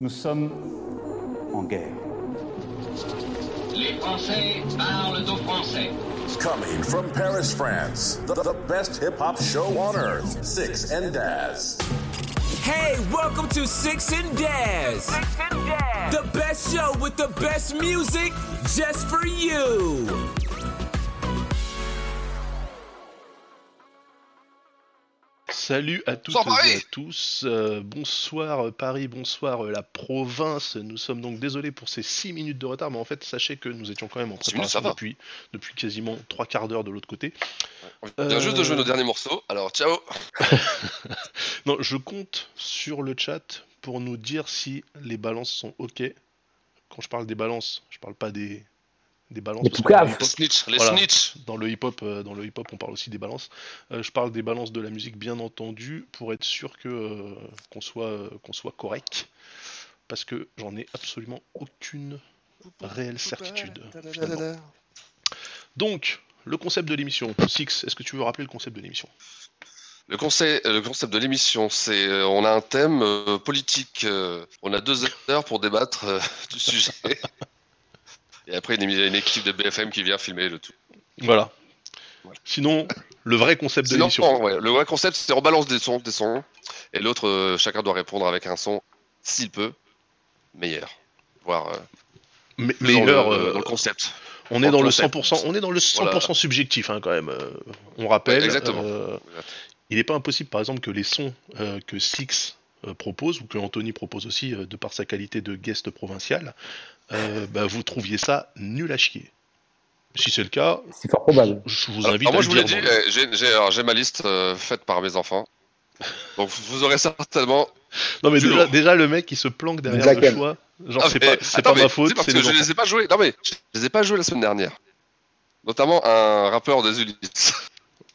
Nous sommes en guerre. Les Français parlent aux Français. Coming from Paris, France, the, the best hip hop show on earth, Six and Daz. Hey, welcome to Six and Daz. The best show with the best music just for you. Salut à toutes et à tous. Euh, bonsoir euh, Paris, bonsoir euh, la province. Nous sommes donc désolés pour ces 6 minutes de retard, mais en fait, sachez que nous étions quand même en minutes, préparation va. depuis, depuis quasiment 3 quarts d'heure de l'autre côté. On vient juste de jouer nos derniers morceaux, alors ciao Non, je compte sur le chat pour nous dire si les balances sont OK. Quand je parle des balances, je parle pas des, des balances. Les poucaves. dans le Les hip-hop- snitch, les Voilà. snitch Dans le hip-hop, euh, dans le hip-hop, on parle aussi des balances. Euh, je parle des balances de la musique, bien entendu, pour être sûr que euh, qu'on soit euh, qu'on soit correct, parce que j'en ai absolument aucune réelle certitude. finalement. Donc, le concept de l'émission. Six, est-ce que tu veux rappeler le concept de l'émission? Le concept, le concept de l'émission, c'est euh, on a un thème euh, politique, euh, on a deux heures pour débattre euh, du sujet. Et après, il y a une équipe de BFM qui vient filmer le tout. Voilà. Voilà. Sinon, le vrai concept de l'émission. ouais, le vrai concept, c'est on balance des sons, des sons, et l'autre, euh, chacun doit répondre avec un son, s'il peut, meilleur. Voire euh, dans meilleur, le- euh, dans le concept. on est dans le le concept. 100%, on est dans le 100% Voilà. subjectif hein, quand même. on rappelle. Ouais, exactement. Il n'est pas impossible, par exemple, que les sons que Six propose, ou que Anthony propose aussi, de par sa qualité de guest provincial, euh, bah, vous trouviez ça nul à chier. Si c'est le cas, C'est fort probable. je vous invite alors moi, à je vous l'ai dit, euh, j'ai- ma liste euh, faite par mes enfants. Donc vous aurez certainement. Non, mais déjà, le mec, il se planque derrière Jack le choix. Genre, Ah, c'est pas, c'est attends, pas mais ma faute, c'est parce que je les ai pas joués. Non mais je les ai pas joués la semaine dernière. Notamment un rappeur des Ulysses.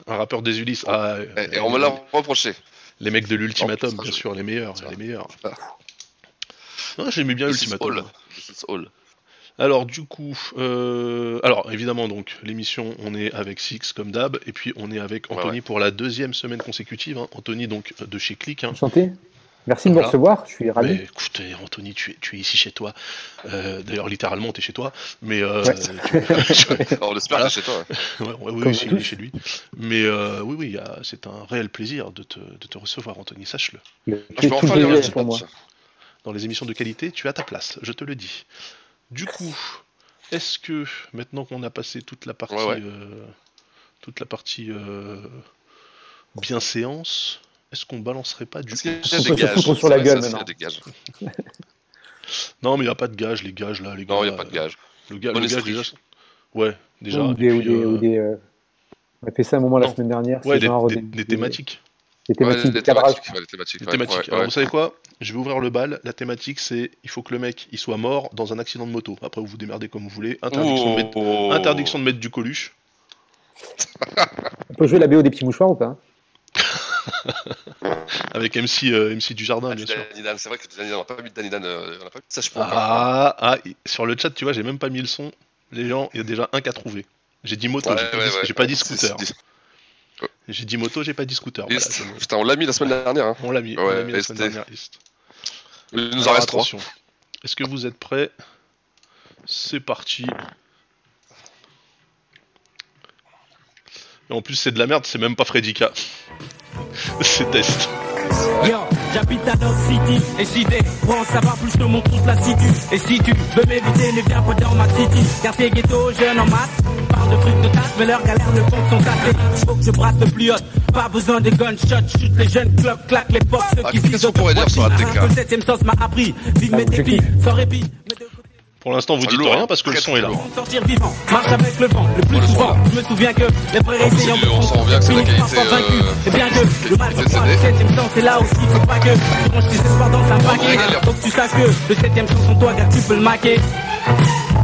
Un rappeur des Ulysses. Ah, Et, euh, et on me l'a reproché. Les mecs de l'ultimatum, bien sûr, les meilleurs, les meilleurs. Ah. J'aimais bien This all. Alors du coup, euh, alors évidemment donc l'émission on est avec Six comme d'hab et puis on est avec Anthony ouais. pour la deuxième semaine consécutive. hein. Anthony donc de chez Click. Hein. Enchanté. Merci de me recevoir, je suis ravi. Mais écoute Anthony, tu es, tu es ici chez toi. Euh, D'ailleurs littéralement tu es chez toi. Mais euh, Ouais. tu- Alors, on espère Voilà. que c'est chez toi. ouais. ouais, ouais, oui, Comme si, tous. il est chez lui. Mais euh, oui oui, c'est un réel plaisir de te, de te recevoir Anthony, sache-le. Le- Je peux enfin lire le pour moi. Dans les émissions de qualité, tu as ta place, je te le dis. Du coup, est-ce que maintenant qu'on a passé toute la partie, Ouais, ouais. euh, toute la partie euh, bien séance, est-ce qu'on balancerait pas du a On peut se foutre sur la gueule maintenant. Non, mais il n'y a pas de gage, les gages là, les gars. Non, il n'y a pas de euh, gages. Le, ga- Bon le gage déjà. Ouais, déjà. ou des, ou des, euh, ou des, euh, On a fait ça un moment la semaine dernière. ouais, des, genre des- des thématiques. Des thématiques, Ouais, ouais, ouais, Alors ouais. vous savez quoi? Je vais ouvrir le bal. La thématique c'est il faut que le mec il soit mort dans un accident de moto. Après vous vous démerdez comme vous voulez. Interdiction, de, mettre, Oh. interdiction de mettre du coluche. On peut jouer la BO des petits mouchoirs ou pas? Avec MC, euh, MC du jardin Ah, bien sûr. C'est vrai que Danny Dan, on n'a pas mis de Danny Dan, euh, on n'a pas mis de sèche pour Ah, ah, sur le chat, tu vois, j'ai même pas mis le son. Les gens, il y a déjà un qui a trouvé. J'ai dit moto, Ouais, j'ai pas, ouais, dit- scooter. J'ai dit moto, j'ai pas dit scooter. Voilà. Putain, on l'a mis la semaine dernière. Hein. on l'a mis, on Ouais, l'a mis la semaine dernière. liste. Il nous en reste trois. Est-ce que vous êtes prêts? C'est parti. Et en plus, c'est de la merde, c'est même pas Fredika. c'est test. Yo, j'habite à North City Et si t'es pour en savoir plus, je te montre toute la city Et si tu veux m'éviter, ne viens pas dans ma city Quartier ghetto, jeune en masse Parle de trucs de tasse, mais leurs galères ne comptent sont cassées Faut que je brasse le plus haut Pas besoin de gunshot, chute les jeunes clubs, claque les box Ceux Ah, qui qu'est-ce visent qu'on pourrait dire sur ATK? Le septième sens m'a appris. Vive Ah, mes dépits, sans répit. Mais de côté, Pour l'instant, vous Ah, dites lourd, rien hein. parce que le son est là. très on sortir vivant, marche avec le vent, le plus le son, souvent. là. Je me souviens que les frères essayant c'est de du- on sent bien que c'est la finissent qualité, parfois vaincus. Et bien que le mal se des croit, le CD. septième sens c'est là aussi, faut pas que tu ranges tes espoirs dans un paquet. régale. Faut que tu saches que le septième sens en toi, car tu peux le maquer.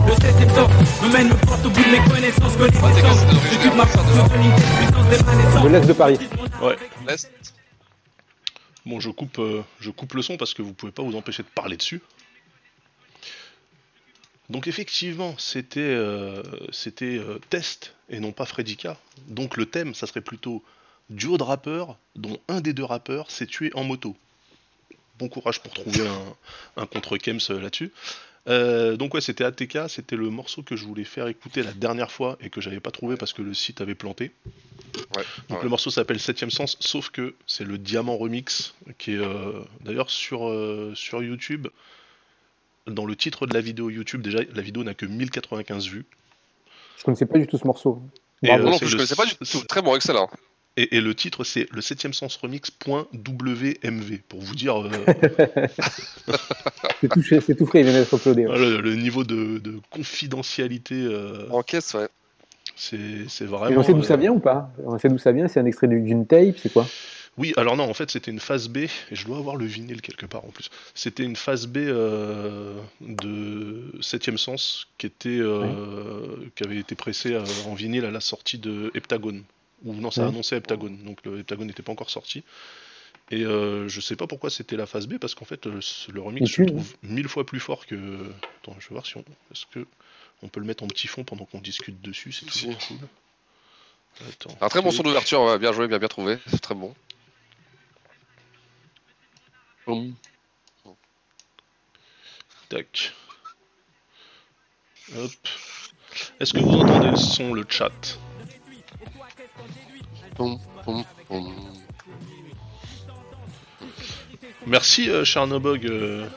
Le septième sens me mène me porte au bout de mes connaissances. Ah, Je tue ma force, donne une puissance des De manescences. l'Est de Paris. Ouais. Laisse. Bon, je coupe, euh, je coupe le son parce que vous pouvez pas vous empêcher de parler dessus. Donc effectivement, c'était euh, c'était euh, test et non pas Fredika. Donc le thème, ça serait plutôt duo de rappeurs dont un des deux rappeurs s'est tué en moto. bon courage pour trouver un, un contre-Kems euh, là-dessus. Euh, donc ouais, c'était ATK, c'était le morceau que je voulais faire écouter la dernière fois et que j'avais pas trouvé parce que le site avait planté. Ouais, Donc ouais. le morceau s'appelle Septième Sens, sauf que c'est le Diamant Remix qui est d'ailleurs sur, sur YouTube. Dans le titre de la vidéo YouTube, déjà la vidéo n'a que 1095 vues. Je connaissais pas du tout ce morceau. Et, Bravo. euh, Non, non je le- connaissais pas du tout. Très bon, excellent. Et, et le titre c'est le septième sens remix.wmv pour vous dire euh, C'est tout, c'est tout frais, il vient d'être uploadé. ouais. le, le niveau de, de confidentialité. euh, En caisse, ouais. c'est c'est Et vraiment. on sait d'où euh, ça vient ou pas? On sait d'où ça vient C'est un extrait d'une- d'une tape C'est quoi? Oui, alors non, en fait, c'était une phase B, et je dois avoir le vinyle quelque part en plus. C'était une phase B euh, de Septième Sens qui était, euh, qui avait été pressée euh, en vinyle à la sortie de Heptagone. Ou non, ça annonçait Heptagone, donc le Heptagone n'était pas encore sorti. Et euh, je sais pas pourquoi c'était la phase B, parce qu'en fait, le, le remix, je le trouve mille fois plus fort que. Attends, je vais voir si on. Est-ce que on peut le mettre en petit fond pendant qu'on discute dessus C'est toujours cool. Attends. Un très bon son d'ouverture, ouais, bien joué, bien bien trouvé. C'est très bon. Tac. Hop. Est-ce que vous entendez le son, le chat. Merci euh, Charnobog euh,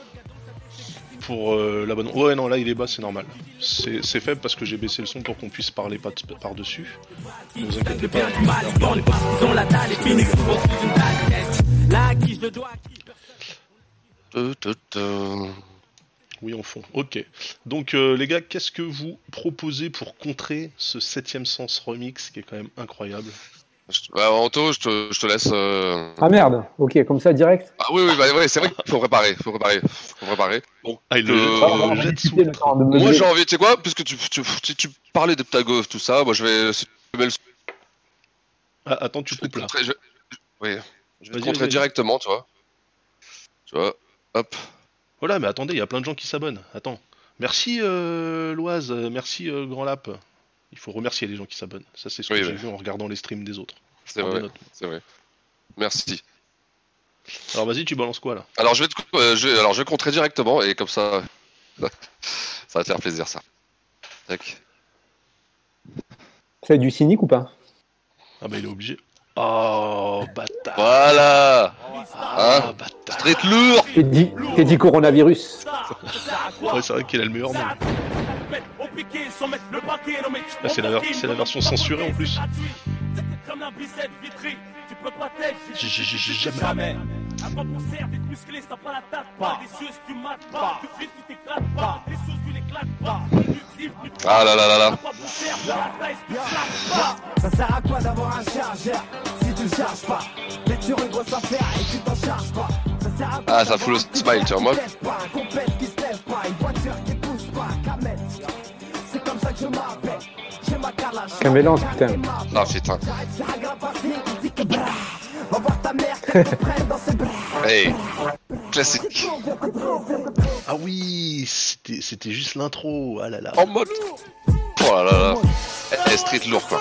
pour euh, l'abonnement. Ouais, non, là il est bas, c'est normal. C'est c'est faible parce que j'ai baissé le son pour qu'on puisse parler pas de- par-dessus. Ne vous inquiétez pas. Oui, en fond. Ok. Donc euh, les gars, qu'est-ce que vous proposez pour contrer ce septième sens remix qui est quand même incroyable? Bah, Anto, je te, je te laisse. euh, Ah merde Ok, comme ça, direct? Ah oui, oui, bah, ouais, c'est vrai qu'il faut préparer, faut préparer, faut préparer. Bon, Ah, il le, Euh, va le moi j'ai envie, tu sais quoi, puisque tu, tu, si tu parlais de Ptagos, tout ça, moi je vais. Ah, attends, tu je vais coupes te là. contrer, je, oui, je vais te contrer directement, tu vois. Tu vois, hop. Voilà, mais attendez, il y a plein de gens qui s'abonnent. Attends. Merci euh, Loise, merci euh, Grand Lap. Il faut remercier les gens qui s'abonnent. Ça, c'est ce que Oui, j'ai vu en regardant les streams des autres. C'est vrai, c'est vrai. Merci. Alors vas-y, tu balances quoi là? Alors je vais, te, euh, je alors je vais contrer directement et comme ça, ça va te faire plaisir ça. Tac. A du cynique ou pas? Ah bah il est obligé. Oh bâtard Voilà. Ah Hein bâtard Street lourd. T'es dit, t'es dit coronavirus. Ouais, c'est vrai qu'il a le meilleur nom. Là, c'est la, ver- la version censurée en plus. J'ai- j'ai- j'ai- j'ai jamais. Ah là là là là. Ça sert à quoi d'avoir un chargeur si tu charges pas? Mais tu regrosses à faire et tu t'en charges pas. Ça sert à quoi Ah, ça fout le smile, tu vois, moi. Pas? Un compète qui se lève pas, une voiture qui pousse pas, camel. C'est comme ça que je m'appelle. J'ai ma calage Quel mélange, putain. Ah putain. Hey. Classique. Ah oui, c'était c'était juste l'intro. Ah là là. En mode. Oh là là là. Eh, street lourd quoi.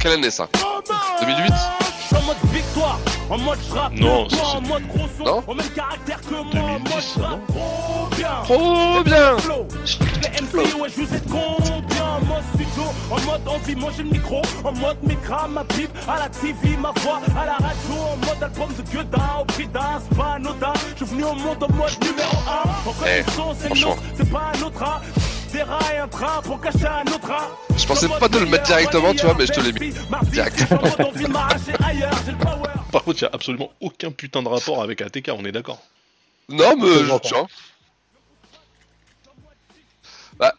Quelle année ça 2008 En mode victoire, en mode frappe Non, son, Non au même caractère que moi, en 2010, mode ça, non trop bien. Trop bien. flow. Les MC, ouais, je vous êtes combien En mode studio, en mode envie, moi j'ai le micro. En mode micra, ma pipe, à la TV, ma voix À la radio, en mode album de Guedin Au prix d'un, c'est Je suis venu au monde en mode numéro 1 En Eh, connaissance, c'est c'est pas un autre rat Des rats et un train pour cacher un autre rat Je pensais pas te le mettre directement, tu vois, mais je te l'ai mis. Direct. Par contre, il y a absolument aucun putain de rapport avec ATK, on est d'accord. Non, mais tu vois. Bah.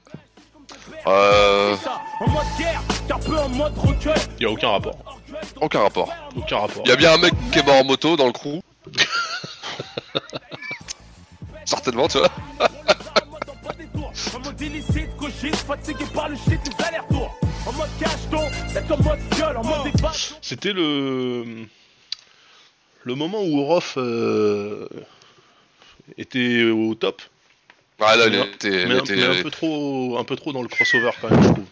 Euh. En mode guerre, car peu en mode recueil Il y a aucun rapport. Aucun rapport. Aucun rapport. Il y a bien un mec qui est mort en moto dans le crew. Certainement, tu vois. Illicite, fatigué par le shit allers-retours En mode cacheton, c'est en mode viol, en mode débat C'était le le moment où Orof euh, était au top, Ouais, là, il Mais- était. mais, un, était- mais un peu trop un peu trop dans le crossover quand même, je trouve.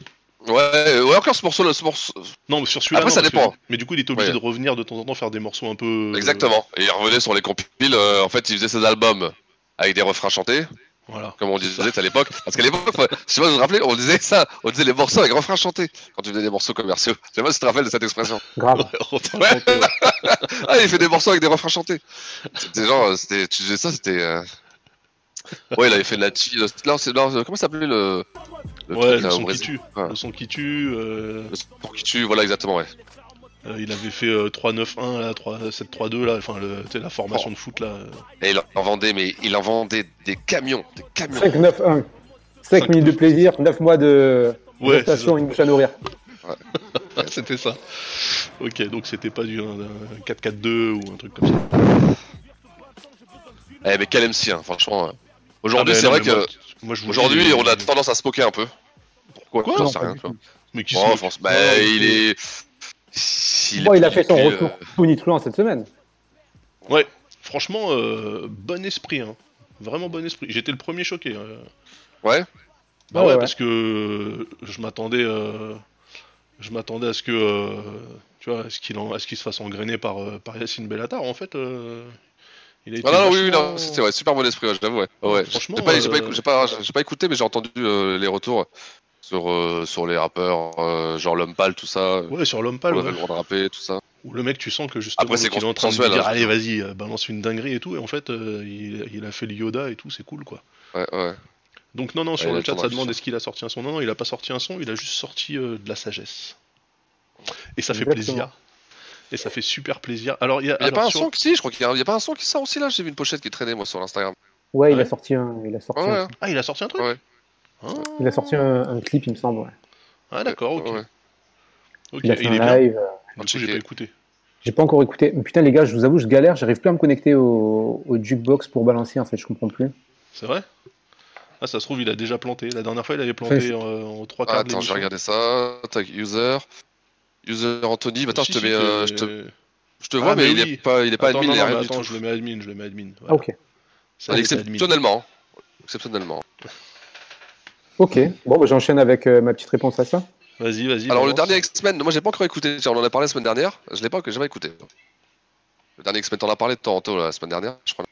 Ouais, ouais, encore ce morceau-là. Ce morceau... Non, mais sur celui-là. Après, non, ça que- dépend. Mais du coup, il était obligé Ouais. de revenir de temps en temps faire des morceaux un peu. euh, Exactement. Et il revenait sur les compiles. euh, en fait, il faisait ses albums avec des refrains chantés, Voilà. comme on disait à l'époque. Parce qu'à l'époque, je sais pas si vous vous rappelez, on disait ça. On disait les morceaux avec refrains chantés quand tu faisais des morceaux commerciaux. Je sais pas si tu te rappelles de cette expression. Grave. Refrain Ouais. chanté. Ah, il fait des morceaux avec des refrains chantés. C'était genre, euh, c'était, tu disais ça, c'était. euh, Ouais, il avait fait de la chi. euh, Là, c'est, non, comment ça s'appelait le. le Ouais, truc, le là, son qui tue. Ouais. Le son qui tue. euh, Le sport qui tue, voilà, exactement, ouais. Euh, il avait fait euh, 3-9-1, là, 3 7-3-2, là, enfin, la formation de foot, là. euh. Et il en vendait, mais il en vendait des camions, des camions. 5, 9, 1. 5 minutes de plaisir, 9 mois de Ouais, gestation, une bouche à nourrir. Ouais, c'était ça. Ok, donc c'était pas du un, un 4-4-2 ou un truc comme ça. Eh, mais quel MC, hein, franchement. euh. Aujourd'hui, Ah, mais c'est vrai que. moi, moi, je Aujourd'hui, on a euh, tendance à se moquer un peu. Pourquoi? Quoi J'en Non, sais pas rien, tu vois. Mais qui Oh, se- France, bah, Ouais, il est. s'il Bon, il a fait son retour euh, cette semaine. Ouais, franchement, euh, bon esprit, hein. Vraiment bon esprit. J'étais le premier choqué. euh. Ouais. Bah Ah ouais, ouais, parce que euh, je m'attendais, euh, je m'attendais à ce que, euh, tu vois, à ce qu'il en- à ce qu'il se fasse engrainer par euh, par Yacine Bellatar. En fait, euh, il a été. Ah non, non, oui, non, c'était ouais, super bon esprit, ouais, je l'avoue, ouais. Franchement, J'ai pas, j'ai pas, écouté, mais j'ai entendu euh, les retours sur, euh, sur les rappeurs, euh, genre l'homme pâle, tout ça. Ouais, sur l'homme On pâle. avait ouais. le droit de rapper, tout ça. Où le mec, tu sens que justement, Après, c'est il est en train de dire, hein. allez, vas-y, euh, balance une dinguerie et tout, et en fait, euh, il, il a fait le Yoda et tout, c'est cool, quoi. Ouais, ouais. Donc non, non, sur le chat, ça demande est-ce qu'il a sorti un son? Non, non, il a pas sorti un son, il a juste sorti euh, de la sagesse. Et ça fait plaisir. Et ça fait super plaisir. Alors, il y a, Il y a alors, pas un sur- son qui, si, je crois qu'il y, a- il y a pas un son qui sort aussi là. J'ai vu une pochette qui traînait moi sur l'Instagram. Ouais, il a sorti un, il a sorti Ouais, un, ouais. Ah, il a sorti un truc? Ouais. Ah, il a sorti un, un clip, il me semble. Ouais. Ah, d'accord, ok. Ouais. Il a fait est un live. euh, Du coup, checker. j'ai pas écouté. J'ai pas encore écouté. Mais putain, les gars, je vous avoue, je galère. J'arrive plus à me connecter au, au jukebox pour balancer. En fait, je comprends plus. C'est vrai? Ah, ça se trouve, il a déjà planté. La dernière fois, il avait planté euh, en trois Ah, quarts de attends, je vais regarder ça. Tac, user. User Anthony. Bah, attends, Si, je te si, mets. euh, je, te, je te Ah, vois, mais, il, est pas, il est pas Attends, admin, non, il est non, mais rien du attends, tout. je le mets admin, je le mets admin. Ah, Voilà. ok. Ça. Exceptionnellement. Exceptionnellement. Ok. Bon, bah, j'enchaîne avec euh, ma petite réponse à ça. Vas-y, vas-y. Alors, le dernier X-Men, moi j'ai pas encore écouté. On en a parlé la semaine dernière. Je l'ai pas jamais écouté. Le dernier X-Men, t'en as parlé de Toronto la semaine dernière, je crois.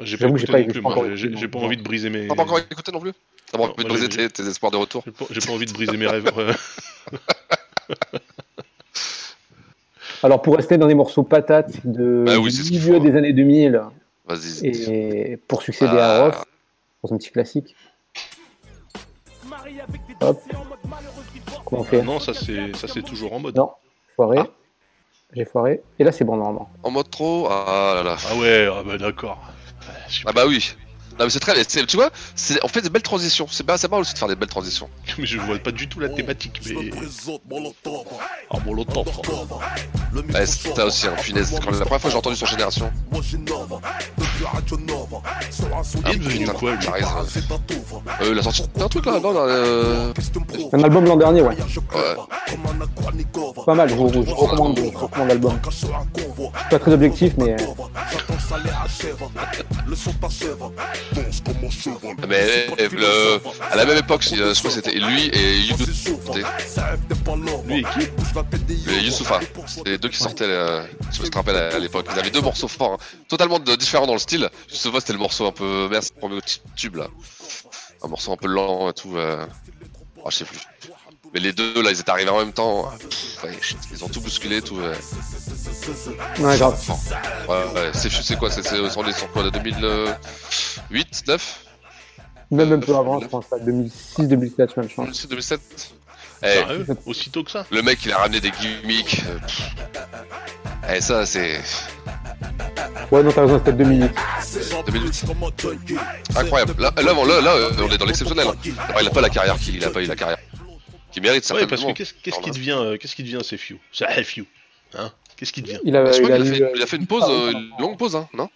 J'ai pas J'avoue que j'ai écouté pas non écouté plus, moi. encore J'ai- écouté, J'ai pas envie de briser mes. T'as pas encore écouté non plus? T'as pas envie de briser tes, tes espoirs de retour J'ai pas, envie de briser mes rêves. ouais. Alors, pour rester dans des morceaux patates de Bah oui, milieu faut. des années 2000 Vas-y. et pour succéder Ah. à Ross, pour un petit classique. Hop. Comment on fait non, ça c'est ça c'est toujours en mode. Non, foiré. Ah. J'ai foiré. Et là, c'est bon, normalement. En mode trop Ah là là. Ah ouais, ah bah d'accord. Ah, Ah bah oui. Non mais c'est très c'est- Tu vois, c'est- on fait des belles transitions. C'est pas, pas aussi de faire des belles transitions. Mais je vois pas du tout la thématique, mais. Ah l'autre Ouais, c'est ça aussi, hein, punaise. Quand la première fois que j'ai entendu son génération. Devenu putain, quoi, raison. Euh, il a sorti un truc là, non, non, euh... Un album l'an dernier, ouais. ouais. Pas mal, je vous, je vous recommande, je vous recommande l'album. Pas très objectif, mais euh, Mais euh, le... à la même époque, euh, je crois que c'était lui et Youssouf. Lui et qui Et Youssoufa. C'était les deux qui sortaient, euh, je si tu te rappelles à l'époque. Ils avaient deux morceaux forts, hein. totalement différents dans le style. Youssoufa, c'était le morceau un peu. Merde, c'est le premier petit tube là. Un morceau un peu lent et tout. Euh... Oh, je sais plus. Mais les deux là, ils étaient arrivés en même temps. Pff, ouais, ils ont tout bousculé, tout. euh, ouais, grave. Ouais, ouais. C'est c'est quoi C'est sur quoi de 2008, 9 Même un peu avant, je pense, à 2006, 2007, même, je pense. 2006, 2007 Eh, Sérieux? Aussitôt que ça? le mec, il a ramené des gimmicks. euh. Eh, ça, c'est. Ouais, non, t'as raison, c'était 2008. 2008. Incroyable. Là, là, bon, là, là, euh, on est dans l'exceptionnel. hein. D'abord, il a pas la carrière qu'il il a pas eu la carrière. Qui mérite Ouais, certainement. parce que qu'est-ce qui devient, euh, qu'est-ce qui devient, c'est Few C'est ah, Few. Hein? Qu'est-ce qui devient? Il a, il fait, euh, il a fait une pause, euh, une longue pause, hein, non?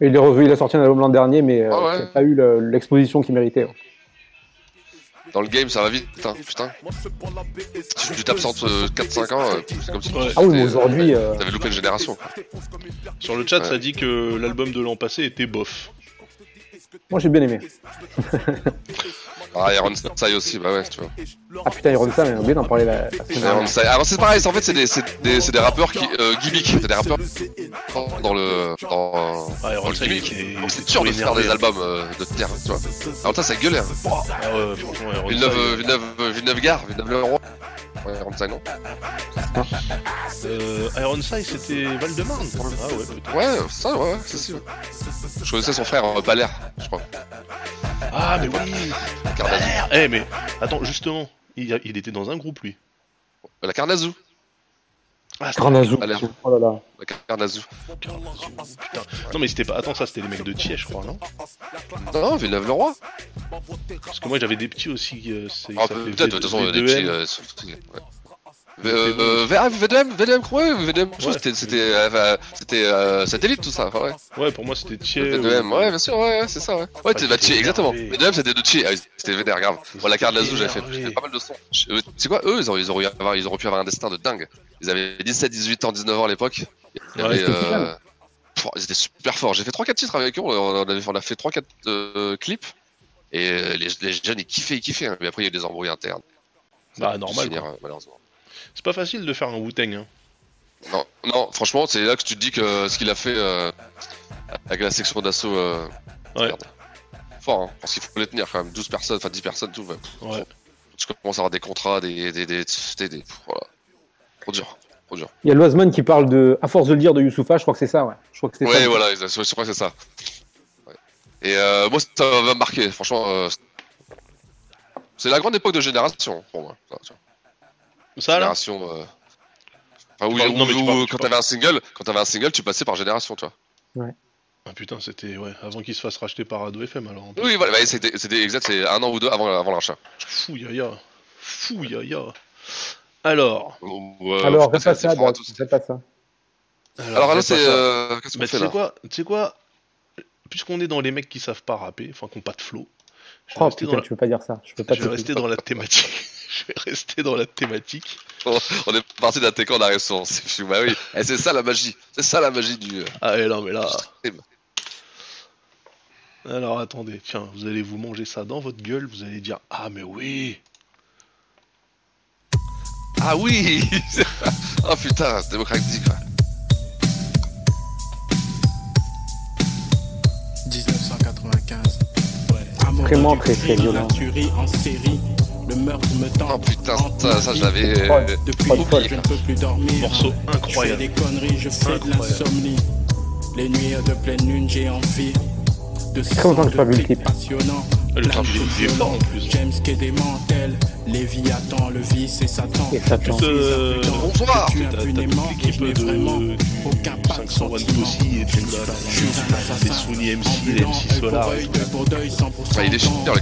Il est revenu, il a sorti un album l'an dernier, mais euh, Ah ouais. qui a pas eu le- l'exposition qu'il méritait. ouais. Dans le game, ça va vite, putain. putain. Si tu t'absentes 4-5 ans, euh, c'est comme si Ouais. Ah oui, aujourd'hui, euh, T'avais loupé une génération. quoi. Sur le chat, Ouais. ça dit que l'album de l'an passé était bof. moi j'ai bien aimé. Ah, Iron Sai aussi, bah ouais, tu vois. Ah putain, Iron Sam, on a oublié d'en parler la, la semaine Iron. Sai. Alors c'est pareil, en fait c'est des, c'est des, c'est des rappeurs qui euh, gimmick, c'est des rappeurs dans le dans, Ah, dans Iron le Sai, gimmick. C'est est dur de faire énervé, des albums euh, de terre, tu vois. Alors ça, ça gueulait. Hein. Ah ouais, franchement, Iron Villeneuve, Sai, Villeneuve, euh, Villeneuve Gare, Villeneuve le Roi. Ouais, Iron Sai, non euh, Iron Sai, c'était Val-de-Marne. Ah ouais. Ouais, ça, ouais, ouais, c'est ouais. Je connaissais son frère euh, je crois. Ah, mais oui Carnazou. Eh, mais attends, justement, il, a- il était dans un groupe, lui. La Carnazou. Ah, c'était Carnazou. Allez. Oh là là. La Carnazou. Carnazou, putain. Non, mais c'était pas. Attends, ça, c'était les mecs de Thiers, je crois, non Non, Villeneuve le Roi. Parce que moi, j'avais des petits aussi. euh, c'est- Ah, fait peut-être, de toute façon, V2M. les petits. euh, ouais. Euh, euh, VDM, VDM, ouais, VDM, que c'était, c'était, euh, euh, c'était euh, satellite tout ça, ouais. Ouais, pour moi, c'était Thiers. VDM, ou- ouais, bien sûr, ouais, ouais, c'est ça, ouais. Ouais, t'es bah, est exactement. VDM, c'était de Thiers, ah, c'était VDR, grave. Bon, la carte d'Azou, j'avais fait, pas mal de sons. Euh, Tu sais quoi, eux, ils auraient, ils, auraient, avoir- ils auraient pu avoir un destin de dingue. Ils avaient 17, 18 ans, 19 ans à l'époque. Ouais, c'était euh, ils étaient super forts. J'ai fait 3-4 titres avec eux, on on avait- on a fait 3-4 euh, clips. Et euh, les, les jeunes, ils kiffaient, ils kiffaient. hein. Mais après, il y a eu des embrouilles internes. Bah, normal. finir, euh, malheureusement. C'est pas facile de faire un Wu-Tang. Hein. Non, non, franchement, c'est là que tu te dis que ce qu'il a fait euh, avec la section d'assaut. Euh, Ouais. merde. Fort, hein, parce qu'il faut les tenir quand même. 12 personnes, enfin 10 personnes, tout. Ouais. Ouais. Tu commences à avoir des contrats, des. des, des, des, des- voilà. Trop dur. Trop dur. Il y a Loisman qui parle de, à force de le dire, de Youssoufa, je crois que c'est ça, ouais. Je crois que c'est Ouais, ça. voilà, je crois que c'est ça. Ouais. Et euh, moi, ça va me marquer, franchement. euh, c'est la grande époque de génération pour moi. ça, tu vois. Ça, là génération. euh, Enfin, où, parles- où- non, mais tu où, parles- tu quand t'avais un single, quand t'avais un single, tu passais par génération, tu vois. Ah putain, c'était. Ouais, avant qu'il se fasse racheter par Ado FM, alors. en plus. Oui, voilà, bah, c'était c'était exact, c'est un an ou deux avant, avant l'achat. Fou yaya. Fou yaya. Alors. Euh, Alors, c'est répète ça. Alors, là, fais c'est. pas euh, Qu'est-ce qu'on Bah, tu fait sais là quoi, tu sais quoi Puisqu'on est dans les mecs qui savent pas rapper, enfin qui ont pas de flow, je Oh putain, dans, la... tu peux pas dire ça. Je peux pas je vais te rester dans la thématique. je vais rester dans la thématique. On est parti d'attaquant la réponse. C'est fou, bah oui. Et c'est ça la magie. C'est ça la magie du. euh, Ah et non mais là. Alors attendez, tiens, vous allez vous manger ça dans votre gueule, vous allez dire ah mais oui. Ah oui Oh putain, c'est démocratique quoi. 1995. Amour Vraiment très, très violent. la tuerie en série. Le meurtre me tend. Oh putain, ça, euh, Depuis je ne peux plus dormir. Morceau Je fais incroyable. des conneries, je fais de Incroyable. l'insomnie. Les nuits de pleine lune, j'ai envie de le passionnant. James qui démantèle. Léviathan, le vice et Satan. Et Satan. Je suis Euh, imprudent, bonsoir. je tue T'as- t'as impunément, toute l'équipe je n'ai de- vraiment du aucun pas de 501 sentiment. Pussy et tout là, là, Je suis un les assassin. Souni MC, les ambulant, MC œil pour Solar. œil, œil pour deuil, 100% Ah, il est super, le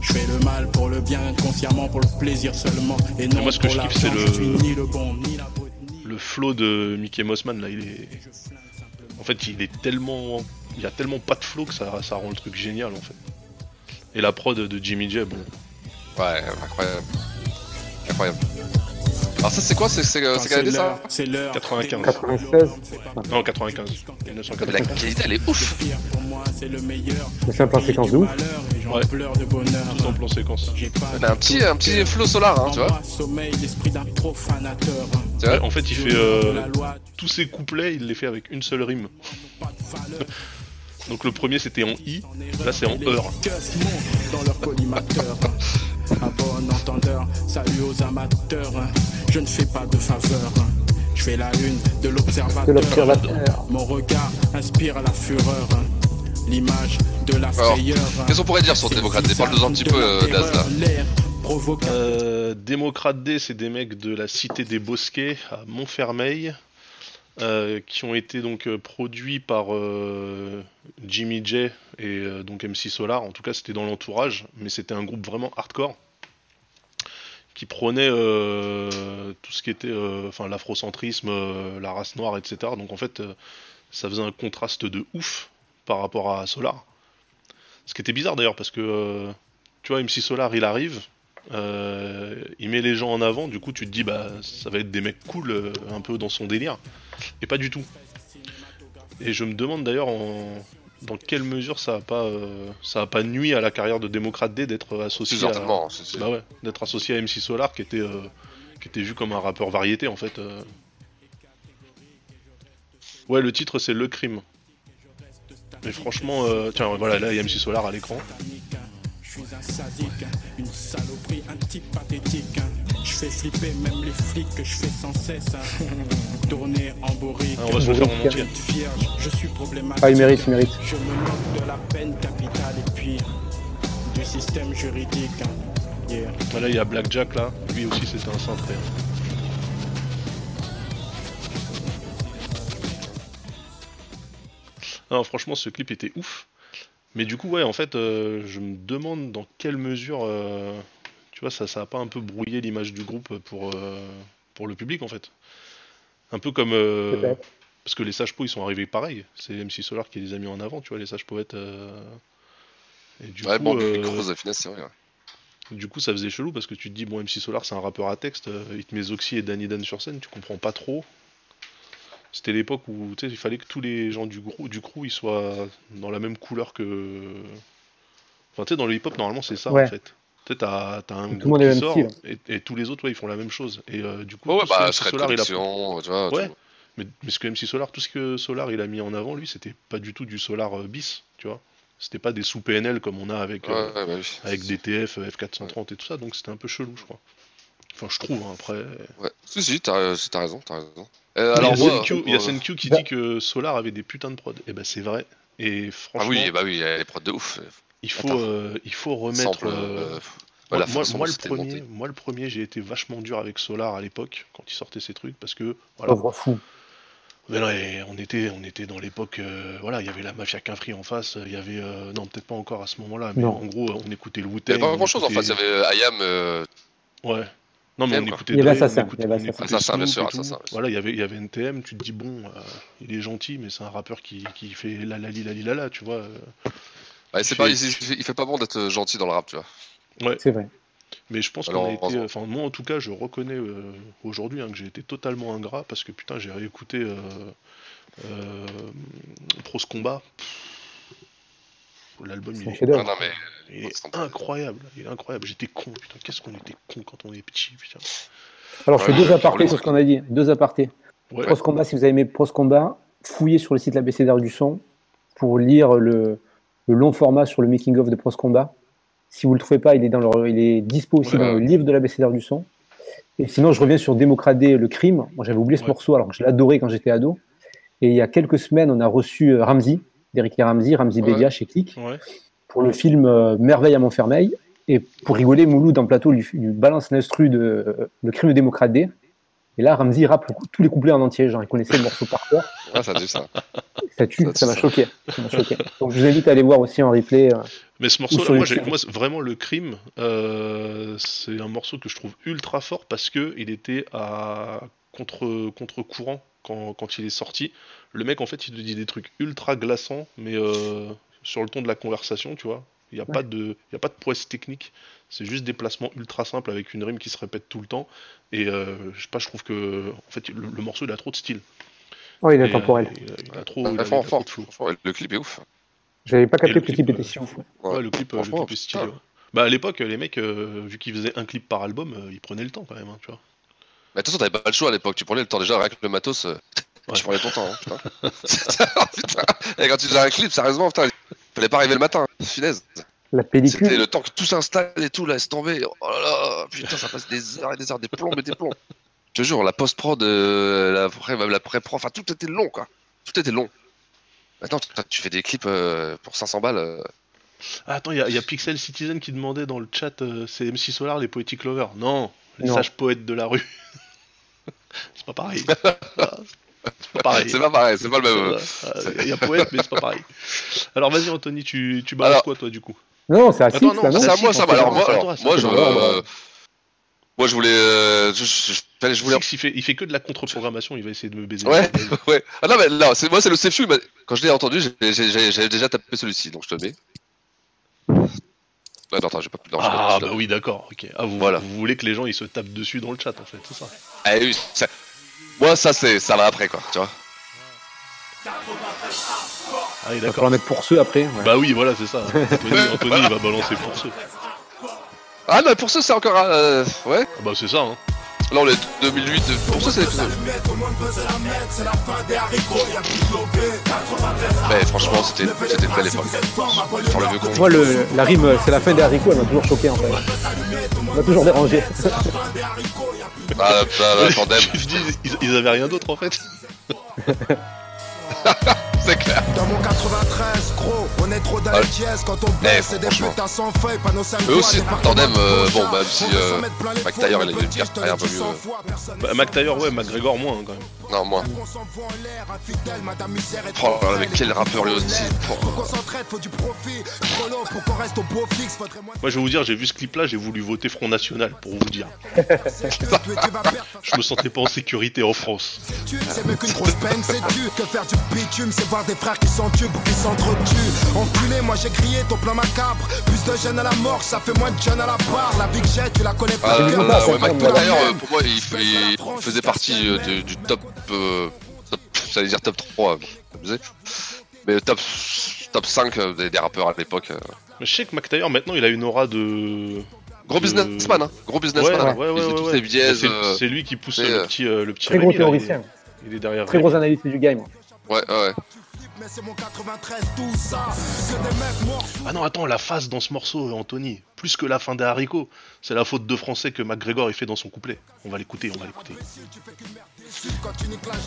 Je fais le mal pour le bien, consciemment pour le plaisir seulement. Et non moi, ce que pour je kiffe, c'est le- je suis ni le bon, ni la brute, ni Le flow de Mickey Mossman là, il est. En fait, il est tellement. Il y a tellement pas de flow que ça, ça rend le truc génial en fait. Et la prod de Jimmy J, bon. Ouais, incroyable. Incroyable. Alors ça c'est quoi C'est c'est, Canadien ça l'heure, c'est l'heure. 95. 96. Non, 95. Mais 1995. la qualité elle est ouf c'est un plan séquence de ouf. Ouais. Tous en plan séquence. On a un petit, un petit flow solar, hein, tu vois Ouais, en fait, il fait euh, tous ses couplets, il les fait avec une seule rime. Donc le premier c'était en I, là c'est en heure. Dans leur collimateur. À bon entendeur, salut aux amateurs. Je ne fais pas de faveur. Je fais la une de l'observateur. Mon regard inspire la fureur. L'image de la Alors, frayeur. qu'est-ce qu'on pourrait dire sur Démocrate? D Parle-nous un petit peu, Daz, là. L'air provocateur. Euh, Démocrate D, c'est des mecs de la cité des Bosquets à Montfermeil, euh, qui ont été donc euh, produits par euh, Jimmy J et donc MC Solar. En tout cas, c'était dans l'entourage, mais c'était un groupe vraiment hardcore qui prônait euh, tout ce qui était, enfin, l'afrocentrisme, la race noire, etc. Donc en fait, ça faisait un contraste de ouf par rapport à Solar. Ce qui était bizarre d'ailleurs parce que tu vois, MC Solar, il arrive, euh, il met les gens en avant, du coup tu te dis bah ça va être des mecs cool, euh, un peu dans son délire, et pas du tout. Et je me demande d'ailleurs en dans quelle mesure ça a pas, euh, ça a pas nuit à la carrière de Démocrate D d'être associé à, bah ouais, d'être associé à MC Solar qui était, qui était vu comme un rappeur variété en fait. Ouais, le titre c'est Le Crime. Mais franchement, euh, tiens, voilà, là il y a MC Solar à l'écran. Suis un sadique, une saloperie, un type pathétique. Je fais flipper même les flics que je fais sans cesse. Tourner en bourrique. Ah, on va se le faire en entier. Vierge, je suis problématique. Ah, il mérite, il mérite. Je me moque de la peine capitale et puis du système juridique. Yeah. Voilà, il y a Blackjack là, lui aussi c'était un cintré. hein. Non, franchement, ce clip était ouf. Mais du coup, ouais, en fait, euh, je me demande dans quelle mesure, euh, tu vois, ça, ça a pas un peu brouillé l'image du groupe pour, euh, pour le public, en fait. Un peu comme. euh, parce que les sages pots, ils sont arrivés pareil. C'est MC Solar qui les a mis en avant, tu vois, les sages poètes. euh, Et du Ouais, coup, bon, euh, grosse de finesse, c'est vrai. ouais. du coup, ça faisait chelou parce que tu te dis, bon, MC Solar, c'est un rappeur à texte, il te met Zoxy et Danny Dan sur scène, tu comprends pas trop. C'était l'époque où tu sais, il fallait que tous les gens du, grou- du crew ils soient dans la même couleur que. Enfin, tu sais, dans le hip-hop, normalement, c'est ça Ouais. en fait. Tu sais, t'as t'as un Tout groupe qui sort et, et tous les autres, ouais, ils font la même chose. Et euh, du coup, Ouais, ouais, bah, MC Solar, il a tu vois. Ouais. mais, mais ce que MC Solar, tout ce que Solar il a mis en avant, lui, c'était pas du tout du Solar euh, bis, tu vois. C'était pas des sous PNL comme on a avec, euh, ouais, bah oui. avec DTF, euh, F430 et tout ça, donc c'était un peu chelou, je crois. Enfin, je trouve, hein, après. Ouais. Si, si, t'as t'as raison, t'as raison. Euh, Alors, alors, il y a moi, SNQ, il y a euh, SNQ qui Bah- dit que Solar avait des putains de prod. Et ben c'est vrai. Et Ah franchement, oui, bah oui, il y a les prods de ouf. il, faut, euh, il faut remettre. Sample, euh, euh, moi, le premier, monté. moi, le premier, j'ai été vachement dur avec Solar à l'époque, quand il sortait ses trucs, parce que voilà, Pauvre fou. Mais non, et on était, on était dans l'époque, euh, voilà, il y avait la mafia Quinfri en face, il y avait, euh, non peut-être pas encore à ce moment-là, mais Non. en gros, on écoutait le Il Wu-Tang. y avait pas on grand chose en face, il y avait euh, Ayam. euh, Ouais. Non, mais on quoi. écoutait Il y avait Assassin, écoutait- il y avait Assassin. Assassin, bien sûr. Assassin. Voilà, il y avait, il y avait NTM, tu te dis, bon, euh, il est gentil, mais c'est un rappeur qui, qui fait la la li la li la la, tu vois. euh. Ouais, c'est Il pareil, fait- il, fait- il fait pas bon d'être gentil dans le rap, tu vois. C'est vrai. Mais je pense qu'on a été, enfin moi en tout cas, je reconnais euh, aujourd'hui hein, que j'ai été totalement ingrat parce que putain, j'ai réécouté euh, euh, Pros Combat. Pff, L'album il est. Ah non, mais. Il est incroyable, il est incroyable. J'étais con, putain, qu'est-ce qu'on était con quand on est petit, putain. Alors, je fais Ouais, deux apartés sur ce qu'on a dit. Deux apartés. Ouais, Pros Combat, si vous avez aimé Pros Combat, fouillez sur le site l'ABCDR du son pour lire le, le long format sur le making-of de Pros Combat. Si vous ne le trouvez pas, il est, dans il est dispo aussi Ouais. dans le livre de l'ABCDR du son. Et sinon, je reviens sur Démocradé, le crime. Moi, j'avais oublié ce Ouais. morceau alors que je l'adorais quand j'étais ado. Et il y a quelques semaines, on a reçu euh, Ramsey, d'Eric Ramsey, Ramsey Ouais. Bédia chez Click, ouais. pour le film euh, Merveille à Montfermeil. Et pour rigoler, Mouloud dans le plateau lui, lui balance l'instru de euh, Le crime de Démocrate D. Et là, Ramsey rappe le tous les couplets en entier. Genre, il connaissait le morceau par cœur. Ouais, ça a dit ça. Ça tue, Ça, m'a choqué. Ça m'a choqué. Donc, je vous invite à aller voir aussi en replay. euh, Mais ce Ou morceau, sur moi, vraiment le crime, euh, c'est un morceau que je trouve ultra fort parce que il était à contre contre courant quand, quand il est sorti. Le mec, en fait, il te dit des trucs ultra glaçants, mais euh, sur le ton de la conversation, tu vois. Il n'y a, pas de- il y a pas de prouesse technique. C'est juste des placements ultra simples avec une rime qui se répète tout le temps. Et euh, je sais pas, je trouve que en fait, le, le morceau, il a trop de style. Oh, il est Et, euh, intemporel. il, a, il a trop, Ouais, il a- il a franchement, trop de flow. franchement, le clip est ouf. J'avais pas capté le que le clip, clip était si ouf. Ouais. Ouais, le clip, le Franchement, clip est stylé. Bah à l'époque, les mecs, euh, vu qu'ils faisaient un clip par album, euh, ils prenaient le temps quand même, hein, tu vois. Mais attention, t'avais pas le choix à l'époque, tu prenais le temps déjà avec le matos. euh, Ouais. Tu prenais ton temps, hein, putain. putain. Et quand tu faisais un clip, sérieusement, putain, il fallait pas arriver le matin, finesse. La C'était pellicule. le temps que tout s'installe et tout, laisse tomber. Oh là là, putain, ça passe des heures et des heures, des plombs et des plombs. Je te jure, la post-prod, euh, la, pré- même la pré-prod, enfin tout était long, quoi. Tout était long. Maintenant, tu- tu fais des clips euh, pour 500 balles. euh, Ah, attends, il y, a- il y a Pixel Citizen qui demandait dans le chat, euh, c'est MC Solar les Poetic Lovers. Non, les Non. sages poètes de la rue. c'est pas pareil. C'est pas pareil. C'est pas pareil, c'est pas le même. Euh, Il y a poète, mais c'est pas pareil. Alors vas-y Anthony, tu, tu balances Alors- quoi toi du coup? Non, c'est à Attends, Six, non, C'est à moi, ça va. Alors moi, alors, moi, je, euh, moi, je voulais, euh, je, je, je- je voulais. Il fait, il fait que de la contre-programmation, il va essayer de me baiser. Ouais, ouais. Ah non, mais là, c'est moi, c'est le safe Quand je l'ai entendu, j'ai- j'ai- j'ai- j'avais déjà tapé celui-ci, donc je te mets. Ouais, non, attends, j'ai pas plus. pas Ah bah oui d'accord, ok. Ah, vous, Voilà. vous voulez que les gens ils se tapent dessus dans le chat en fait, c'est ça Ah oui, ça- Moi, ça, c'est, ça va après, quoi, tu vois. Ah, est va d'accord. falloir mettre pour ceux après. ouais. Bah oui, voilà, c'est ça. Anthony, Anthony, il va balancer pour ceux. Ah non, pour ça c'est encore. euh, ouais. Ah bah c'est ça, hein. Là on est 2008. Pour ça c'est. Mais franchement c'était c'était une belle époque. Sur le vieux con. Moi, le, la rime, c'est la fin des haricots, elle m'a toujours choqué en fait. Elle m'a toujours dérangé. Ah, bah, bah, tandem, Je dis, ils, ils avaient rien d'autre en fait. c'est clair. Dans mon 93, gros, on est trop dans les dièses quand on baisse, c'est des franchement. putains sans feuilles, panneaux 5 Eux aussi, tandem, euh, bon, même si, euh, McTayer, il a eu une carrière un peu mieux, Bah, McTayer, ouais, McGregor, moins hein, quand même. Non, moi. Oh mais quel rappeur lui aussi. Moi, je vais vous dire, j'ai vu ce clip-là, j'ai voulu voter Front National pour vous dire. Je me sentais pas en sécurité en France. C'est mieux qu'une grosse peine, c'est tu Que faire du bitume, c'est voir des frères qui s'entubent ou qui s'entretuent. Enculé, moi j'ai crié ton plan macabre. Plus de jeunes à la mort, ça fait moins de jeunes à la barre. La vie que j'ai, tu la connais pas. Ah, euh, ça, ouais, euh, pour moi, il, il faisait partie euh, du, du top. Euh, top J'allais dire top 3, bon, abusé. Mais top, top 5 euh, des, des rappeurs à l'époque. euh. Mais je sais que McTayer, maintenant, il a une aura de. Gros businessman, hein. Gros Ouais, businessman. hein. ouais, fait ouais, ouais. C'est euh, c'est lui qui pousse le euh, petit, euh, le petit Très gros il est- théoricien. Il est derrière. Très Rémi. gros analyste du game. Ouais, ouais. Mais c'est mon 93, tout ça. C'est des mecs morts. Ah non, attends, la phase dans ce morceau, Anthony. Plus que la fin des haricots. C'est la faute de français que McGregor il fait dans son couplet. On va l'écouter, on va l'écouter.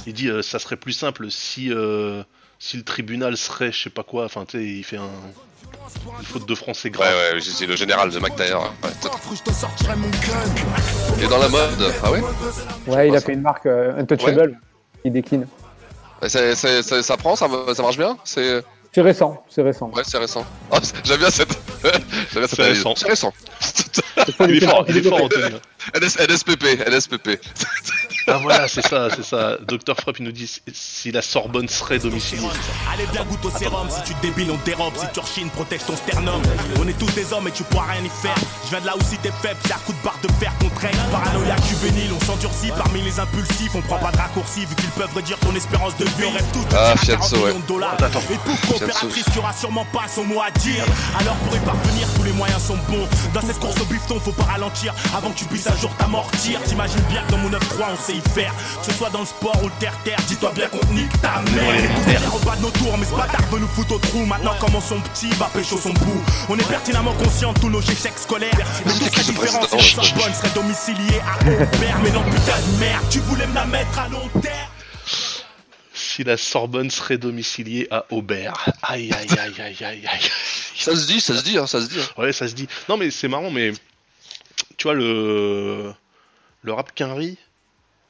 Il dit euh, ça serait plus simple si euh, si le tribunal serait je sais pas quoi. Enfin, tu sais, il fait un une faute de français Ouais, grave. ouais, c'est le général de McTayer. hein. Ouais, gun. Et dans la mode. Ah ouais? Ouais, il a fait une marque euh, Untouchable. Il décline. Ça prend, ça, ça marche bien? C'est. Récent, c'est récent. Ouais, c'est récent. Oh, c'est- J'aime bien cette. J'aime cette C'est récent. C'est récent. Il est fort, il est fort, Anthony. NS, NSPP, NSPP. Ah voilà, c'est ça, c'est ça. Docteur Frapp, il nous dit si la Sorbonne serait domiciliée. Allez bien goûte au sérum, si tu te débiles on te dérobe, si tu rechines protège ton sternum. On est tous des hommes et tu pourras rien y faire. Je viens de là où si t'es faible, c'est à coup de barre de fer qu'on traîne. Paranoïaque juvénile, on s'endurcit parmi les impulsifs. On prend pas de raccourci vu qu'ils peuvent réduire ton espérance de vie. On rêve tous de Ah, faire 40 Fianso, ouais. millions de dollars. Attends, Et pour coopératrice, tu auras sûrement pas son mot à dire. Alors pour y parvenir, tous les moyens sont bons. Dans cette course au bifton, faut pas ralentir Avant que tu puisses un jour t'amortir. T'imagines bien que dans mon 9-3 on sait y faire Que ce soit dans le sport ou le terre-terre Dis-toi bien qu'on nique ta mère On bat de nos tours, mais ce bâtard veut nous foutre au trou Maintenant comment son petit va pécho son bout? On est pertinemment conscient de tous nos échecs scolaires Mais C'est tout qui serait ce différent président, si Sorbonne serait domicilié à Aubert Mais non putain de merde, tu voulais me la mettre à long terme Si la Sorbonne serait domiciliée à Aubert. Aïe aïe aïe aïe aïe aïe. Ça se dit, ça se dit, hein, ça se dit. hein. Ouais, ça se dit. Non, mais c'est marrant, mais tu vois, le, le rap quinri,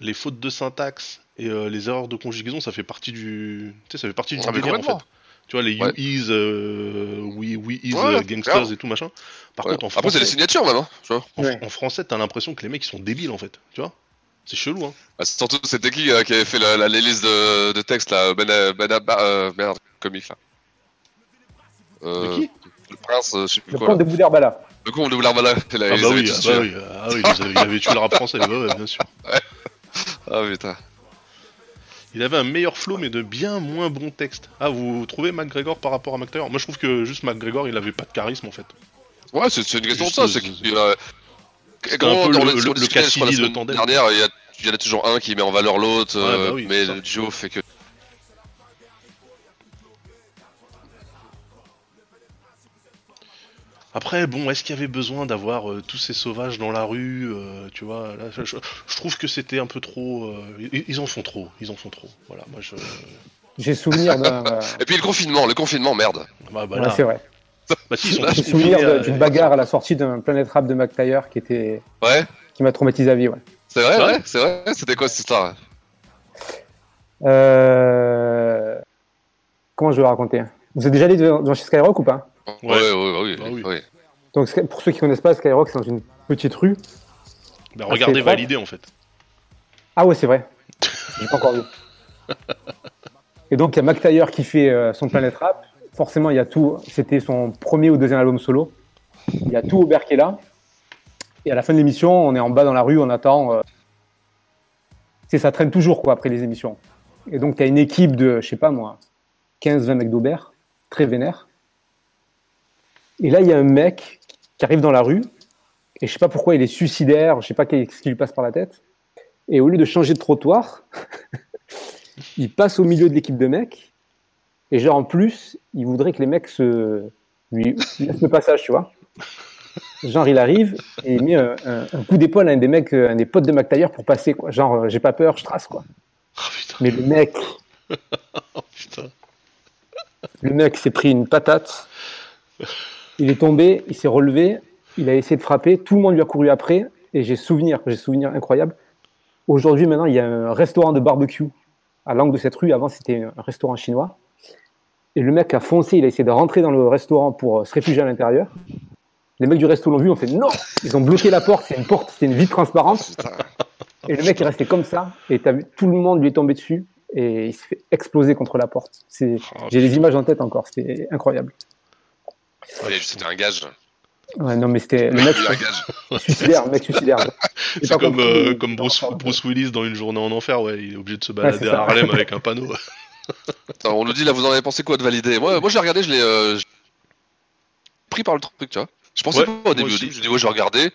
les fautes de syntaxe et euh, les erreurs de conjugaison, ça fait partie du. Tu sais, ça fait partie du Ah, délire en fait. Tu vois, les Ouais. you is, euh, we, we is Ouais, euh, ouais, gangsters et tout machin. Par Ouais. contre, en Après, c'est les français, signatures même, hein, tu vois. en, Ouais. en français, t'as l'impression que les mecs ils sont débiles en fait. Tu vois? C'est chelou, hein. Bah, c'est surtout, c'était qui euh, qui avait fait la, la, les listes de, de textes là Ben, ben, euh, merde, comique là. Euh, De qui? Le prince, euh, je sais plus Le quoi. Là. des Boudherbala. Le con de Boularbala. Ah bah oui, ah bah oui, ah ils avaient tué le rap français, bah ouais, bien sûr. Ah putain. Il avait un meilleur flow, mais de bien moins bons textes. Ah, vous trouvez McGregor par rapport à McTayer Moi, je trouve que juste McGregor, il avait pas de charisme en fait. Ouais, c'est une question de ça. C'est qu'il a. Comment, dans le- le, le- de dernière, il y, en a toujours un qui met en valeur l'autre, euh, bah oui, mais le duo fait que. Après, bon, est-ce qu'il y avait besoin d'avoir euh, tous ces sauvages dans la rue euh, Tu vois, là, je, je trouve que c'était un peu trop. euh, ils, ils en font trop, ils en font trop. Voilà, moi je. J'ai souvenir d'un. euh, Et puis le confinement, le confinement, merde. Bah, bah, ouais, c'est vrai. bah, si, J'ai souvenir d'une bagarre à la sortie d'un Planet Rap de McTayer qui était Ouais, qui m'a traumatisé à vie. Ouais. c'est vrai, C'est vrai ouais, c'est vrai. C'était quoi cette histoire Euh... Comment je vais le raconter? Vous êtes déjà allé devant chez Skyrock ou pas? Ouais, ouais, ouais, oui, Bah oui. oui. Donc pour ceux qui connaissent pas, Skyrock c'est dans une petite rue. bah, regardez valider en fait. Ah ouais, c'est vrai. J'ai pas encore vu. Et donc il y a McTayer qui fait euh, son Planet Rap. Forcément, il y a tout. C'était son premier ou deuxième album solo. Il y a tout Aubert qui est là. Et à la fin de l'émission, on est en bas dans la rue, on attend. euh, C'est ça traîne toujours quoi après les émissions. Et donc tu as une équipe de, je sais pas moi, 15-20 mecs d'Aubert très vénère. Et là, il y a un mec qui arrive dans la rue, et je sais pas pourquoi il est suicidaire, je sais pas ce qui lui passe par la tête. Et au lieu de changer de trottoir, il passe au milieu de l'équipe de mecs. Et genre, en plus, il voudrait que les mecs se... lui laissent le passage, tu vois. Genre, il arrive et il met un, un- un coup d'épaule à un des mecs, euh, un des potes de McTayer pour passer, quoi. Genre, euh, j'ai pas peur, je trace, quoi. Mais le mec, Putain. le mec s'est pris une patate. Il est tombé, il s'est relevé, il a essayé de frapper, tout le monde lui a couru après, et j'ai souvenir, j'ai souvenir incroyable. Aujourd'hui, maintenant, il y a un restaurant de barbecue à l'angle de cette rue. Avant, c'était un restaurant chinois. Et le mec a foncé, il a essayé de rentrer dans le restaurant pour euh, se réfugier à l'intérieur. Les mecs du resto l'ont vu, ont fait non Ils ont bloqué la porte, c'est une porte, c'est une vitre transparente. Et le mec est resté comme ça, et vu, tout le monde lui est tombé dessus, et il s'est fait exploser contre la porte. Oh, J'ai les images en tête encore, c'était incroyable. Ouais, c'était un gage. Ouais, non, mais c'était le mec suicidaire, mec suicidaire. J'ai C'est comme, euh, comme Bruce, Bruce Willis dans Une journée en enfer, ouais, il est obligé de se balader à Harlem avec un panneau. Attends, on nous dit là, vous en avez pensé quoi de valider? Moi, moi j'ai regardé, je l'ai euh, j'ai pris par le truc, tu vois. Je pensais Ouais, pas au début, au aussi. début, je dis ouais, je vais regarder.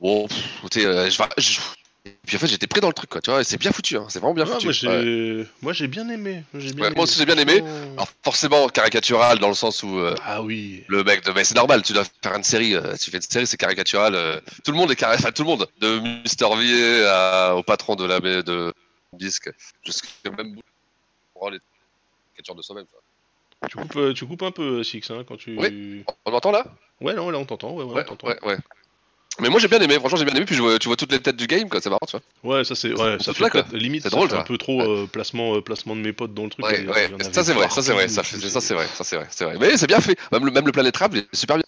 Bon, sais, euh, je vais. je- Et puis en fait, j'étais pris dans le truc, quoi, tu vois. C'est bien foutu, hein, c'est vraiment bien Ah, foutu. moi, j'ai Ouais. moi, j'ai bien aimé. J'ai bien Ouais, moi aussi, j'ai bien aimé. Alors forcément caricatural dans le sens où euh, Ah oui. le mec de mais c'est normal, tu dois faire une série, euh, tu fais une série, c'est caricatural. euh, tout le monde est carré, enfin tout le monde, de Mister V à- au patron de la baie de disque, jusqu'à même pour les caricatures de soi-même. tu coupes, tu coupes un peu, Six, hein, quand tu. Oui. On m'entend là? Ouais, non, là, on t'entend. Ouais, ouais, Ouais, on t'entend. ouais, ouais. Mais moi j'ai bien aimé, franchement j'ai bien aimé, puis je vois- tu vois toutes les têtes du game, quoi, c'est marrant, tu vois. Ouais, ça c'est ouais, ça fait là, quoi. peut-être- limite C'est ça drôle, fait ça. un peu trop euh, placement euh, placement de mes potes dans le truc. Ouais, en- ouais, ça c'est vrai, ça c'est vrai, ça, fait- c'est vrai, ça c'est vrai, c'est vrai. Mais c'est bien fait, même le, même le Planet Rap, il est super bien.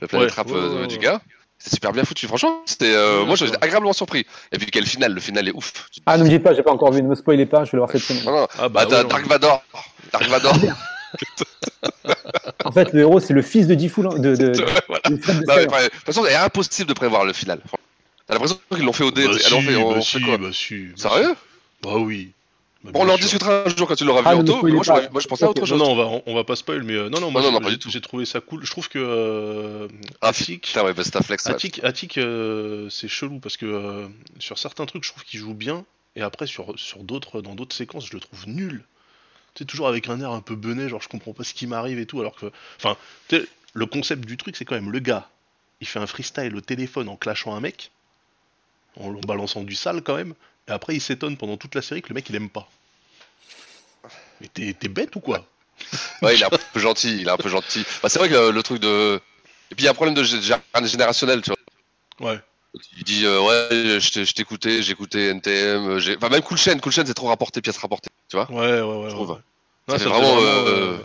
Le Planet Ouais, Rap ouais, euh, ouais, du gars, c'est super bien foutu, franchement, c'était, euh, Ouais, moi j'étais agréablement surpris. Et puis quel final, le final est ouf. Ah, ne me dites pas, j'ai pas encore vu, ne me spoilez pas, je vais le voir cette semaine. Ah, bah, bah. Dark Vador, Dark Vador. En fait, le héros, c'est le fils de Diffoul, de, de, de, Voilà. de Non, mais, de toute façon, c'est impossible de prévoir le final. T'as l'impression qu'ils l'ont fait au dé. Bah, si, on fait- on bah, fait si, quoi bah, si, bah, Sérieux Bah oui. Bah, Bon, on bien en discutera un jour quand tu l'auras vu Ah, ne en spoilez Moi, je- pas. moi, je pensais à autre chose. Non, non, on va, on, on va pas spoil, mais euh, non, non, moi Non, non, du j'ai- tout. j'ai trouvé ça cool. Je trouve que euh, Ah, Attic, ouais, bah. Attic, Attic, euh, c'est chelou parce que euh, sur certains trucs, je trouve qu'il joue bien, et après sur, sur d'autres, dans d'autres séquences, je le trouve nul. Tu sais, toujours avec un air un peu bené, genre je comprends pas ce qui m'arrive et tout, alors que, enfin, tu sais, le concept du truc, c'est quand même le gars, il fait un freestyle au téléphone en clashant un mec, en, en balançant du sale quand même, et après il s'étonne pendant toute la série que le mec il aime pas. Mais t'es bête ou quoi? Ouais, il est un peu gentil, il est un peu gentil. Bah, c'est vrai que le truc de. Et puis il y a un problème de gé- gé- générationnel, tu vois. Ouais. Il dit euh, ouais, je t'ai- je t'écoutais, j'écoutais NTM, euh, j'ai- enfin même Cool Chain, Cool Chain c'est trop rapporté, pièce rapportée, tu vois. Ouais, ouais, ouais. ouais, trouve. ouais. Ça Ouais, fait ça vraiment, fait euh,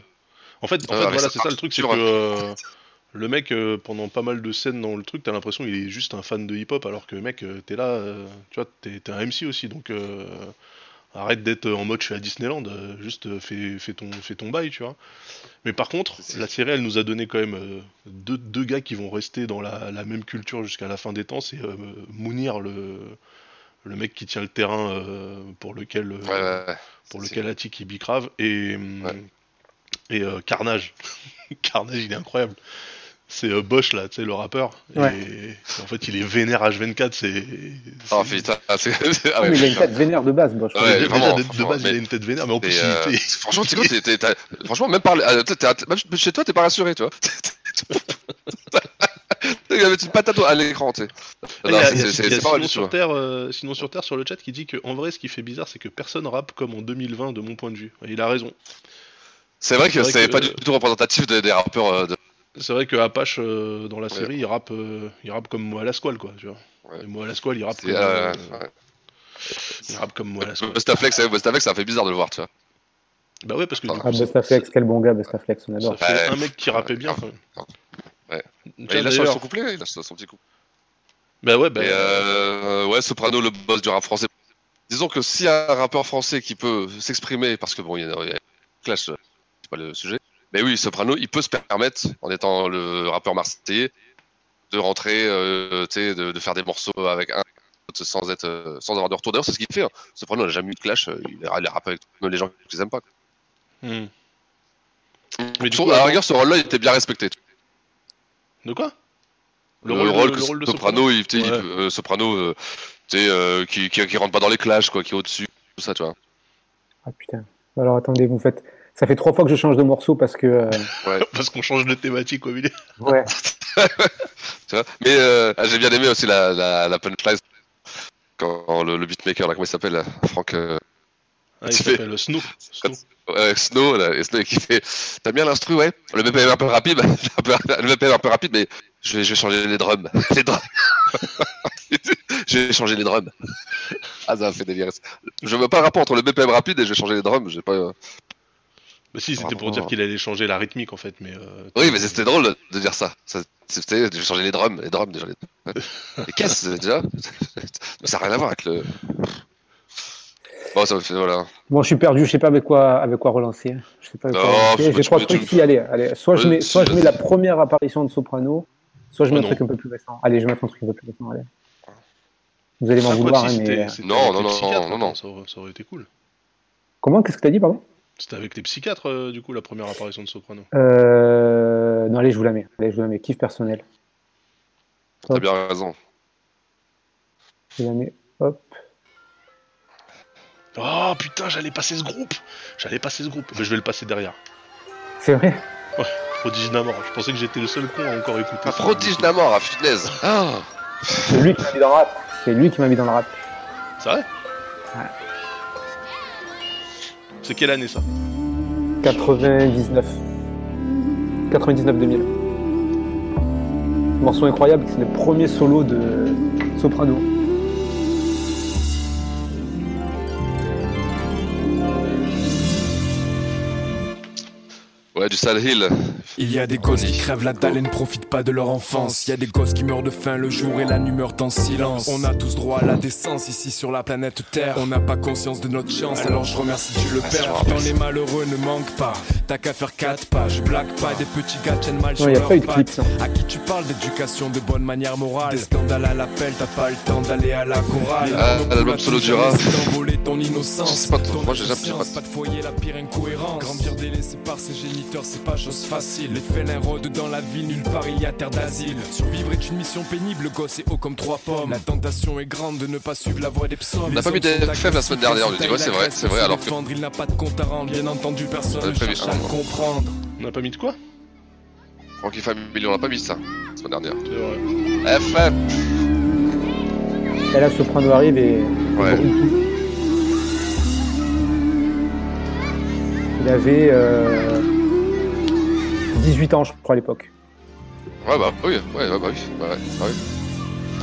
En fait, en fait avec voilà, c'est ça le truc, c'est que partiture. euh, le mec, pendant pas mal de scènes dans le truc, t'as l'impression qu'il est juste un fan de hip-hop, alors que mec, t'es là, tu vois, t'es t'es un MC aussi, donc euh, arrête d'être en mode je suis à Disneyland, euh, juste euh, fais, fais, ton, fais ton bail, tu vois. Mais par contre, la série, elle nous a donné quand même euh, deux, deux gars qui vont rester dans la, la même culture jusqu'à la fin des temps, c'est euh, Mounir, le, le mec qui tient le terrain euh, pour lequel... euh, Ouais, pour lequel Attic il bicrave et Ouais. et Carnage Carnage il est incroyable c'est euh, Bosch là tu sais le rappeur Ouais. et en fait il est vénère H24 c'est Oh putain, ah, c'est. ah ouais, mais il a une tête vénère de base, Bosch. Ouais, déjà, vraiment, de, base il a une tête vénère mais en plus il euh, était- franchement, t'es- t'es- franchement, même, par, euh, t'es- t'es- même chez toi, t'es pas rassuré, tu vois. Il y avait une patate à l'écran, tu sais. Ah, sinon sur hein. Terre, euh, sinon sur Terre sur le chat qui dit que en vrai ce qui fait bizarre c'est que personne rappe comme en 2020 de mon point de vue et il a raison C'est vrai que c'est vrai c'est que- pas du tout représentatif des, des rappeurs. de- c'est vrai que Apache euh, dans la Ouais. série il rappe euh, il rappe comme moi à la squale quoi tu vois Ouais. et moi à la squale il rappe comme euh, euh, ouais. il rappe comme moi à la squale Bustaflex, ouais, Bustaflex, ça fait bizarre de le voir, tu vois. bah ouais parce que Ah, ça- Bustaflex, quel bon gars, Bustaflex, on Ça adore. fait Ouais. un mec qui rappait bien. enfin. Ouais. Tiens, il a son couplet, il a son petit coup. Bah ouais, bah. Et euh, ouais, Soprano, le boss du rap français. Disons que s'il y a un rappeur français qui peut s'exprimer, parce que bon, il y a, il y a Clash, c'est pas le sujet. Mais oui, Soprano, il peut se permettre, en étant le rappeur marseillais, de rentrer, euh, de, de faire des morceaux avec un autre sans être, euh, sans avoir de retour. D'ailleurs, c'est ce qu'il fait. hein. Soprano n'a jamais eu de clash, euh, il, rappe avec les gens qui les aiment pas. hmm. Mais du Sur- coup, à la rigueur, ce rôle-là, il était bien respecté. De quoi? Le, rôle, que le rôle de Soprano, il, il- euh, euh, euh, qui, qui, qui rentre pas dans les clashs, quoi, qui est au-dessus, tout ça, tu vois. Ah putain. Alors attendez, vous faites. Ça fait trois fois que je change de morceau parce que. euh, Parce qu'on change de thématique au milieu. Ouais. Tu vois Mais euh, j'ai bien aimé aussi la, la, la punchline quand le, le beatmaker, là, comment il s'appelle Franck. euh, Ah, il s'appelle Snow. Snow. Ouais, Snow, là, et Snow qui fait T'as bien l'instru, ouais? Le BPM un peu rapide, le BPM un peu rapide, mais je vais, je vais changer les drums. Les drums. je vais changer les drums. Ah, ça a fait délire. Je veux pas un rapport entre le BPM rapide et je vais changer les drums. J'ai pas. Bah si, c'était pour dire qu'il allait changer la rymnique en fait, mais. euh, Oui, mais c'était drôle de dire ça. ça c'était, vais changer les drums, les drums déjà. Les, les caisses déjà. ça n'a rien à voir avec le. Bon, ça me fait voilà. Bon, je suis perdu, je sais pas avec quoi, avec quoi relancer. Je sais pas avec quoi Non, relancer. J'ai trois trucs. Si, allez, allez. Soit je mets, si, soit je mets la première apparition de Soprano, soit je mets Oh un non. truc un peu plus récent. Allez, je vais mettre un truc un peu plus récent. Allez. Vous allez m'en vouloir, hein, mais. Non, non, non, non, non. Ça, aurait, ça aurait été cool. Comment? Qu'est-ce que t'as dit, pardon? C'était avec les psychiatres, euh, du coup, la première apparition de Soprano. euh... Non, allez, je vous la mets. Allez, je vous la mets. Kiff personnel. T'as bien raison. Je vous la mets. Hop. Oh putain, j'allais passer ce groupe J'allais passer ce groupe. Mais je vais le passer derrière. C'est vrai Prodige Namor. Je pensais que j'étais le seul con à encore écouter. Ça. prodige Namor à Fitness. Ah C'est lui qui m'a mis dans le rap. C'est lui qui m'a mis dans le rap. C'est vrai Ouais. C'est quelle année ça 99. 99-2000. Morceau incroyable, c'est le premier solo de Soprano. Ouais, du Sal Hill. Il y a des gosses qui crèvent la dalle et ne profitent pas de leur enfance. Il y a des gosses qui meurent de faim le jour et la nuit meurt en silence. On a tous droit à la décence ici sur la planète Terre. On n'a pas conscience de notre chance, alors je remercie Dieu le Père. Pourtant les malheureux ne manquent pas. T'as qu'à faire quatre pas, je blague pas des petits gars tiennent mal sur a leurs pattes. À qui tu parles d'éducation, de bonne manière morale? Des scandales à l'appel, t'as pas le temps d'aller à la chorale. Ah, Donc, l'album solo a du rap. jamais essayé d'envoler ton innocence. C'est pas trop- ton moi, j'ai jamais- pas de foyer, la pire incohérence. Grandir délaissé par ses c'est pas chose facile. Les félins rôdent dans la ville, nulle part il y a terre d'asile. Survivre est une mission pénible, le gosse est haut comme trois pommes. La tentation est grande de ne pas suivre la voie des psaumes. On n'a pas mis des faibles la semaine dernière, on dit, ouais, c'est vrai, c'est vrai, alors que- Il n'a pas de compte à rendre, bien entendu, personne On ne cherche à comprendre. N'a pas mis de quoi Frankie Family, on l'a pas mis ça, la semaine dernière. C'est vrai. FM Et là, Soprano arrive et. Ouais. Il avait euh, 18 ans, je crois, à l'époque. Ouais, bah oui, ouais, bah oui. Bah, ouais, bah oui.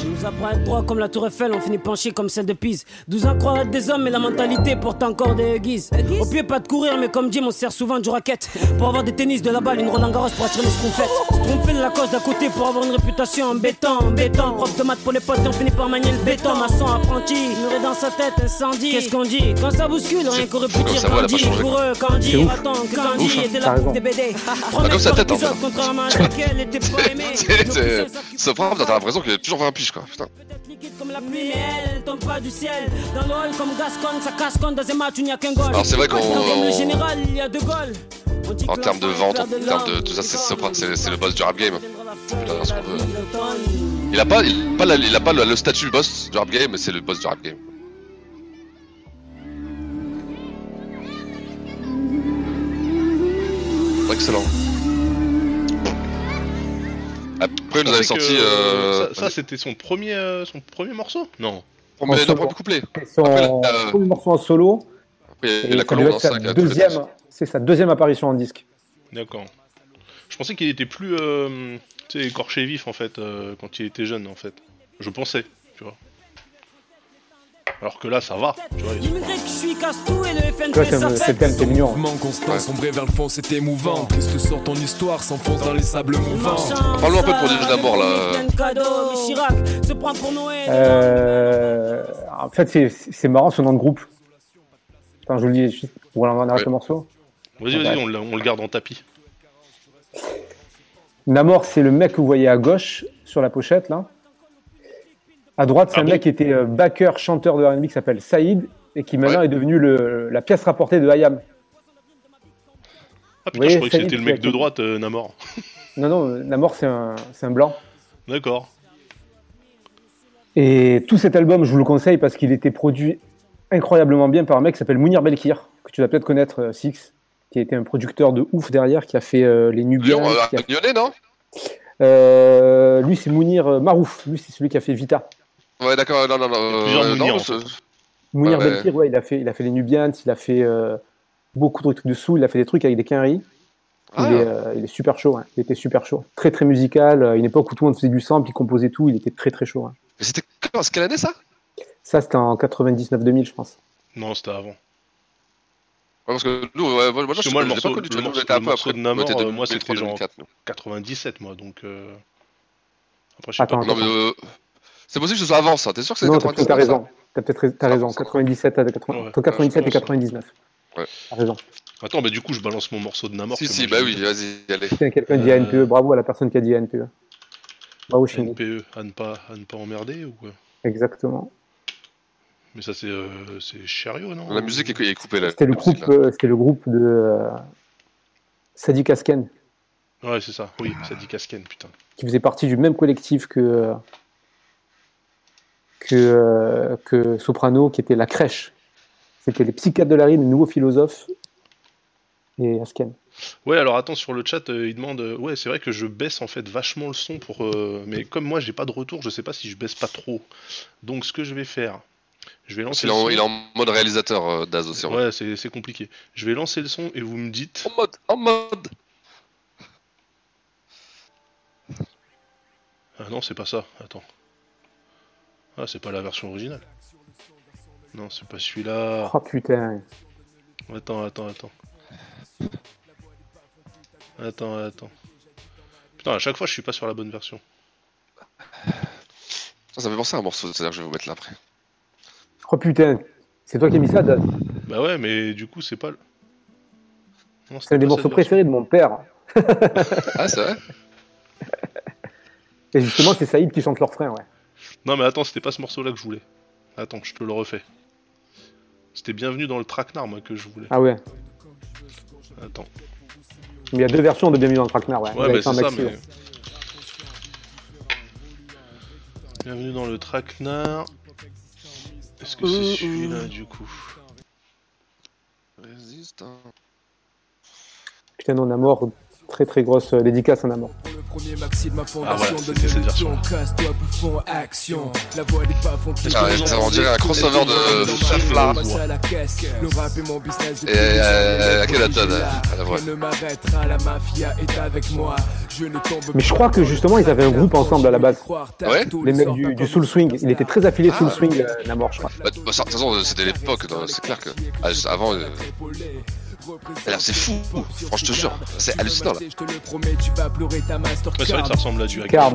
On nous apprend à être droit comme la tour Eiffel, on finit penché comme celle de Pise. 12 ans croire être des hommes, mais la mentalité porte encore des guises. Au pied, pas de courir, mais comme Jim, on sert souvent du racket. Pour avoir des tennis, de la balle, une Roland Garros pour attirer les schtroumpfettes. Se tromper de la cause d'à côté pour avoir une réputation en béton, en béton. Prof de maths pour les potes, et on finit par manier le béton. Maçon apprenti, muré dans sa tête, incendie. Qu'est-ce qu'on dit Quand ça bouscule, rien qu'aurait pu dire Candy. Pour eux, Candy, attends, Candy était t'as là pour tes BD. Ah, comme sa tête, en fait. épisode, contrairement à laquelle elle était pas aimée. C'est- c'est- Ce prof, t'as l'impression qu'il a toujours 20 piges, quoi. Putain. liquide comme la pluie, mais elle, elle tombe pas du ciel. Dans le hall comme Gascon, ça casse quand dans un Alors, c'est vrai qu'on-. On En termes de vente, en termes de tout ça, c'est le boss du rap game. Putain, ce qu'on veut. L'automne. Il a pas, il, pas la- il a pas le, le statut boss du rap game, mais c'est le boss du rap game. Excellent. Après, il nous avait sorti. que, Euh, Ça, ça, c'était son premier, euh, son premier morceau Non. premier, En non, solo. premier couplet. Son Après, euh, premier morceau en solo. Après, il y a eu Et la colonne devait en être sa 5. deuxième, c'est sa deuxième apparition en disque. D'accord. Je pensais qu'il était plus euh, tu sais, écorché vif en fait euh, quand il était jeune en fait. Je pensais, tu vois. Alors que là, ça va, tu vois. c'est mignon. Mouvement constant, sombrer vers le fond, c'est émouvant. Triste sort ton histoire, s'enfonce dans les sables mouvants. Parlons un peu de Prodige d'amour, là. Euh, en fait, c'est- marrant ce nom de groupe. Attends, je vous le dis juste pour on arrête Ouais. le morceau. Vas-y, vas-y, on, on le garde en tapis. Namor, c'est le mec que vous voyez à gauche sur la pochette là. À droite, c'est Ah un bon mec qui était euh, backer, chanteur de R&B qui s'appelle Saïd et qui maintenant Ouais. est devenu le, la pièce rapportée de Hayam. Ah putain, voyez, je croyais que c'était le mec de droite, euh, Namor. Non, non, la mort, c'est un, c'est un blanc. D'accord. Et tout cet album, je vous le conseille parce qu'il était produit incroyablement bien par un mec qui s'appelle Mounir Belkir, que tu vas peut-être connaître, euh, Six, qui a été un producteur de ouf derrière, qui a fait euh, les euh, a- Lyonnais, non? Euh, lui, c'est Mounir euh, Marouf. Lui, c'est celui qui a fait Vita. Ouais, d'accord, non, non, non. plusieurs euh, non, en Mounir Ouais. Belkir, ouais, il a fait, il a fait les Nubians, il a fait euh, beaucoup de trucs dessous, il a fait des trucs avec des quinries. Il, Ah. est, euh, il est super chaud, hein. il était super chaud. Très très musical, à une époque où tout le monde faisait du sample, il composait tout, il était très très chaud. hein. Mais c'était quand C'est quelle année ça? Ça, c'était en 99-2000, je pense. Non, c'était avant. Ouais, parce que nous, ouais, moi, moi, Parce je que moi, le je morceau, pas connu, le morceau, le peu morceau après. de Namor, euh, moi, 2003, c'était genre 2004, nous. 97, moi, donc... euh, Après, je sais Attends, pas. Non, mais euh, c'est possible que ce soit avant ça. T'es sûr que c'est Non, t'as 99 t'as ça raison. T'as peut-être Ah, raison. bon, ça. 97 à 80 Ouais. entre 97 et Ouais, je pense. 99. Ouais. T'as raison. Attends, bah du coup, je balance mon morceau de Namor. Si, si, bah oui, vas-y, allez. Tiens, quelqu'un dit Euh, ANPE. Bravo à la personne qui a dit ANPE. Bravo, Shindy. NPE, à ne pas, à ne pas emmerder ou quoi? Exactement. Mais ça, c'est euh, c'est Chariot, non? La musique est coupée là. C'était le groupe, là. euh, c'était le groupe de euh, Sadi Kasken, Ouais, c'est ça. Oui, ça dit Casken, putain. qui faisait partie du même collectif que euh, que, euh, que Soprano, qui était la crèche. C'était les psychiatres de la rime, les nouveaux philosophes et Asken. Ouais, alors attends, sur le chat, euh, il demande. euh, ouais, c'est vrai que je baisse en fait vachement le son pour. euh, mais comme moi, j'ai pas de retour, je sais pas si je baisse pas trop. Donc, ce que je vais faire, je vais lancer Il est le en- son. il est en mode réalisateur euh, Daz aussi. en vrai. Ouais, c'est c'est compliqué. Je vais lancer le son et vous me dites. En mode, en mode. Ah non, c'est pas ça. Attends. Ah, c'est pas la version originale. Non, c'est pas celui-là. Oh putain. Attends, attends, attends. Attends, attends. Putain, à chaque fois, je suis pas sur la bonne version. Ça, ça fait penser à un morceau, c'est-à-dire que je vais vous mettre là après. Oh putain. C'est toi qui as mis ça, Daz Bah ouais, mais du coup, c'est pas le. C'est un des morceaux préférés de mon père. Ah, c'est vrai? Et justement, c'est Saïd qui chante leur frère, ouais. Non, mais attends, c'était pas ce morceau-là que je voulais. Attends, je te le refais. C'était bienvenu dans le traquenard, moi, que je voulais. Ah ouais. Attends. Mais il y a deux versions de Bienvenue dans le Traquenard, ouais. Ouais, bah c'est ça, maxi, mais. ouais. Bienvenue dans le traquenard. Est-ce que c'est celui-là, du coup Résiste. hein. Putain, on a mort. Très très grosse euh, dédicace en amour. Premier maxi de ma Ah fondation voilà, de c'était cette version. Casse-toi, bouffon, action. La voix des pas font Ça, ça, on dirait un crossover de Chafla. Le rap est mon business. Et euh, à quelle euh, à la voix Rien ne m'arrêtera, la mafia est avec moi. Je ne tombe Mais je crois que justement, ils avaient un groupe ensemble à la base. Ouais Les mecs du, du Soul Swing. Il était très affilié Soul Swing, Namor, je crois. Bah, de toute façon, c'était l'époque, c'est clair que. ah, avant. Alors, C'est fou, franchement, je te jure, c'est hallucinant là. Ouais, c'est vrai que ça ressemble à du Card.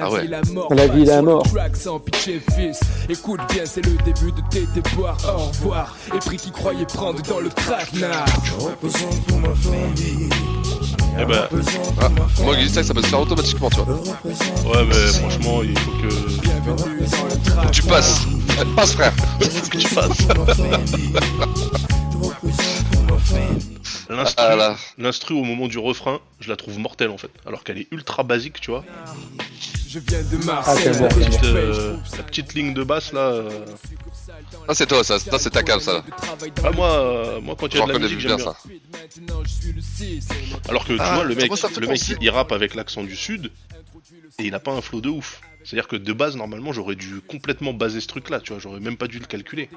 Ah ouais. la vie, la mort. Écoute bien, c'est le début de tes déboires. Au revoir. Et pris qui croyait prendre dans le traquenard. Eh ben, Ah, moi, Guy, ça peut se faire automatiquement, tu vois. ouais, mais franchement, il faut que. Bienvenue dans le traquenard. Tu passes, passe, frère. faut que tu passes. L'instru, Ah là. l'instru au moment du refrain, je la trouve mortelle en fait. Alors qu'elle est ultra basique, tu vois. Je viens de Ah, Marseille. c'est bon. La petite, euh, la petite ligne de basse là. euh, Ah, c'est toi, ça, ça c'est ta cam, ça. là. Ah, moi, euh, moi, quand il y a de la musique, bien j'aime bien. ça. Alors que tu Ah, vois, le mec, le mec il rappe avec l'accent du sud et il a pas un flow de ouf. C'est-à-dire que de base, normalement, j'aurais dû complètement baser ce truc là, tu vois, j'aurais même pas dû le calculer.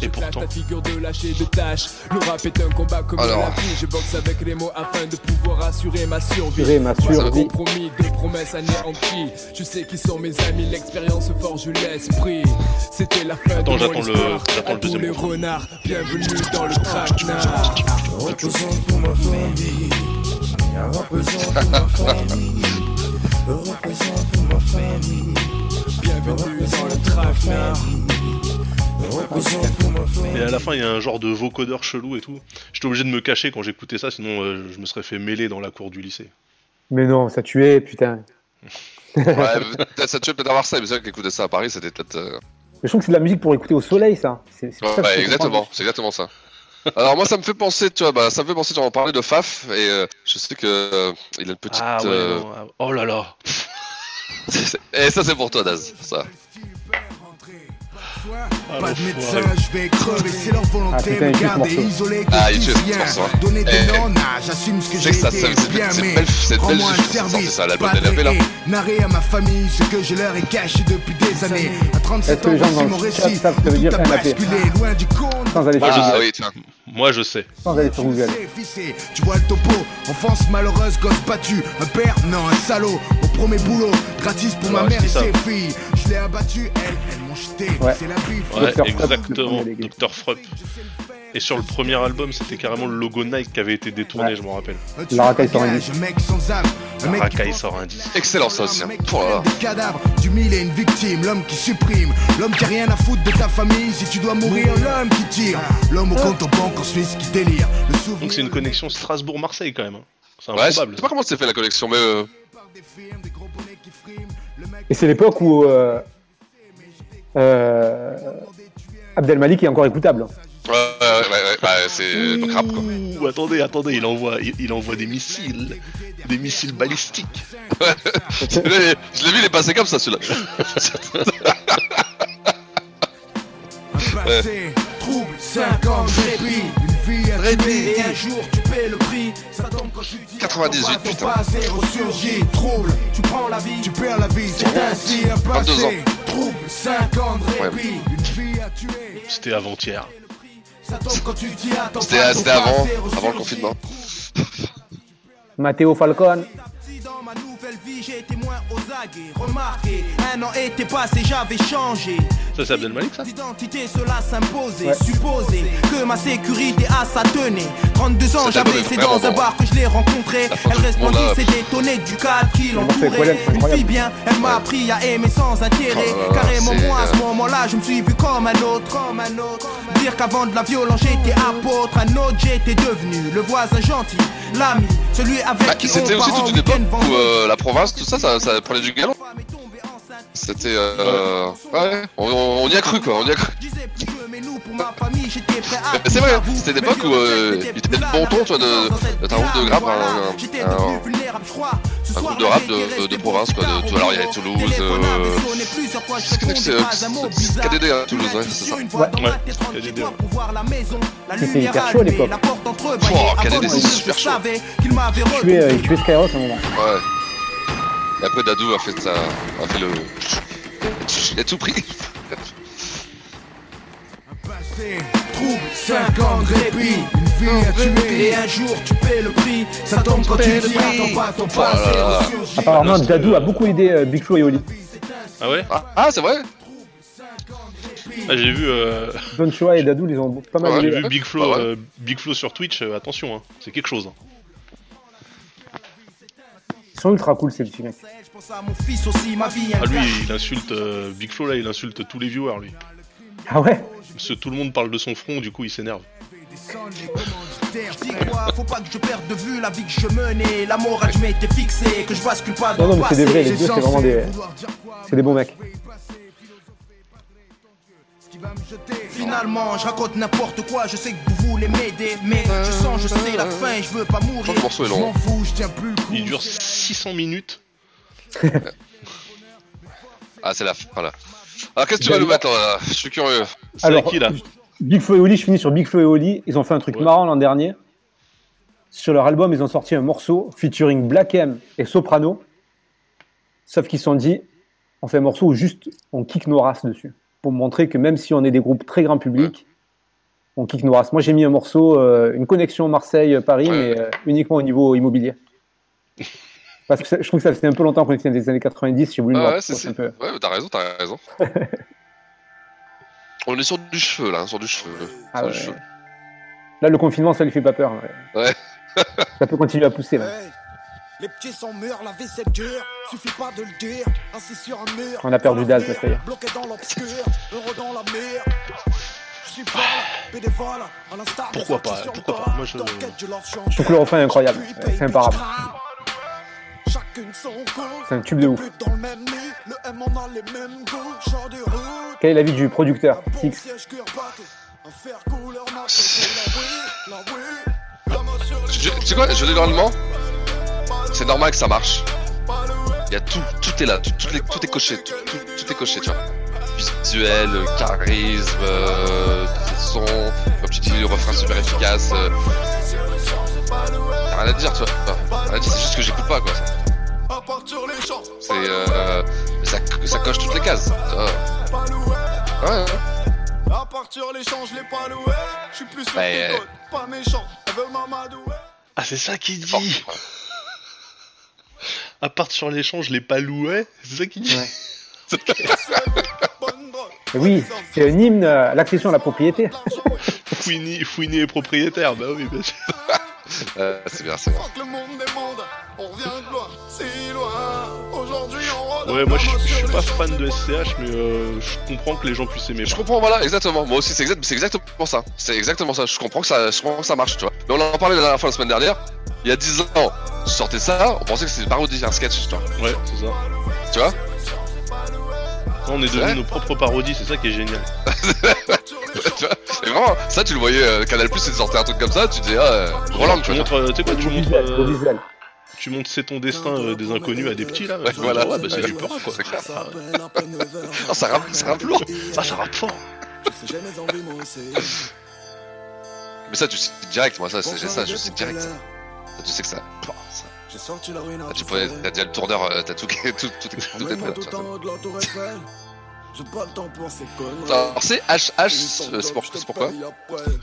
Et pourtant. Ta figure de lâcher de tâches. Le rap est un combat comme Alors. la vie. Je boxe avec les mots afin de pouvoir assurer ma survie. Assurer ma Pas de survie. compromis, de promesses anéanties. Je sais qui sont mes amis, l'expérience forge l'esprit. C'était la fin Attends, de mon j'attends le- j'attends le deuxième Représente pour ma famille. Bienvenue dans le famille. Et à la fin, il y a un genre de vocodeur chelou et tout. J'étais obligé de me cacher quand j'écoutais ça, sinon euh, je me serais fait mêler dans la cour du lycée. Mais non, ça tuait, putain. Ouais, ça te fait peut-être à Marseille, mais c'est vrai qu'écouter ça à Paris, c'était peut-être. euh, Mais je trouve que c'est de la musique pour écouter au soleil, ça. C'est ça que Ouais, exactement, c'est exactement ça. Alors moi ça me fait penser, tu vois, bah, ça me fait penser, tu en parlais de Faf et euh, je sais que euh, il a une petite. Ah ouais, euh, non, ah- oh là là. Et ça c'est pour toi Daz, ça. Ah, Pas de médecin, je vais crever, c'est leur Ah, volonté, putain, me garder isolé, Ah, que il je hein. Donner des Eh, noms, nah, j'assume ce que j'ai été, c'est- bien, c'est mais c'est rends-moi un c'est service, pas de narrer à ma famille ce que je leur ai caché depuis des années. À 37 Est-ce que ans, dans mon récit, tout a basculé, loin du compte. Sans aller sur Ah Google. oui, tiens. Moi je sais. Sans aller sur Google. Fissé, Tu vois le topo, enfance malheureuse, gosse battu, un père, non un salaud, au premier boulot, gratis pour ma Ouais, mère et c'est ses filles, je l'ai abattu, jeté, Ouais. Ouais, Dr. Frupp, exactement, Dr. Frupp. Et sur le premier album, c'était carrément le logo Nike qui avait été détourné, Ouais. je m'en rappelle. La racaille un sort un disque. un mec sans âme, un La racaille sort un disque. Excellent ça aussi. Un hein. des cadavres, du mille et une victime, l'homme qui supprime, l'homme qui a rien à foutre de ta famille, si tu dois mourir, l'homme qui tire, l'homme au compte en banque en Suisse qui délire, Donc c'est une connexion Strasbourg-Marseille quand même. hein. C'est Ouais, je sais improbable. pas comment c'est fait la collection, mais euh, Et c'est l'époque où euh, Abdelmalik est encore écoutable. ouais, ouais, ouais, ouais, bah, c'est quoi. Ouh, attendez, attendez, il envoie, il, il envoie des missiles, des missiles balistiques. je l'ai je l'ai vu, il est passé comme ça celui-là. Un passé, trouble, 5 ans de répit, une vie à tuer et un jour tu paies le prix. Ça tombe quand tu dis 98, ton putain. passé ressurgit, trouble, tu prends la vie, tu perds la vie. C'est ainsi un 22 ans. passé, trouble, 5 ans de répit, une vie à tuer. C'était avant-hier. C'était pas, avant, avant le confinement. Matteo Falcon. Si dans ma nouvelle vie j'ai été moins aux aguets, remarquez, un an était passé, j'avais changé. Ça c'est Abdelmalik ça D'identité, cela s'imposait, Ouais. supposer que ma sécurité a sa tenue. 32 ans, j'avais, c'est dans un bar que je l'ai rencontré. Elle respondit, c'est étonné du cadre qui l'entourait. Une fille bien, elle m'a appris à aimer sans intérêt. Là, Carrément, moi, à ce moment-là, je me suis vu comme un autre. Comme un autre. Dire qu'avant de la violence, j'étais apôtre. Un autre, j'étais devenu le voisin gentil, l'ami, celui avec Bah, qui on C'était aussi toute une époque où euh, la province, tout ça, ça, ça prenait du galon. C'était euh, ouais, on, on- on y a cru quoi, on y a cru. À c'est vrai, c'était une époque où euh, il était de bon ton, tu vois, de, de un groupe de rap, un, un, un- un groupe de rap de, de province, quoi. De, alors il y avait Toulouse, euh, c'est c'est KDD, hein, Toulouse, ouais, c'est ça. Ouais, KDD, ouais. C'était hyper chaud à l'époque. Oh, KDD, c'est super chaud. Il tuait, euh, il tuait Skyrock à un moment. Ouais. Et après Dadou a fait ça, a fait le, il a tout pris. Passé, trouble, 5 ans de répit, une vie à tuer et un jour tu paies le prix. Ça tombe quand tu dis attends pas ton Oh passé. Apparemment, Dadou a beaucoup aidé euh, Big Flo et Oli. Ah ouais Ah, ah, c'est vrai Ah, J'ai vu, euh, Don Chua et Dadou, ils ont pas mal Ouais, j'ai aidé. vu Big Flo, Ah ouais. euh, Big Flo sur Twitch. euh, attention, hein, c'est quelque chose. hein. Ils sont ultra cool ces petits mecs. Je pense à mon fils aussi, ma vie. Ah lui, il insulte euh, Big Flo là, il insulte tous les viewers lui. Ah ouais Parce que tout le monde parle de son front, du coup il s'énerve. Faut pas que je perde de vue la vie que je menais. La morale, je m'étais fixé, que je bascule pas dans Non, non, mais c'est des vrais, les deux, c'est vraiment des. C'est des bons mecs. Finalement, je raconte n'importe quoi, je sais que vous voulez m'aider, mais je sens, je sais la fin je veux pas mourir. Le morceau est Je long. m'en fous, je tiens plus le coup. Il dure 600 minutes. Ah, c'est la fin, voilà. Alors qu'est-ce que tu vas nous mettre là Je suis curieux. C'est qui là Big Flo et Oli, je finis sur Big Flo et Oli. Ils ont fait un truc Ouais. marrant l'an dernier. Sur leur album, ils ont sorti un morceau featuring Black M et Soprano. Sauf qu'ils se sont dit, on fait un morceau où juste on kick nos races dessus. Pour montrer que même si on est des groupes très grand public, on kick nos races. Moi, j'ai mis un morceau, euh, une connexion Marseille-Paris, Ouais. mais euh, uniquement au niveau immobilier. Parce que ça- je trouve que ça faisait un peu longtemps qu'on était dans les années 90. J'ai voulu Ah ouais, c'est un c'est. peu. Ouais, mais t'as raison, t'as raison. On est sur du cheveu là, sur du cheveu. Ah sur ouais. du cheveu. Là, le confinement, ça lui fait pas peur. ouais. Ouais. ça peut continuer à pousser. ouais. Les petits sont mûrs, la vie c'est dur, suffit pas de le dire, assis sur un mur. On a perdu Daz, là, ça y est. Bloqué dans l'obscur, heureux dans la mer. Je suis pas là, bénévole, à l'instar Pourquoi pas, pourquoi pas, moi, je- Je trouve que le refrain est incroyable. C'est imparable. Chacune son cause, C'est un tube de ouf. plus dans le même lit, le M on a les mêmes goûts, genre de route. Quel est l'avis du producteur Six sais quoi, je dis normalement, c'est normal que ça marche. Il y a tout, tout est là, tout, tout, est, tout est coché, tout, tout, tout est coché, tu vois. Visuel, euh, charisme, euh, son, comme tu dis, le refrain super efficace. Euh, rien à dire, tu vois. Enfin, rien à dire, c'est juste que j'écoute pas, quoi. C'est, euh, ça, ça coche toutes les cases. tu vois. Ouais, ouais. À partir l'échange, je l'ai pas loué. Je suis plus sûr Bah, euh, pas méchant. Elle veut m'amadouer. Ah, c'est ça qu'il dit À part sur l'échange, je l'ai pas loué. C'est ça qu'il dit Et oui, c'est un hymne à l'accession à la propriété. Fouini, Fouini est propriétaire, bah oui, bien sûr. Euh, c'est bien, c'est bien. Le monde des mondes, on revient de loin, si loin. Aujourd'hui, on Ouais, moi je, je suis pas fan de SCH, mais euh, je comprends que les gens puissent aimer. Je comprends, voilà, exactement. Moi aussi, c'est exact, c'est exactement ça. C'est exactement ça. Je comprends que ça, je comprends que ça marche, tu vois. Mais on en parlait la dernière fois la semaine dernière. Il y a 10 ans, tu sortais ça, on pensait que c'était une parodie, un sketch, tu vois. Ouais, c'est ça. Tu vois? On est vrai nos propres parodies, c'est ça qui est génial. tu vois Et vraiment, ça, tu le voyais, euh, Canal Plus, il sortait un truc comme ça, tu disais, ah, euh, Roland, tu tu vois. montres, euh, tu sais quoi, tu montres, euh. Tu montres c'est ton destin euh, des inconnus à des petits là. Ouais, voilà. ouais, bah c'est Ouais. du peur quoi. Ah, Ah, ça rappe, ça rappe lourd. Ça, ça rappe fort. Mais ça, tu sais direct, moi, ça, c'est ça, je sais direct. Ça, Ça, tu sais que ça. Bah, ça- J'ai sorti la ruine Ah, tu pourrais, t'as déjà le tourneur, euh, t'as tout, tout, tout, tout, tout est prêt, ça. J'ai pas le temps pour ces conneries. Alors, c'est H, H, euh, c'est pour- c'est pourquoi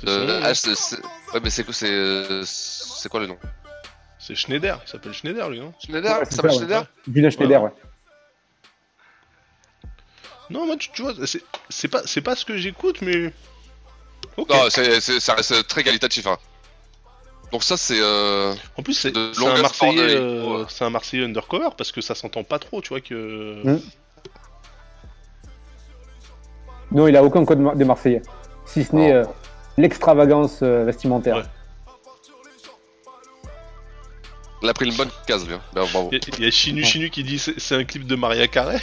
euh, H. Ouais, mais c'est quoi, c'est. euh, C'est quoi le nom? C'est Schneider, il s'appelle Schneider lui, non Schneider Ouais, Ça s'appelle Schneider Julien Schneider, ouais. Non, moi tu, tu vois, c'est- c'est pas, c'est pas ce que j'écoute, mais. Ok. Non, c'est, c'est, ça reste très qualitatif, hein. Donc, ça, c'est. Euh... En plus, c'est de c'est un Marseillais, de- euh, Ouais. c'est un Marseillais undercover parce que ça s'entend pas trop, tu vois que. Mm. Non, il a aucun code des Marseillais. Si ce n'est euh, l'extravagance euh, vestimentaire. Il a pris une bonne case, lui. hein. Ben, bravo. Il y, a- Chinu Chinu qui dit c'est un clip de Maria Carré.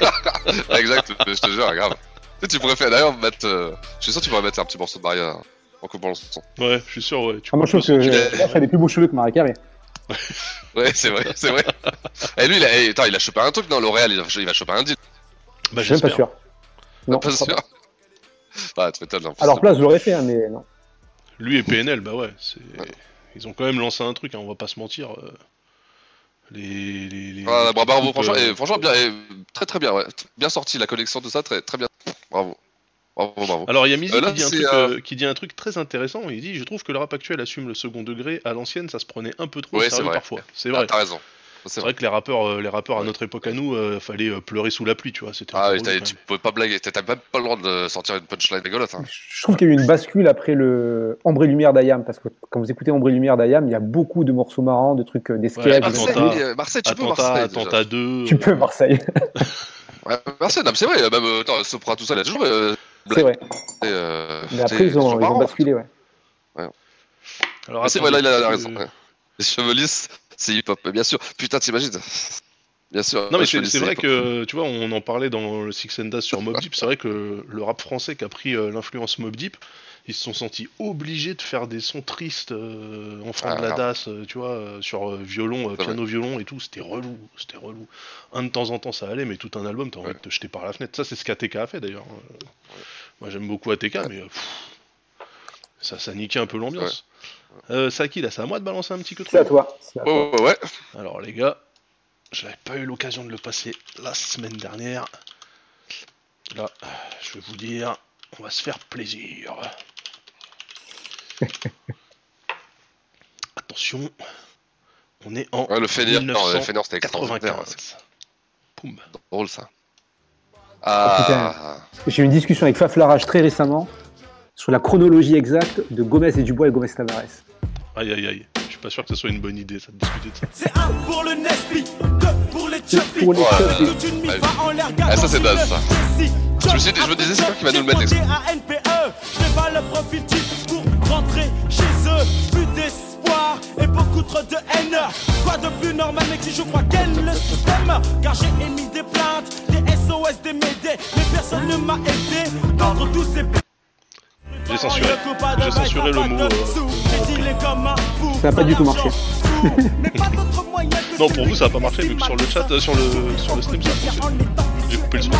Ah, exact, je te jure, grave. Tu sais, tu pourrais faire d'ailleurs mettre. euh, Je suis sûr que tu pourrais mettre un petit morceau de Maria en coupant le son. Ouais, je suis sûr, ouais. Tu Ah, moi, je trouve que a des plus beaux cheveux que Marie Carré. Ouais, c'est vrai, c'est vrai. Et lui, il a, eh, attends, il a chopé un truc dans L'Oréal, il, va- il va choper un deal. Bah, Je suis même pas sûr. Non, pas sûr. pas. Bah, tu m'étonnes. leur place, je l'aurais fait, hein, mais non. Lui et PNL, bah ouais, c'est... ils ont quand même lancé un truc, hein, on va pas se mentir. euh, Les, les, les- Ah, bah, bravo, groupes, franchement, euh, et, franchement bien, et très très bien, ouais. Bien sorti la collection de ça, très très bien. Bravo. Bravo, bravo. Alors il y a Mizi Euh, là, qui, dit truc, euh, euh, qui dit un truc très intéressant. Il dit Je trouve que le rap actuel assume le second degré. À l'ancienne, ça se prenait un peu trop au Ouais, c'est sérieux vrai. parfois. C'est Ah, vrai. t'as raison. C'est vrai que les rappeurs, euh, les rappeurs à notre époque à nous, euh, fallait euh, pleurer sous la pluie, tu vois. Ah, oui, tu pouvais pas blaguer, t'as même pas le droit de sortir une punchline rigolote. Hein. Je trouve qu'il y a eu une bascule après le Ombre et Lumière d'Ayam, parce que quand vous écoutez Ombre et Lumière d'Ayam, il y a beaucoup de morceaux marrants, de trucs, des sketchs. Ouais, Marseille, Marseille, tu peux Marseille. Attentat 2. Tu peux Marseille, Ouais, Marseille, c'est vrai, même attends, Sopra, tout ça, il a toujours. Euh, c'est vrai. euh, Mais après, ils ont, basculé, ouais. Alors, c'est vrai, là, il a raison. ouais. Les cheveux lisses, c'est hip-hop, bien sûr. Putain, t'imagines Bien sûr. Non mais c'est vrai que tu vois on en parlait dans le Six and sur Mob Deep. C'est vrai que le rap français qui a pris euh, l'influence Mob Deep ils se sont sentis obligés de faire des sons tristes euh, en fin Ah, de la grave. DAS euh, tu vois euh, sur euh, violon euh, C'est piano violon et tout. C'était relou c'était relou. Un de temps en temps ça allait mais tout un album t'as envie de te jeter par la fenêtre. Ça c'est ce qu'ATK a fait d'ailleurs Euh, moi j'aime beaucoup ATK mais euh, pff, ça ça niquait un peu l'ambiance euh, Saki là c'est à moi de balancer un petit que C'est à toi. c'est à toi. Ouais, ouais, alors les gars, j'avais pas eu l'occasion de le passer la semaine dernière. Là, je vais vous dire, on va se faire plaisir. Attention, on est en Ouais, le Fenner, c'était extraordinaire. 1995. Poum. Drôle ça. Oh, Ah, J'ai eu une discussion avec Faflarage très récemment sur la chronologie exacte de Gomez et Dubois et Gomez Tavares. Aïe aïe aïe, je suis pas sûr que ce soit une bonne idée ça de discuter de ça. C'est un pour le Nesby, deux pour les Chubby. pour les Ouais, Chubby. Toute une ouais. mise en l'air Ah, ça, c'est naze, ça. Je me suis je me disais, c'est quoi qui va nous le mettre, NPE, je pas le profil type pour rentrer chez eux. Plus d'espoir et beaucoup trop de haine. Quoi de plus normal, mec, si je crois qu'elle le système. Car j'ai émis des plaintes, des SOS, des médés, mais personne ne m'a aidé. D'entre tous ces J'ai censuré, j'ai censuré le mot. euh, Ça n'a pas du tout marché. Non, pour vous ça a pas marché, mais sur le chat, euh, sur le sur le stream ça a fonctionné. J'ai coupé le son.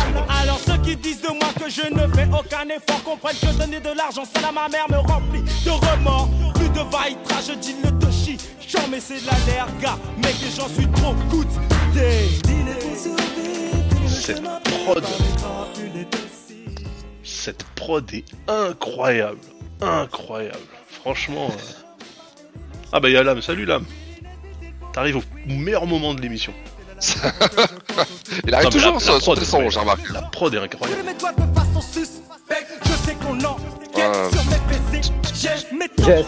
Alors ceux qui disent de moi que je ne fais aucun effort comprennent que donner de l'argent à ma mère me remplit de remords. Plus de vaïtra, je dis le toshi. J'en mais c'est de la derga, mec et j'en suis trop good day. Cette prod, cette prod est incroyable, incroyable. Franchement. euh. Ah bah il y a l'âme, salut l'âme. T'arrives au meilleur moment de l'émission. Il arrive Non, toujours la- sur la son prod, j'ai remarqué. La prod est incroyable. Yes.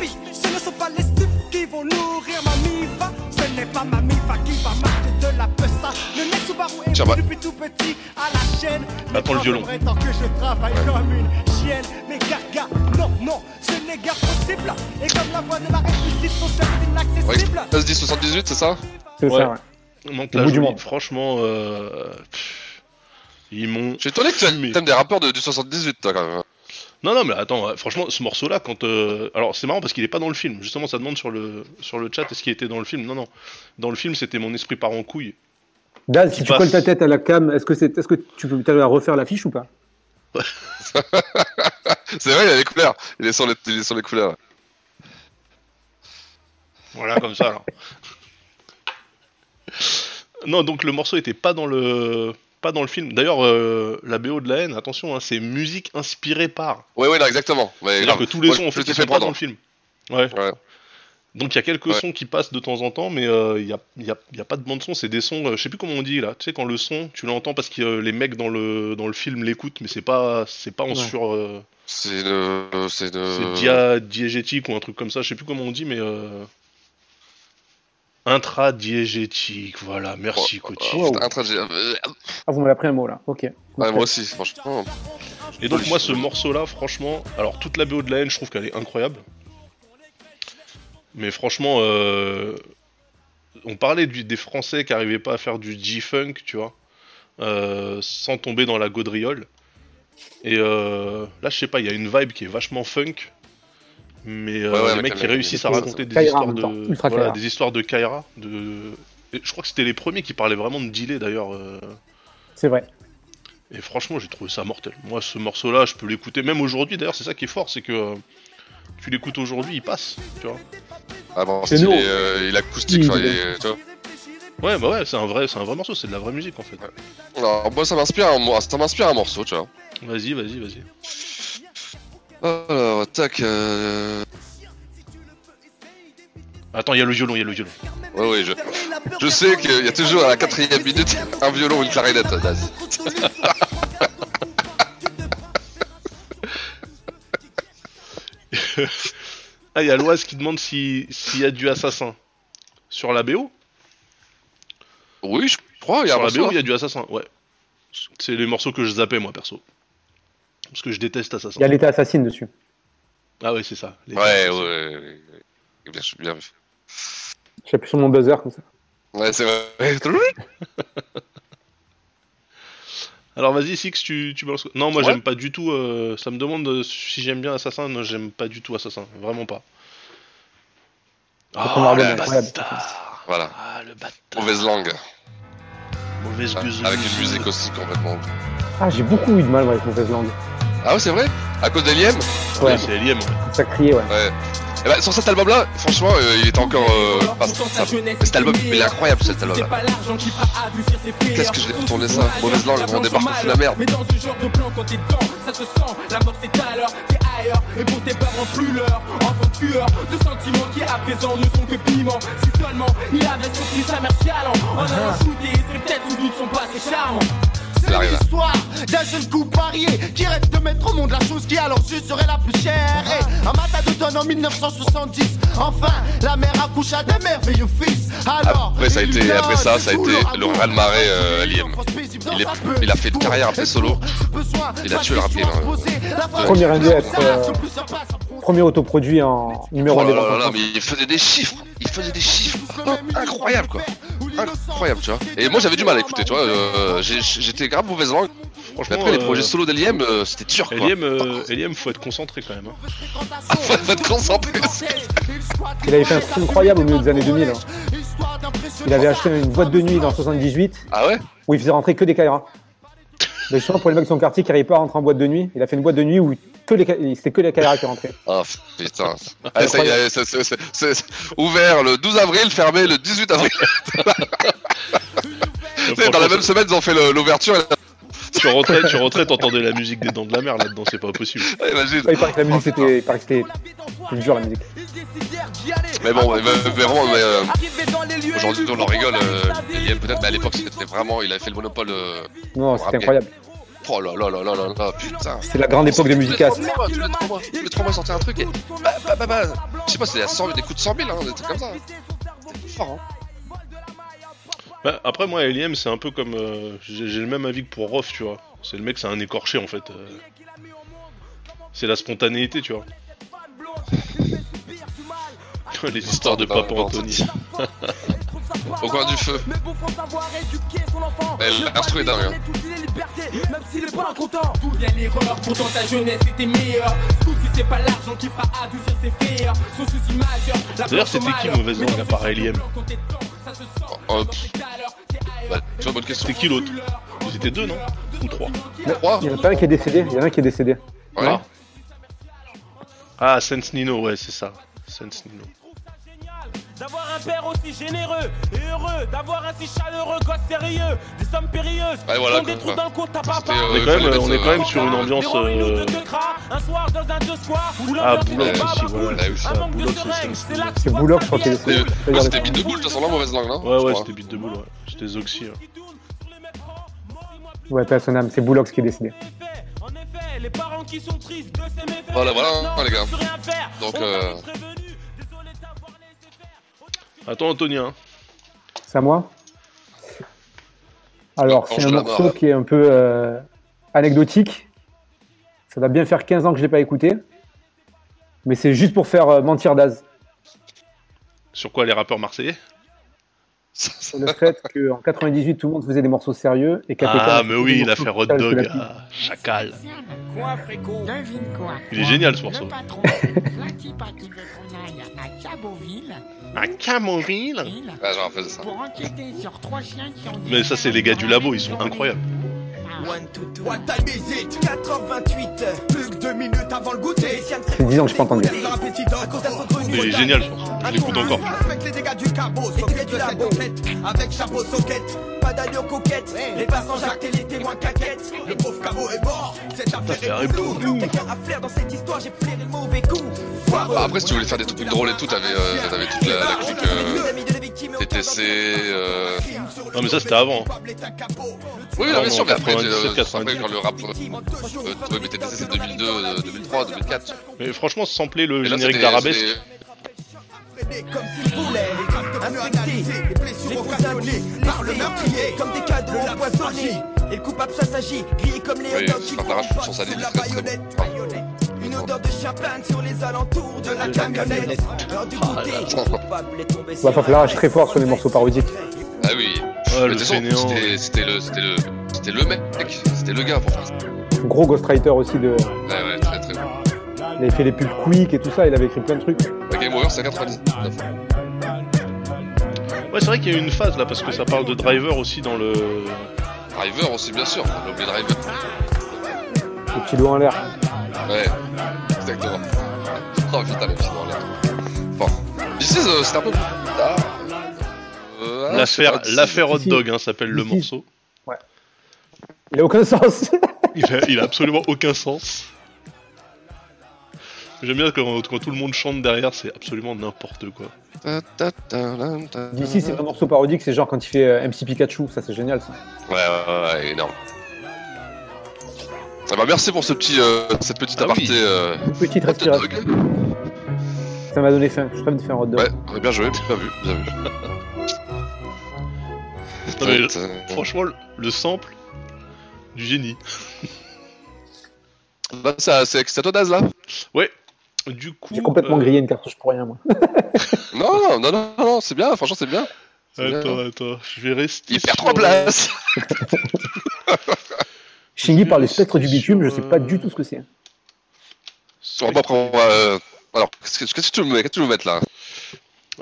Subaru est bah. depuis tout petit à la chaîne. Attends le violon. prétends que je travaille comme une chienne. Mais gaga, non, non, ce n'est guère possible. Et comme la voix de la réussite, son Ouais, inaccessible. SD 78, c'est ça C'est Ouais. ça, ouais. Là, bout du monde. franchement, euh, ils m'ont. Je suis étonné que tu fumé. aimes des rappeurs de, du 78, toi, quand même. Non, non, mais attends, franchement, ce morceau-là, quand. euh, Alors, c'est marrant parce qu'il est pas dans le film. Justement, ça demande sur le, sur le chat est-ce qu'il était dans le film? Non, non. Dans le film, c'était mon esprit part en couille. Daz, si tu passe. colles ta tête à la cam, est-ce que, c'est, est-ce que tu peux à refaire l'affiche ou pas C'est vrai, il a les couleurs. Il est sur les, il est sur les couleurs. Voilà, comme ça, alors. non, donc le morceau était pas dans le. Pas dans le film. D'ailleurs, euh, la BO de la haine, attention, hein, c'est musique inspirée par. Ouais, ouais, non, exactement. Ouais, C'est-à-dire que tous les Moi, sons, en fait, ils sont pas prendre. dans le film. Ouais. Ouais. Donc il y a quelques Ouais. sons qui passent de temps en temps, mais euh, il y, a, il y a- y a pas de bande son, c'est des sons, euh, je sais plus comment on dit là. Tu sais quand le son, tu l'entends parce que euh, les mecs dans le dans le film l'écoutent, mais c'est pas c'est pas en Ouais. sur euh, C'est de. C'est c'est de. dia diégétique ou un truc comme ça, je sais plus comment on dit, mais euh... intradiégétique, voilà. Merci Coty. Oh, trajet. euh, Ah, vous m'avez appris un mot là, ok. Ouais, moi aussi, franchement. Et donc moi ce morceau là, franchement, alors toute la BO de la haine, je trouve qu'elle est incroyable. Mais franchement, euh, on parlait du- des Français qui arrivaient pas à faire du G-funk, tu vois, euh, sans tomber dans la gaudriole. Et euh, là, je sais pas, il y a une vibe qui est vachement funk, mais euh, Ouais, ouais, les mecs qui réussissent à raconter des Kaira histoires de, voilà, des histoires de Kaira. De... et je crois que c'était les premiers qui parlaient vraiment de dealer d'ailleurs. euh, C'est vrai. et franchement, j'ai trouvé ça mortel. Moi, ce morceau-là, je peux l'écouter même aujourd'hui. D'ailleurs, c'est ça qui est fort, c'est que euh, tu l'écoutes aujourd'hui, il passe, tu vois. Ah bon, C'est style, nous. il est, euh, il acoustique, Oui, enfin, il est- tu vois. Ouais, bah ouais, c'est un vrai, c'est un vrai morceau, c'est de la vraie musique en fait. Alors, moi, ça m'inspire un, mo- ça m'inspire un morceau, tu vois. Vas-y, vas-y, vas-y. Alors, tac. Euh... Attends, il y a le violon, il y a le violon. Ouais, ouais, je, je sais qu'il y a toujours à la quatrième minute un violon ou une clarinette, Ah, il y a Loise qui demande si- s'il y a du assassin. Sur la BO Oui, je crois, il y a Sur la. BO, il y a du assassin, ouais. C'est les morceaux que je zappais, moi, perso. Parce que je déteste assassin. Il y a l'état assassine dessus. Ah ouais, c'est ça. Ouais, ouais, ouais. ouais. Bien, bien vu. J'appuie sur mon buzzer comme ça. Ouais, c'est vrai. Alors vas-y, Six, tu, tu balances- Non, moi Ouais. j'aime pas du tout. euh, ça me demande si j'aime bien Assassin. Non, j'aime pas du tout Assassin. Vraiment pas. Ah, album le bâtard Voilà. Ah, le bâtard Mauvaise langue. Mauvaise Ah, gueuse. Avec une musique aussi complètement. Ah, j'ai beaucoup eu de mal avec mauvaise langue. Ah ouais, c'est vrai? À cause d'Eliem Ouais, Ouais, c'est Eliem. ça criait, ouais. Ouais. Et bah, sur cet album-là, franchement, euh, il était encore. Euh, pas- ça- mais cet album, il est incroyable cet album-là. Qu'est-ce que je l'ai retourné ça Mauvaise langue, on débarque de la merde. Mais dans ce genre de plan, quand t'es dedans, ça se sent. La mort c'est à l'heure, t'es ailleurs. Et pour tes parents, plus l'heure. Enfant tueur, de sentiments qui à présent ne sont que piment. Si seulement il avait sorti sa mère chialant. En allant shooter, c'est peut-être sans doute son passé charmant. Il L'histoire d'un jeune couple marié qui rêve de mettre au monde la chose qui à leurs yeux serait la plus chère. Et un matin d'automne en 1970, enfin, la mère accoucha d'un merveilleux fils. Alors, Après, ça a il été, après ça, ça a été le raz-de-marée euh, Eliem. Il, est- il a fait une carrière après solo. Il a tué le rap game. hein. Premier indé à être, euh, Premier autoproduit en numéro Oh 1 là des là là ventes. là, mais il faisait des chiffres, il faisait des chiffres oh, incroyables quoi, incroyable tu vois. Et moi j'avais du mal à écouter, tu vois. euh, J'étais grave mauvaise langue. Mais Franchement, après, les euh, projets solo d'Eliem, euh, c'était dur quoi. Eliem, euh, Eliem, faut être concentré quand même. hein. faut être concentré. Il avait fait un truc incroyable au milieu des années 2000. hein. Il avait acheté une boîte de nuit dans 78 Ah ouais? où il faisait rentrer que des Kaira. Mais justement, pour les mecs de son quartier qui n'arrivaient pas à rentrer en boîte de nuit, il a fait une boîte de nuit où que les, Ka- c'était que les Kaira qui rentraient. Ah putain. Ah, ça y est, c'est- c'est- c'est- c'est ouvert le 12 avril, fermé le 18 avril. Dans la même semaine, ils ont fait le- l'ouverture. et la- Tu rentrais, tu rentrais, t'entendais la musique des Dents de la Mer là-dedans, c'est pas possible. Ouais, imagine. Ouais, il paraît que la musique c'était, il paraît que c'était, dur la musique. Mais bon, mais, mais- mais vraiment, mais, euh, aujourd'hui on en rigole. Euh, peut-être, mais à l'époque c'était vraiment, il avait fait le monopole. euh, Non, c'était incroyable. Oh là là là là là là, putain. C'est la grande époque de Musicast. Tous les trois mois, tous les sortait un truc et. Bah, bah, bah, bah, je sais pas, c'était à 100 des coups de 100 000, hein, des trucs comme ça. C'était fort, hein. Bah, après, moi, Eliem, c'est un peu comme. euh, j'ai j'ai le même avis que pour Rof, tu vois. C'est le mec, c'est un écorché en fait. euh. C'est la spontanéité, tu vois. Les histoires de Papa Anthony. Au coin du feu. L'instru est dingue. hein. Même s'il est pas content D'où vient l'erreur? Pourtant sa jeunesse était meilleure Tout si c'est pas l'argent qui fera adoucir ses frères Son souci majeur la D'ailleurs, c'était qui mauvaise langue à part Eliem Oh. Bah, tu vois, bonne question. C'était qui l'autre? Ils étaient deux, non? Ou trois? Trois Il y en a pas un qui est décédé. Il y en a un qui est décédé. Ouais. Ah. Ah, Sense Nino, ouais, c'est ça. Sense Nino. D'avoir un père aussi généreux et heureux D'avoir un si chaleureux gosse sérieux Des sommes périlleuses Ouais, voilà, des quoi. trous dans le compte à papa C'était, euh, On est quand même, on est quand même sur une ambiance. Euh, deux de gras, Un soir dans un deux soirs Où Ah, l'ambiance Boulogne est aussi, voilà. c'est ça. Un manque de Boulogne, c'est seringues Sense C'est là Nino. que C'est tu vois Boulogne, que je crois. C'était c'était Beat de Boule, de toute façon, là, mauvaise langue, là Ouais, ouais, c'était Beat de Boule, ouais. J'étais Zoxy. hein. Ouais, pas son âme. C'est Boulox qui est décédé. En effet, les parents qui sont tristes de ces méfaits Voilà, voilà, Maintenant, les gars. Donc, On euh, Attends, Anthony, hein. C'est à moi Alors, c'est un morceau qui est un peu euh, anecdotique. Ça va bien faire 15 ans que je l'ai pas écouté. Mais c'est juste pour faire euh, mentir Daz. Sur quoi les rappeurs marseillais? Sur le fait qu'en 98, tout le monde faisait des morceaux sérieux. Et KPK Ah, mais oui, il a morceaux fait qui Hot Dog, ah, Chacal. Quoi, Fréco Devine quoi Il est génial, ce morceau. Le patron, Vlatipa qui veut qu'on aille à Caboville. À Camoville Ouais, j'ai rappelé ça. Pour enquêter sur trois chiens qui ont Mais ça, c'est les gars du labo, ils sont incroyables. What time is it? 4h28, plus que 2 minutes avant le goûter. C'est 10 ans que je pas entendu. L'appétit d'or, quand elles sont trop Mais il est génial. Je l'écoute encore. Avec les dégâts du cabot, s'occupe de cette enquête. Avec chapeau soquette, pas d'allure coquette. Les passants jactent et les témoins caquettes. Le pauvre cabot est mort, cette affaire un est pour Quelqu'un a flair dans cette histoire, j'ai flairé le mauvais coup. Bah, après, si tu voulais faire des trucs drôles et tout, t'avais euh, t'avais toute la, la clique euh, TTC. Euh... Non, mais ça, c'était avant. hein. Oui, non, bien sûr, mais après, 97, 90. après quand le rap. Euh, ouais, mais TTC c'est 2002, euh, 2003, 2004. Mais franchement, sampler le générique d'Arabesque. comme s'il voulait inspecter les blessures occasionnées par le meurtrier comme des cadeaux empoisonnés et le coupable ça s'agit grillé comme les Oui, hot dogs qui Star Tarage, font sur sa ligne, la très, très bon. baïonnette une odeur de champagne sur les alentours de la camionnette heure du goûter le coupable est tombé Ouais, faut lâche très fort sur les morceaux parodiques. Ah oui. Mais le c'était le, c'était le, c'était le mec, c'était le gars pour faire ça. Gros ghostwriter aussi de. Ouais, ouais, très très bon. Il avait fait les pubs Quick et tout ça. Il avait écrit plein de trucs. La Game Over, c'est 99. Ouais, c'est vrai qu'il y a eu une phase là, parce que ça parle de driver aussi dans le. Driver aussi, bien sûr. On a oublié Driver. Le petit doigt en l'air. Ouais, exactement. Oh putain, le petit dans l'air. Bon. This is, euh, c'était un peu plus tard. Euh, L'affaire Hot. Dog hein, s'appelle le morceau. Il a aucun sens. Il a, il a absolument aucun sens. J'aime bien quand, quand tout le monde chante derrière, c'est absolument n'importe quoi. D'ici, c'est un morceau parodique. C'est genre quand il fait euh, MC Pikachu. Ça, c'est génial. Ça. Ouais, ouais, ouais, énorme. Ah bah merci pour ce petit, euh, cette petite Ah aparté. oui. Euh, petite respiration. Ça m'a donné faim. Je rêve de faire un hot dog. Ouais, ouais, bien joué, bien vu, bien vu. Non, mais Ta, ta. franchement, le, le sample du génie. Bah, ça, c'est c'est à toi Daz là Ouais. Du coup. J'ai complètement euh, grillé une cartouche pour rien, moi. Non, non, non, non, non, c'est bien, franchement c'est bien. C'est bien. Attends, attends, je vais rester. Il perd 3 places Shingy par les spectres du bitume, je sais pas du tout ce que c'est. Bon, après, on va, euh, Alors, qu'est-ce que qu'est-ce que tu veux me qu'est-ce que tu veux me mettre là?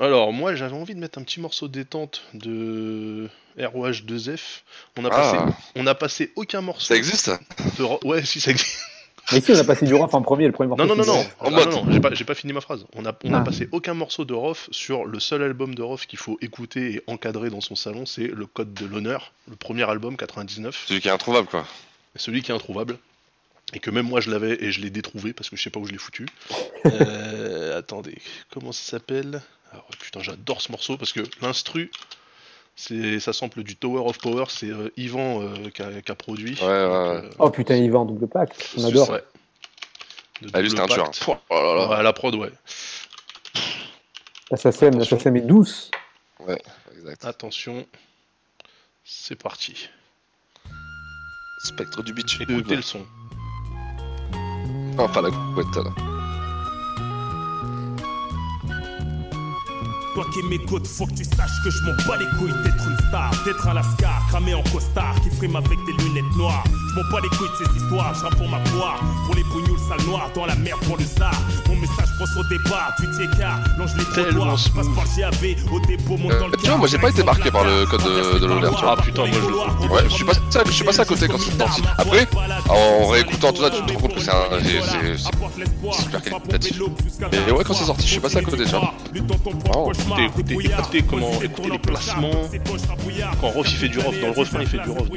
Alors, moi, j'avais envie de mettre un petit morceau détente de ROH2F. On a, Ah. passé... on a passé aucun morceau. Ça existe de ro- Ouais, si, ça existe. Mais si, on a passé du Rof en premier, le premier morceau. Non, non, non, non, Ah, non, non, j'ai pas, j'ai pas fini ma phrase. On a, on a Ah. passé aucun morceau de Rof sur le seul album de Rof qu'il faut écouter et encadrer dans son salon, c'est le Code de l'honneur, le premier album 99. Celui qui est introuvable, quoi. Celui qui est introuvable. Et que même moi je l'avais et je l'ai détrouvé parce que je sais pas où je l'ai foutu. Euh, attendez, comment ça s'appelle? Ah ouais, Putain, j'adore ce morceau parce que l'instru, c'est ça sample du Tower of Power, c'est euh, Yvan euh, qui a, produit. Ouais, ouais, ouais. Oh putain, il va en double pack. On adore. Ouais. Ah, lui, c'était un tueur. Pouah, oh là là. Ouais, à la prod, ouais. La SACEM est douce. Ouais, exact. Attention, c'est parti. Spectre du bitume. Écoutez le son. Enfin, la couette, là. Toi qui m'écoutes, faut que tu saches que je m'en bats les couilles d'être une star, d'être un lascar, cramé en costard, qui frime avec des lunettes noires. Je m'en bats les couilles de ces histoires, je pour ma poire, pour les bougnoules sales noires, dans la merde pour le zar. Mon message pense au départ, tu t'y écarts, longe les trottoirs, je passe par le GAV, au dépôt, monte dans le Euh, tu vois, moi j'ai pas été marqué par le code de, de vois. Ah putain, moi je le trouve. Ouais, je suis passé, je suis passé à côté quand c'est sorti. Après, en réécoutant tout ça, tu te rends compte que c'est un. c'est- c'est- c'est super qualitatif. Mais ouais, quand c'est sorti, je suis passé à côté, tu vois. Écoutez, écoutez, écoutez comment, écoutez les placements. Quand Rof il fait du Rof, dans le refrain il fait du Rof.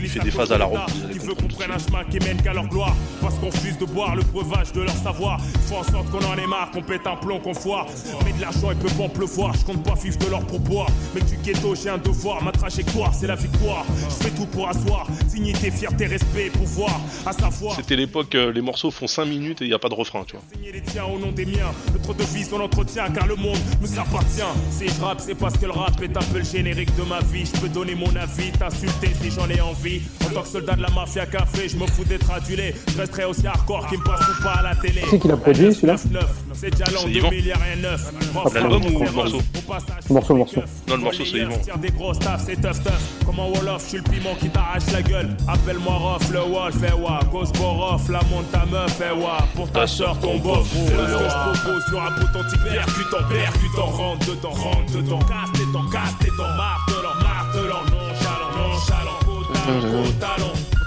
Il fait des phases à la Qui veut comprendre. qu'on prenne un chemin qui mène qu'à leur gloire Parce qu'on refuse de boire le breuvage de leur savoir Faut en sorte qu'on en ait marre, qu'on pète un plomb, qu'on foire Mais de l'argent il peut pas en pleuvoir Je compte pas vivre de leur pourboire Mais du ghetto j'ai un devoir Ma trajectoire c'est la victoire Je fais tout pour asseoir Dignité, fierté, respect, pouvoir À savoir C'était l'époque, euh, les morceaux font 5 minutes et il n'y a pas de refrain, tu vois. signer les tiens au nom des miens Notre devise on l'entretient car le monde nous appartient Si je rappe c'est parce que le rap est un peu le générique de ma vie Je peux donner mon avis, t'insulter si j'en ai envie En tant que soldat de la mafia café, je me fous d'être adulé Je resterai aussi hardcore qui me passeront pas à la télé Qui c'est qui l'a produit, celui-là 9, C'est déjà l'an C'est Yvan. 2000, y'a rien de neuf L'album ou le morceau Le morceau, le morceau. Non, le morceau c'est Yvan. Tire des gros staffs, c'est tough tough. Comme un Wolof, je suis le piment qui t'arrache la gueule. Appelle-moi Rof, le Wolf, eh wa. Cause Borof, la monte ta meuf, eh wa. Pour ta soeur, ton bof. C'est ce que je propose sur un authentique percutant, percutant. Rentre dedans, rentre dedans. Casse tes dents, casse tes dents. Martelant, martelant, nonchalant, nonchalant. Gros talent, gros talent.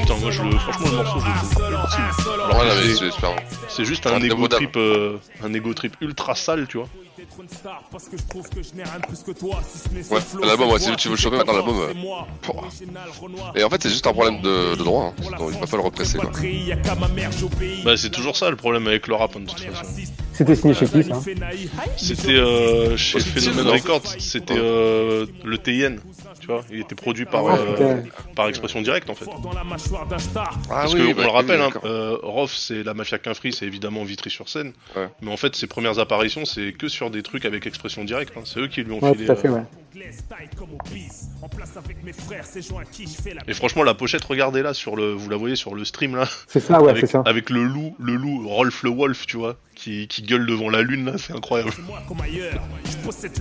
Putain, moi je le, franchement le morceau je le trouve pas possible. Alors, là, mais c'est juste Un ego trip, euh, un ego trip ultra sale, tu vois. Ouais, l'album, ouais, si tu veux qui choper maintenant l'album. euh. Et en fait, c'est juste un problème de, de droit. Hein. Donc, il va pas le represser, quoi. Bah c'est toujours ça le problème avec le rap hein, de toute façon. C'était signé chez qui, ça C'était euh, chez Phenomen non Records, c'était euh, le TN, tu vois, il était produit par, euh, par expression directe en fait. Ah Parce oui, que, bah, on le rappelle, oui, hein, euh, Rof c'est la mafia qu'un c'est évidemment Vitry-sur-Seine, Ouais. mais en fait ses premières apparitions c'est que sur des trucs avec expression directe, hein. c'est eux qui lui ont Ouais, filé. tout à fait, euh, ouais. En place avec mes frères, ces gens à qui je fais la Et franchement la pochette, regardez là sur le, vous la voyez sur le stream là, C'est ça, ouais, avec, c'est ça. avec le loup, le loup Rolf le Wolf, tu vois, qui, qui gueule devant la lune là, c'est incroyable.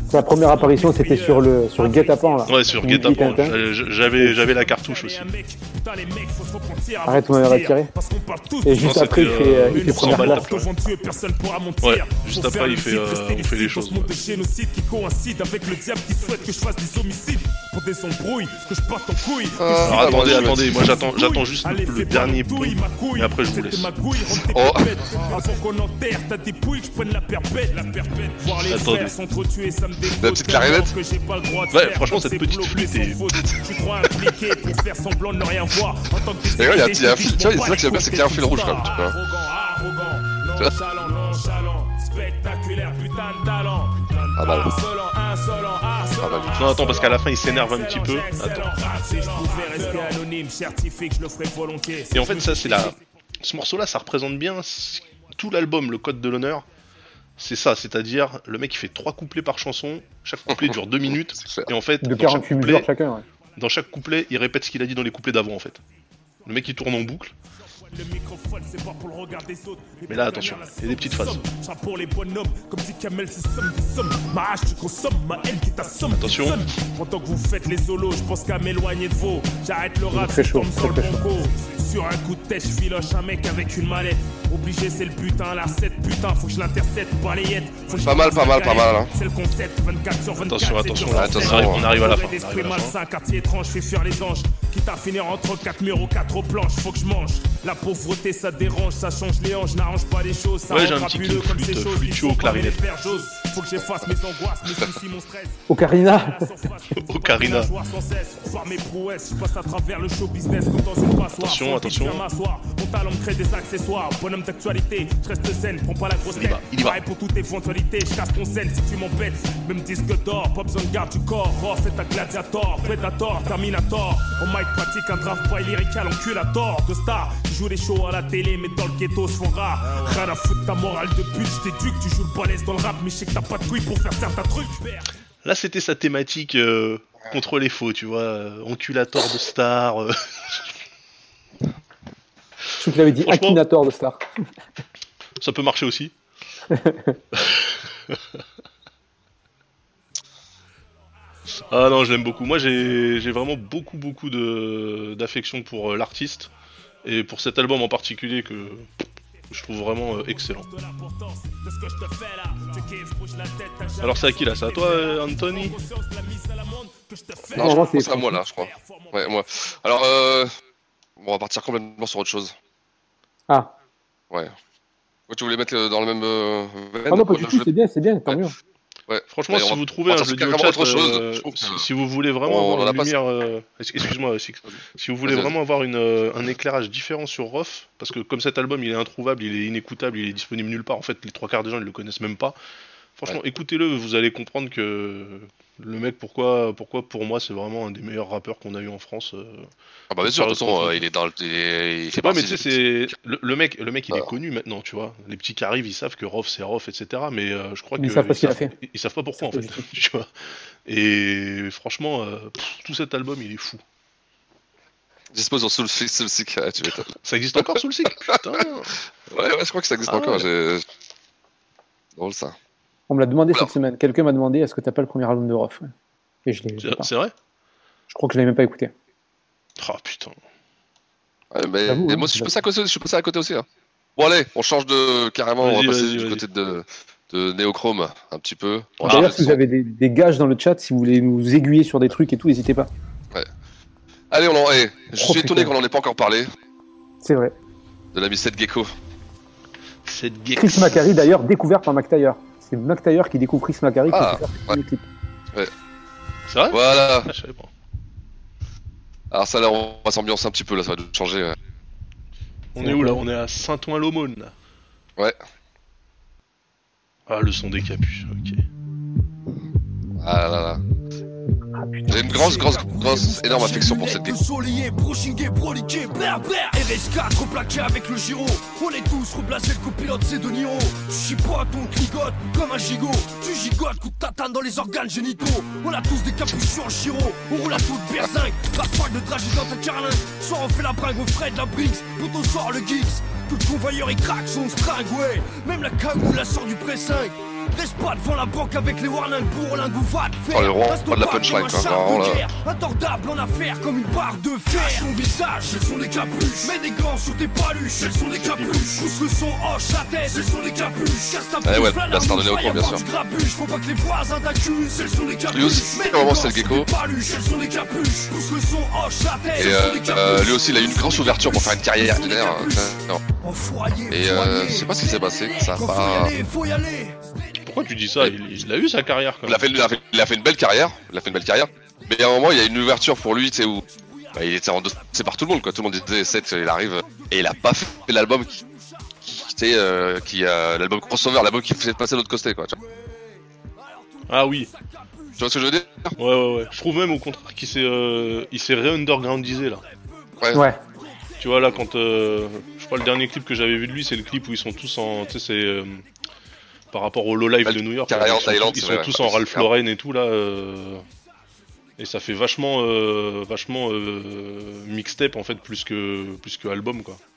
Sa première apparition, c'était sur le sur le guet-apens, là. Ouais, sur Guet-apens, j'avais j'avais la cartouche aussi. Arrête, vous m'avez retiré. Et juste Non, après, il fait, euh, il fait une première mentir. Ouais, juste après, il fait, euh, on fait les choses, que je fasse des homicides pour des embrouilles, que je parte en couille. que je Ah, Alors vive attendez, attendez, moi j'attends j'attends juste Allez, le, dernier couille. et après je vous laisse. ma couille, rentre tes Oh. Avant qu'on enterre, t'as des pouilles, que je prenne la perpète. La perpète. Voir les Attendez. frères s'entretuer, ça me dégoûte. La petite clarinette tellement que j'ai pas le droit de Ouais, faire franchement, cette petite flûte est- impliqué pour faire semblant de ne rien voir. En tant que Et ouais, il y a un fil- tu vois, c'est ça que j'aime bien, c'est qu'il y a un fil rouge, quand même, tu vois. Spectaculaire, putain de talent. Ah bah, Insolent, insolent, harcelant. Non attends parce qu'à la fin il s'énerve un petit peu. Attends. Si je pouvais rester anonyme, certifié que je le ferais volontiers. Et en fait ça c'est la ce morceau là ça représente bien tout l'album le code de l'honneur. C'est ça, c'est-à-dire le mec il fait trois couplets par chanson, chaque couplet dure deux minutes et en fait De dans chaque 48 couplet, mesures chacun, ouais. dans chaque couplet il répète ce qu'il a dit dans les couplets d'avant en fait. Le mec il tourne en boucle Le microphone, c'est pas pour le regard des autres. Mais là, attention, il y a des petites phases. Ça pour les bonhommes, comme dit Kamel, c'est somme des sommes. Ma hache, tu consommes, ma haine qui t'assomme. Attention. Pendant que vous faites les solos, je pense qu'à m'éloigner de vous. J'arrête le rap, Très je chaud, tombe très, sur le très bon coup. Sur un coup de tête, je filoche un mec avec une mallette. Obligé, c'est le putain, la 7 putain, faut que je l'intercepte, balayette. Pas mal, pas mal, pas mal, hein. C'est le concept, 24 sur 24. Attention, attention, là, attention, on arrive à la fin, on arrive à la fin. malsain, quartier étrange, fait fuir les anges. Quitte à finir entre 4 murs ou 4 aux planches, faut que je mange. La pauvreté, ça dérange, ça change les hanches, n'arrange pas les choses. Ça Ouais, j'ai un petit kick comme ces flûte, choses flûte chaud, pas clarinette. Faut que j'efface mes angoisses, mes soucis, mon stress. Ocarina Ocarina. Joie sans cesse, par mes prouesses, je passe à travers le show business comme dans une passoire. Attention, Sans attention. Mon talent crée des accessoires. Bonhomme d'actualité, je reste zen, prends pas la grosse tête. va, il y va. Pareil pour toute éventualité, je casse ton scène si tu m'embêtes. Même disque d'or, pas besoin de garde du corps. Oh, fais ta gladiator, Predator, Terminator. En mic pratique un draft boy lyrical, enculator. De star, qui joue les shows à la télé, mais dans le ghetto se font rares. Rien à foutre ta morale de pute, je t'éduque, tu joues le balèze dans le rap, mais je sais que t'as pas de couilles pour faire certains trucs. Là, c'était sa thématique euh, contre les faux, tu vois. euh, enculator de star. euh. Je crois qu'il avait dit Franchement- Akinator de Star. Ça peut marcher aussi. ah non, je l'aime beaucoup. Moi, j'ai vraiment beaucoup, beaucoup de- d'affection pour euh, l'artiste et pour cet album en particulier que je trouve vraiment euh, excellent. Alors, c'est à qui là? C'est à toi, euh, Anthony? Non, je crois que c'est à moi là, je crois. Ouais, moi. Alors, euh... bon, on va partir complètement sur autre chose. Ah. Ouais. Ouais, tu voulais mettre dans le même. euh, veine, Ah non, pas Ouais, du je tout, c'est bien, c'est bien, tant mieux. Ouais. Franchement, si vous trouvez, partir je le sur dis au carrément chat, autre chose. euh, si, vous voulez vraiment avoir une lumière, euh, ex- excuse-moi, Six. si vous voulez vraiment avoir une, euh, un éclairage différent sur Roth, parce que comme cet album il est introuvable, il est inécoutable, il est disponible nulle part, en fait les trois quarts des gens ils le connaissent même pas. Franchement, écoutez-le, vous allez comprendre que le mec, pourquoi, pourquoi pour moi c'est vraiment un des meilleurs rappeurs qu'on a eu en France. euh, Ah bah bien sûr, de toute façon, euh, il est dans le. Il, est- il fait Ouais, mais tu sais, c'est le, le mec, le mec, il est connu maintenant, tu vois. Les petits qui arrivent, ils savent que Roth c'est Roth, etc. Mais euh, je crois Mais ils que savent pas ce qu'il a fait. Ils, ils savent pas pourquoi en Ils fait, tu vois. Et franchement, euh, pff, tout cet album, il est fou. Dispose sur Soulseek, Soulseek, ah, tu m'étonnes. Ça existe encore Soulseek? Putain. Ouais, ouais, je crois que ça existe Ah encore. ouais. Drôle ça. On me l'a demandé cette semaine. Quelqu'un m'a demandé est-ce que t'as pas le premier album de Roth ouais. Et je l'ai. l'ai. C'est vrai? Je crois que je l'avais même pas écouté. Oh putain. Ouais, mais, hein, moi aussi, je j'avoue. suis passé à côté, je suis passé à côté aussi. hein. Bon, allez, on change de. Carrément, on va passer du côté de, de Néochrome un petit peu. D'ailleurs, si vous avez des, des gages dans le chat, si vous voulez nous aiguiller sur des trucs et tout, n'hésitez pas. Allez, on en. eh, je Oh, suis étonné qu'on en ait pas encore parlé C'est vrai. de l'ami Seth Gecko. Chris Macari, d'ailleurs, découvert par McTayer. C'est McTayer qui découvre Chris Macari qui Ah, fait faire ouais. clip. Ouais. C'est vrai? Voilà. Ah, je savais pas. Alors, ça, là, on va s'ambiancer un petit peu, là, ça va changer. ouais. On est où là? On est à Saint-Ouen-l'Aumône là. Ouais. Ah, le son des capuches, ok. Ah là là. J'ai une grosse, grosse, grosse, énorme affection pour cette Gecko. solier, brochingué, broliqué, blair, blair. RS4 plaqué avec le giro. On est tous reblasés, le copilote c'est De Niro. Tu chipotes, on cligote comme un gigot. Tu gigotes, coup de tatane dans les organes génitaux. On a tous des capuches sur le giro. On roule à toute berzingue. Parfois de trajet dans ta carlingue Soit on fait la bringue au frais de la Briggs Plutôt sort le geeks Tout le convoyeur il craque son string, ouais. Même la cagoule la sort du pressingue Reste pas devant la banque avec les warnings pour faire. Oh, le roi Reste de la pas punchline, un quoi, vraiment, de là. Intordable en affaire comme une barre de fer. Son visage, ce sont des capuches. Mets des gants sur tes paluches, ce sont des capuches. Pousse le son, hoche la tête, ce sont des capuches. Casse ta Eh bouche, ouais, v'là la star de mouche, Néochrome, va y bien sûr. Faut pas que les voisins t'accusent, ce sont des capuches. Lui aussi, Mets vraiment, c'est le gecko. ce sont des capuches. Pousse le son, hoche la tête, Et euh, des capuches. euh, lui aussi, il a eu une grosse ouverture pour faire une carrière derrière. Non. Et euh, je sais pas ce qui s'est passé, ça a Quand faut y pas. Pourquoi tu dis ça il, il a eu sa carrière quand Il a, même. fait, il, a fait, il a fait une belle carrière, il a fait une belle carrière, mais à un moment il y a une ouverture pour lui, tu sais, où bah, il était endossé par tout le monde, quoi. Tout le monde disait Seth, il arrive, et il a pas fait l'album qui, euh, qui euh, l'album crossover, l'album qui fait passer l'autre côté, quoi. Tu vois, Ah oui. Tu vois ce que je veux dire Ouais, ouais, ouais. Je trouve même au contraire qu'il s'est euh, il s'est ré-undergroundisé là. Ouais. Ouais. Tu vois là quand euh, je crois le dernier clip que j'avais vu de lui c'est le clip où ils sont tous en tu sais c'est euh, par rapport au low life de New York là, ils sont, Thaïlande, tous- ils c'est sont vrai, tous ouais, en Ralph. Lauren et tout là euh, et ça fait vachement euh, vachement euh, mixtape en fait plus que plus que album quoi.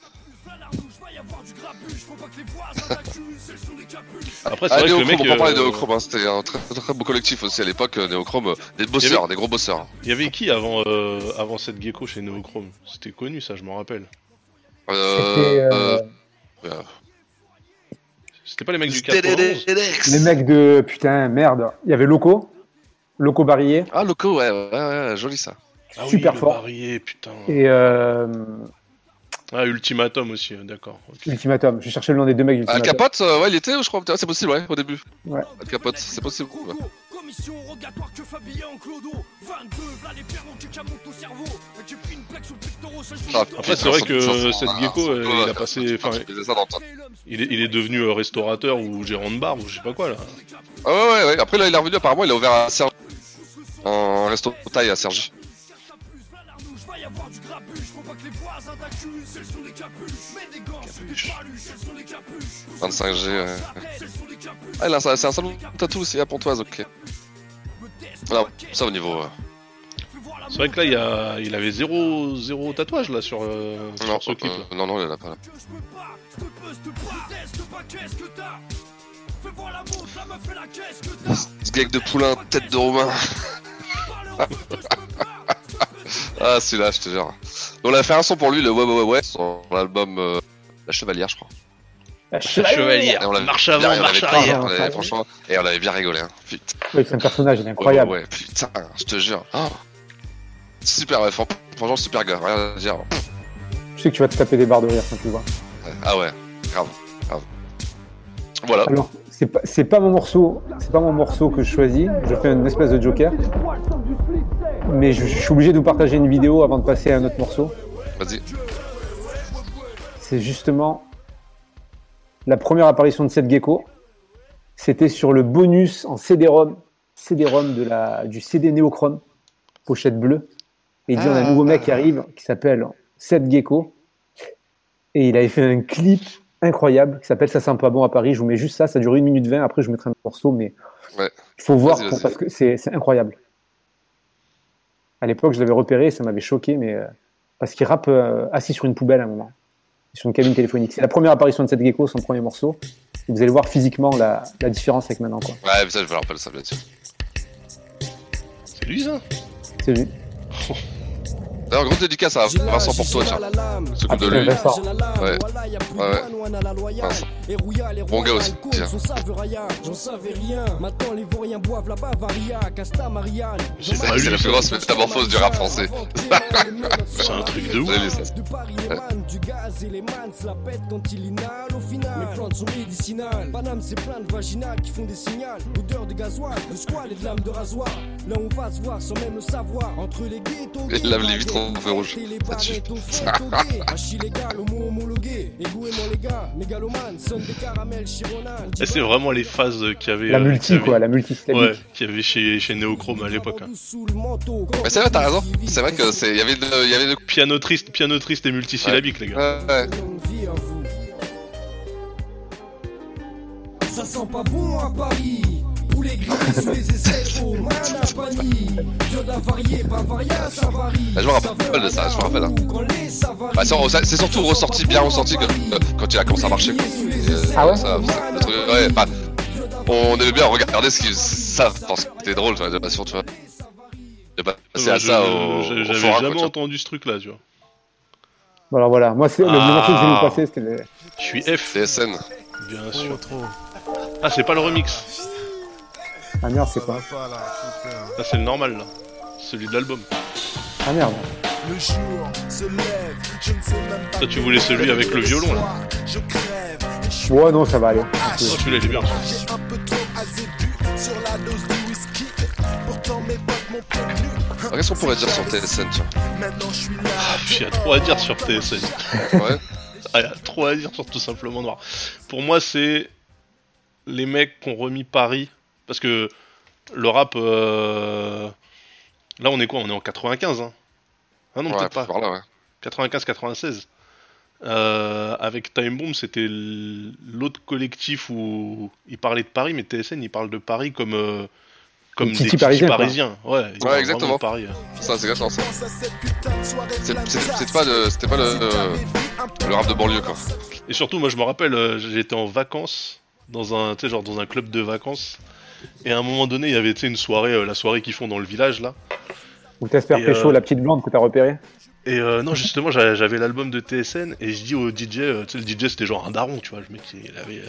Après, c'est Ah, vrai que le Néochrome, mec. on parler de euh, Néochrome, hein, c'était un très, très, beau collectif aussi à l'époque, Néochrome, des bosseurs, avait- des gros bosseurs. Il y avait qui avant, euh, avant cette gecko chez Neochrome? C'était connu ça, je m'en rappelle. Euh, C'était, pas les mecs du C'était 91 Les mecs de. Putain, merde. Il y avait Loco. Loco Barillet. Ah, Loco, ouais, ouais, ouais, joli ça. Ah Super oui, fort. Barrier, putain. Et euh, Ah, Ultimatum aussi, euh, d'accord. Ultimatum. Je cherchais le nom des deux mecs Al d'Ultimatum. Capote, euh, ouais, il était, je crois, putain, c'est possible, ouais, au début. Ouais. Al Capote, c'est possible. ouais. Commission rogatoire que Fabien en clodo 22, v'là les perros qui camotent au cerveau J'ai pris une plaque sur le pectoral, ça joue Ah, Après, c'est vrai que cette gecko, il a passé. Enfin, il est, il est devenu euh, restaurateur ou gérant de bar ou je sais pas quoi là. Ah ouais, ouais, ouais. Après, là, il est revenu, apparemment, il a ouvert à Sergi. Un resto de taille à Sergi. Va y avoir du grabuge, faut pas que les voisins t'accusent Celles sont les capuches, mets des gants sur des paluches Celles sont les capuches 25G, ouais. Ah, là, c'est un salon de tatou aussi à Pontoise, ok. Voilà, ça au niveau. euh, C'est vrai que là, il, y a... il avait zéro, zéro tatouage là sur, euh, sur Non, ce clip. là. euh, non, non, il en a pas là. Ce gag de poulain, tête de Romain. ah, celui-là, je te jure. On a fait un son pour lui, le Ouais, ouais, ouais, ouais, sur l'album euh, La Chevalière, je crois. La Chevalière. Et on Marche avant, bien- on marche arrière. on avait- Franchement, et on avait bien rigolé, hein. Putain. Oui, c'est un personnage, il est incroyable. Ouais, ouais, putain, je te jure. Oh. Super, ouais, franchement, super gars, rien à dire. Je sais que tu vas te taper des barres de rire quand tu le vois. Ah ouais, grave, grave. Voilà. Alors, c'est pas, c'est pas mon morceau, c'est pas mon morceau que je choisis. Je fais une espèce de joker. Mais je, je suis obligé de vous partager une vidéo avant de passer à un autre morceau. Vas-y. C'est justement la première apparition de cette gecko. C'était sur le bonus en CD-ROM, CD-ROM de la, du CD Néochrome, pochette bleue. Et il dit on a un nouveau mec qui arrive qui s'appelle Seth Gecko. Et il avait fait un clip incroyable qui s'appelle Ça sent pas bon à Paris. Je vous mets juste ça, ça dure 1 minute 20. Après, je mettrai un morceau, mais Ouais. il faut voir pour- parce que c'est c'est incroyable. À l'époque, je l'avais repéré, ça m'avait choqué, mais euh, parce qu'il rappe euh, assis sur une poubelle à un moment, sur une cabine téléphonique. C'est la première apparition de cette gecko, son premier morceau. Et vous allez voir physiquement la, la différence avec maintenant. quoi. Ouais, ça, je me rappelle ça, bien sûr. C'est lui ça? C'est lui. D'ailleurs, grosse dédicace à Vincent pour toi, tiens. Ce coup de lui. Vincent. Ouais. Ouais, ouais. Vincent. Bon gars aussi, tiens. J'en savais rien, j'en savais rien. Maintenant les vauriens boivent la Bavaria, Casta Marianne. C'est la plus grosse métamorphose du rap français. C'est un truc de ouf. Les man, du gaz et les man se la pètent quand il inhale au final. Mes plantes sont médicinales. Paname, c'est plein de vaginales qui font des signaux. Odeur de gasoil, de squale et de lames de rasoir. Là, on va se voir sans même le savoir. Entre les ghettos. Il lave les vitres rouge. Là-dessus. Et c'est vraiment les phases qu'il y avait. La euh, multi, qu'il y avait- quoi, la multisyllabique. Ouais, qu'il y avait chez, chez Neochrome à l'époque. hein. Mais c'est vrai, t'as raison. C'est vrai que c'est. Il y avait de. Il y avait de... Piano triste, piano triste et multisyllabique, les gars. Ouais, ouais. Ça sent pas bon à Paris. Poulet grillé sous les aisselles, oh man à Pani. Viande avariée, Bavaria, ça varie. Ah, je me rappelle de ça, je me rappelle. hein. Bah, c'est c'est surtout ressorti, bien ressorti que- euh, quand il a commencé à marcher. euh, Ah ouais ça, ça- le truc- ouais, bah, On aimait bien regarder ce qui. Ça, parce que c'était drôle, tu vois, pas sûr, tu vois. De passer à ça au. J'avais jamais entendu ce truc là, tu vois. Bon, alors voilà, moi, c'est le, le Ah. morceau que j'ai vu passer, c'était le. Je suis F. TSN. Bien sûr. Ah, c'est pas le remix. Ah merde, c'est quoi Là, c'est le normal, là. Celui de l'album. Ah merde. Le jour se lève, je ne sais même pas. Toi, tu voulais celui avec le violon, là. Je crève, Ouais, non, ça va aller. Oh, celui-là, il est bien. j'ai un peu trop azébu sur la dose du whisky. Pourtant mes potes m'ont prévenu. Alors, Qu'est-ce qu'on pourrait dire sur TSN, tiens Maintenant je suis là. Il y a trop à dire sur TSN. Ouais. Ah, il y a trop à dire sur tout simplement noir. Pour moi, c'est les mecs qui ont remis Paris. Parce que le rap. euh, Là, on est quoi? On est en 95, hein Ah non, Ouais, peut-être pas. par là, ouais. 95-96. Euh, avec Time Bomb, c'était l'autre collectif où il parlait de Paris, mais TSN, il parle de Paris comme, euh, comme des titis parisiens, parisiens. Ouais, Ouais, exactement. Paris. hein. Ça, c'est exactement ça. C'est- c'est- C'était pas, c'était pas le. Le rap de banlieue, quoi. Et surtout, moi, je me rappelle, euh, j'étais en vacances dans un, tu sais, genre dans un club de vacances. Et à un moment donné, il y avait, une soirée, euh, la soirée qu'ils font dans le village là. Ou t'espères pécho euh, la petite blonde que t'as repérée Et euh, non, justement, j'avais l'album de TSN et je dis au DJ, euh, tu sais, le DJ c'était genre un daron, tu vois. Le mec, il avait,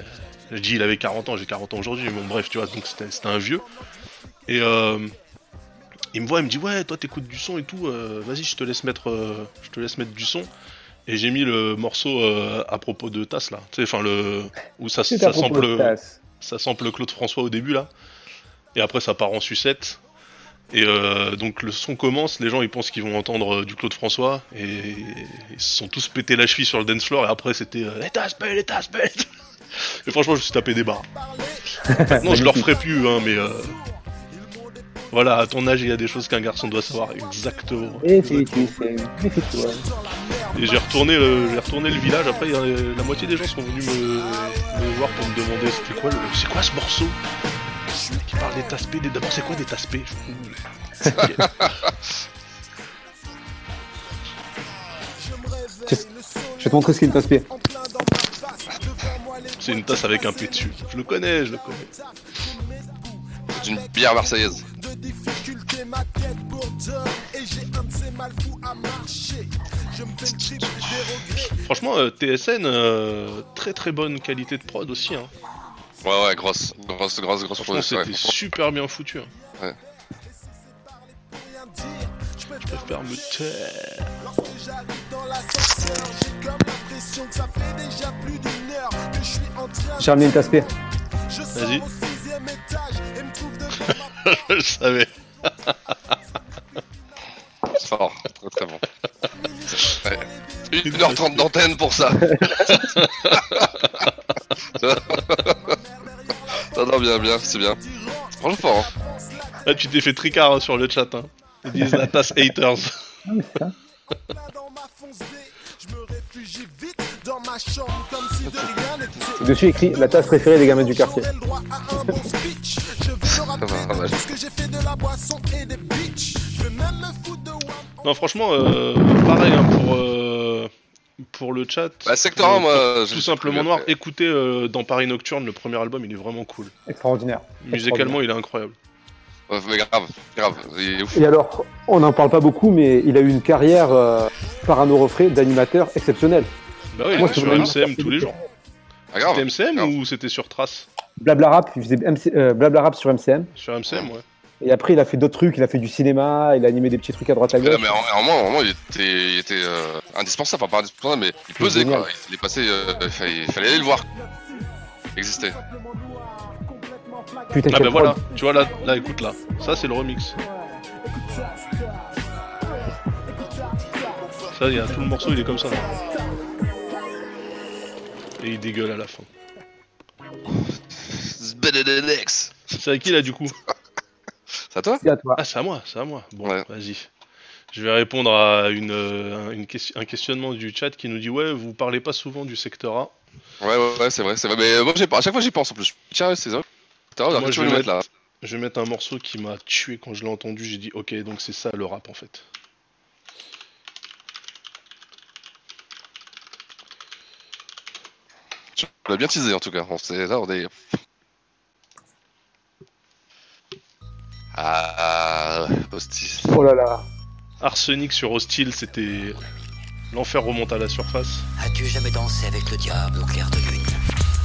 je dis, il avait 40 ans, j'ai 40 ans aujourd'hui, mais bon, bref, tu vois, donc c'était un vieux. Et euh, il me voit, il me dit, ouais, toi t'écoutes du son et tout, euh, vas-y, je te laisse mettre, je te laisse mettre du son. Et j'ai mis le morceau à propos de Tass là, tu sais, enfin le où ça, ça sample. Ça sample Claude François au début là, et après ça part en sucette. Et euh, donc le son commence, les gens ils pensent qu'ils vont entendre euh, du Claude François et ils se sont tous pété la cheville sur le dance floor et après c'était euh, les tasses belles, les tasses. Et franchement je me suis tapé des barres. Maintenant je leur ferai plus hein, mais euh, voilà à ton âge il y a des choses qu'un garçon doit savoir exactement. Et. Et j'ai retourné, le, j'ai retourné le village. Après, il y a- la moitié des gens sont venus me, me voir pour me demander c'était quoi, le, c'est quoi ce morceau? Qui parle des taspés. Des... D'abord, c'est quoi des taspés? Je- vais te montrer ce qu'est une tasse pied. C'est une tasse avec un P dessus. Je le connais, je le connais. C'est une bière marseillaise. Franchement, euh, TSN, euh, très très bonne qualité de prod aussi. Hein. Ouais, ouais, grosse, grosse, grosse, grosse production, c'était ouais. super bien foutu. hein. Ouais. Je préfère me taire. J'ai ramené une tasse pied. Vas-y. je savais. Fort, très très bon. Ouais. 1h30 d'antenne pour ça. non, non, bien, bien, c'est bien. Franchement fort, hein. Ah, tu t'es fait tricard hein, sur le chat. Hein. Ils disent la tasse haters. Dessus écrit la tasse préférée des gamins du quartier. Non, franchement, euh, pareil hein, pour, euh, pour le chat. Bah, secteur un, Euh, moi, pour j'ai- Tout simplement noir. Écoutez euh, dans Paris Nocturne, le premier album, il est vraiment cool. Extraordinaire. Musicalement, il est incroyable. Ouais, mais grave, grave, il est ouf. Et alors, on n'en parle pas beaucoup, mais il a eu une carrière euh, par un refrain d'animateur exceptionnelle. Bah oui, il Moi, sur vraiment MCM tous les jours. Ah, grave. C'était MCM ou c'était sur Trace? Blabla rap, il faisait MC, euh, Blabla rap sur MCM. Sur MCM, ouais. Et après, il a fait d'autres trucs, il a fait du cinéma, il a animé des petits trucs à droite à Ouais, gauche. mais en, en moi, en il était, il était euh, indispensable, enfin pas indispensable, mais il pesait génial. quoi. Il est passé, euh, il, fallait, il fallait aller le voir. Il existait. Putain, Ah quelle bah voilà, tu vois là, là écoute là, ça c'est le remix. Ça, il y a tout le morceau, il est comme ça. là. Et il dégueule à la fin. C'est à qui là du coup? C'est à toi C'est à toi. Ah c'est à moi, c'est à moi. Bon, vas-y. Je vais répondre à une, euh, une un questionnement du chat qui nous dit ouais, vous parlez pas souvent du secteur A. Ouais, ouais, ouais, c'est vrai, c'est vrai. Mais euh, moi, j'ai pas- à chaque fois, j'y pense en plus. Tiens, c'est ça. Moi, je vais, le mettre, mettre là. je vais mettre un morceau qui m'a tué quand je l'ai entendu. J'ai dit ok, donc c'est ça le rap en fait. Tu l'as bien teasé en tout cas. On sait, là, on est. Ah, hostie. Oh là là. Arsenic sur Hostile, c'était l'enfer remonte à la surface. As-tu jamais dansé avec le diable au clair de lune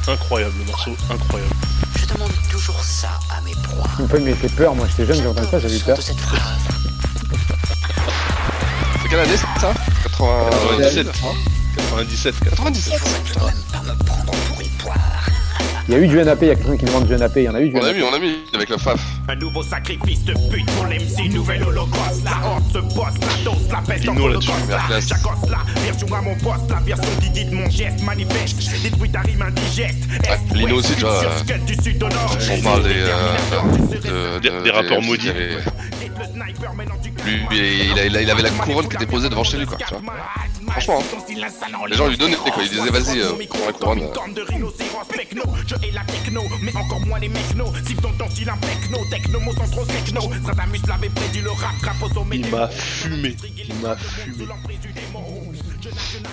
Incroyable le morceau, incroyable. Je demande toujours ça à mes proies. Me fait- mais fait peur, moi j'étais jeune, j'ai entendu ça, j'avais eu peur. C'est quelle année ça? 97. 97, 97. Il y a eu du NAP, il y a quelqu'un qui demande du NAP, il y en a eu du On a mis, on a mis avec la FAF. Un nouveau sacrifice de pute pour l'MC, nouvelle holocauste. La honte se bosse, la dose, la peste en Lino là-dessus, holocauste. la classe. J'accoste la version à mon poste, la version qui dit de mon geste manifeste. Détruit ta rime indigeste. Est, Lino ouest, aussi, tu vois, sud, euh, scud du sud au nord. On parle des, euh, de, Des- maudits. Lui, il, avait la couronne qui était posée devant chez lui, quoi. Franchement, hein. les gens lui donnaient, quoi. Ils disaient, vas-y, euh, prends la couronne. euh. Il m'a fumé, il m'a fumé.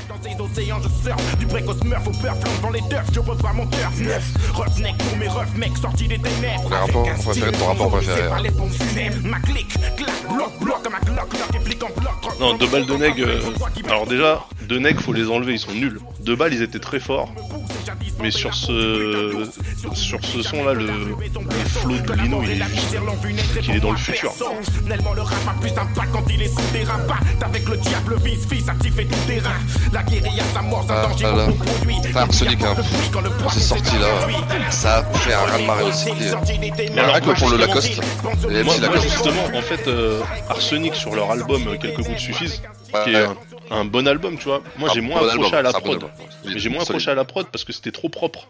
Dans ces océans, je surfe. Du au smurf au peur, flambe dans les turfs. Je revois mon turf neuf. Roughneck pour mes refs, mecs sortis des ténèbres. Les rapports préférés de ton rapport préféré. Les pompes funèbres. Ma clique, clac, bloc, bloc, un glock, flic en bloc. Non, deux balles de neg. euh, Alors déjà, deux neg, faut les enlever, ils sont nuls. Deux balles, ils étaient très forts. Mais sur ce, sur ce son-là, le, le flow de Lino, il est juste, qu'il est dans le futur. Le rap a plus d'impact quand il est sous des rabats. Avec le diable vice, fils activé tout terrain. La guérilla s'amorce, un Ah, danger là. pour nos produits. Enfin, Arsenic, hein. Quand c'est sorti là, ça a fait un raz-de-marée aussi. Mais alors, Rien que pour le justement- Lacoste. Moi, justement, en fait, euh, Arsenic sur leur album euh, Quelques gouttes suffisent, qui est Ouais. Un, bon album, tu vois. Moi, Un j'ai moins bon accroché album, à la bon prod. Mais j'ai moins Solide. accroché à la prod parce que c'était trop propre.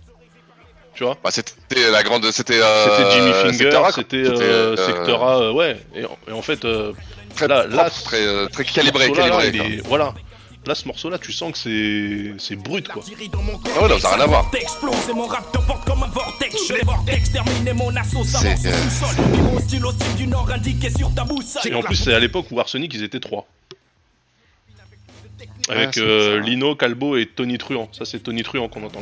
Tu vois Bah, c'était la grande. C'était euh, C'était Jimmy Finger, Sector A, c'était euh, euh, Sector A, euh, ouais. Et, en- et en fait, Très là, propre, là, très, très calibré, là, calibré, il est- voilà. Là, ce morceau-là, tu sens que c'est c'est brut, quoi. Ah ouais, non, ça n'a rien à voir. Explose et mon rap te porte comme un vortex. Je les vortex, terminer mon assaut, ça C'est, avance au sous-sol. Pyro style au style du nord indiqué sur ta boussole. Et en plus, c'est à l'époque où Arsenic, ils étaient trois. Avec c'est euh. Lino, Calbo et Tony Truant. Ça, c'est Tony Truant qu'on entend.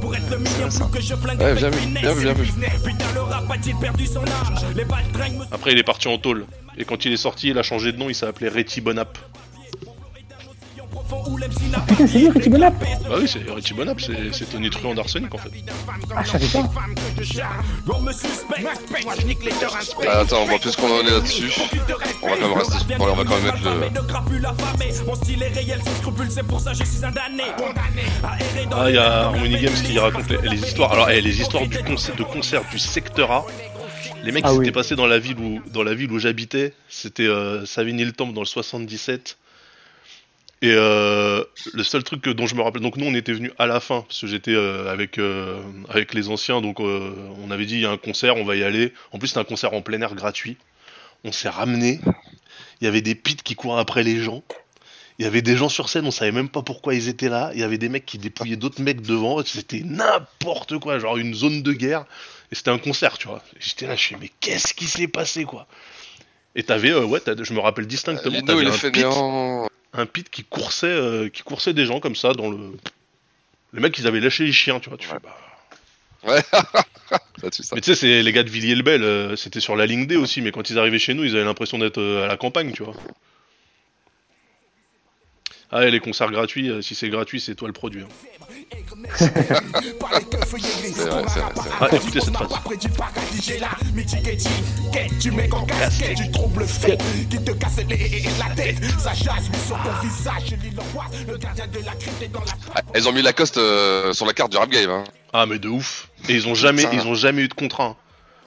Pour être le million plus que je flingue Ouais, avec bien vu, bien vu, bien vu. Putain, le rap a-t-il perdu son âge? Les balles tringuent me Après, il est parti en tôle. Et quand il est sorti, il a changé de nom, il s'est appelé Retty Bonap. Putain, c'est lui, Richie Bonap Bah oui, c'est Retty Bonap, c'est c'est Tony Truant d'Arsenic en fait. Ah, je savais pas. Ah, attends, on va plus qu'on en est là-dessus. On va quand même rester. bon, on va quand même mettre le. de crapule affamé. Mon style est réel, sans scrupule, c'est pour ça que je suis un damné. À errer dans Ah, il y a Harmony Games qui raconte les, les histoires. Alors, eh, les histoires du concert, de concert du secteur A. Les mecs Ah qui oui. s'étaient passés dans la ville où, dans la ville où j'habitais. C'était euh, Savigny-le-Temple dans le 77. Et euh, le seul truc dont je me rappelle, donc nous on était venus à la fin parce que j'étais euh, avec euh, avec les anciens, donc euh, on avait dit il y a un concert, on va y aller. En plus c'était un concert en plein air gratuit. On s'est ramené. Il y avait des pits qui couraient après les gens. Il y avait des gens sur scène, on savait même pas pourquoi ils étaient là. Il y avait des mecs qui dépouillaient d'autres mecs devant. C'était n'importe quoi, genre une zone de guerre. Et c'était un concert, tu vois. J'étais là, je suis mais qu'est-ce qui s'est passé quoi? Et t'avais, euh, ouais, je me rappelle distinctement, Lino, t'avais il est un pit, fainéant. Un pit qui coursait, euh, qui coursait des gens comme ça dans le. Les mecs, ils avaient lâché les chiens, tu vois. Tu fais, bah, Ouais. ça tue ça. mais tu sais, c'est les gars de Villiers-le-Bel, euh, c'était sur la ligne D aussi, mais quand ils arrivaient chez nous, ils avaient l'impression d'être euh, à la campagne, tu vois. Ah, et les concerts gratuits, euh, si c'est gratuit, c'est toi le produit. hein. C'est vrai, c'est vrai, c'est vrai. Ah, écoutez cette phrase. Ah, Ils ont mis Lacoste euh, sur la carte du rap game. Hein. Ah, mais de ouf. Et ils ont jamais, Ça. ils ont jamais eu de contrat. hein.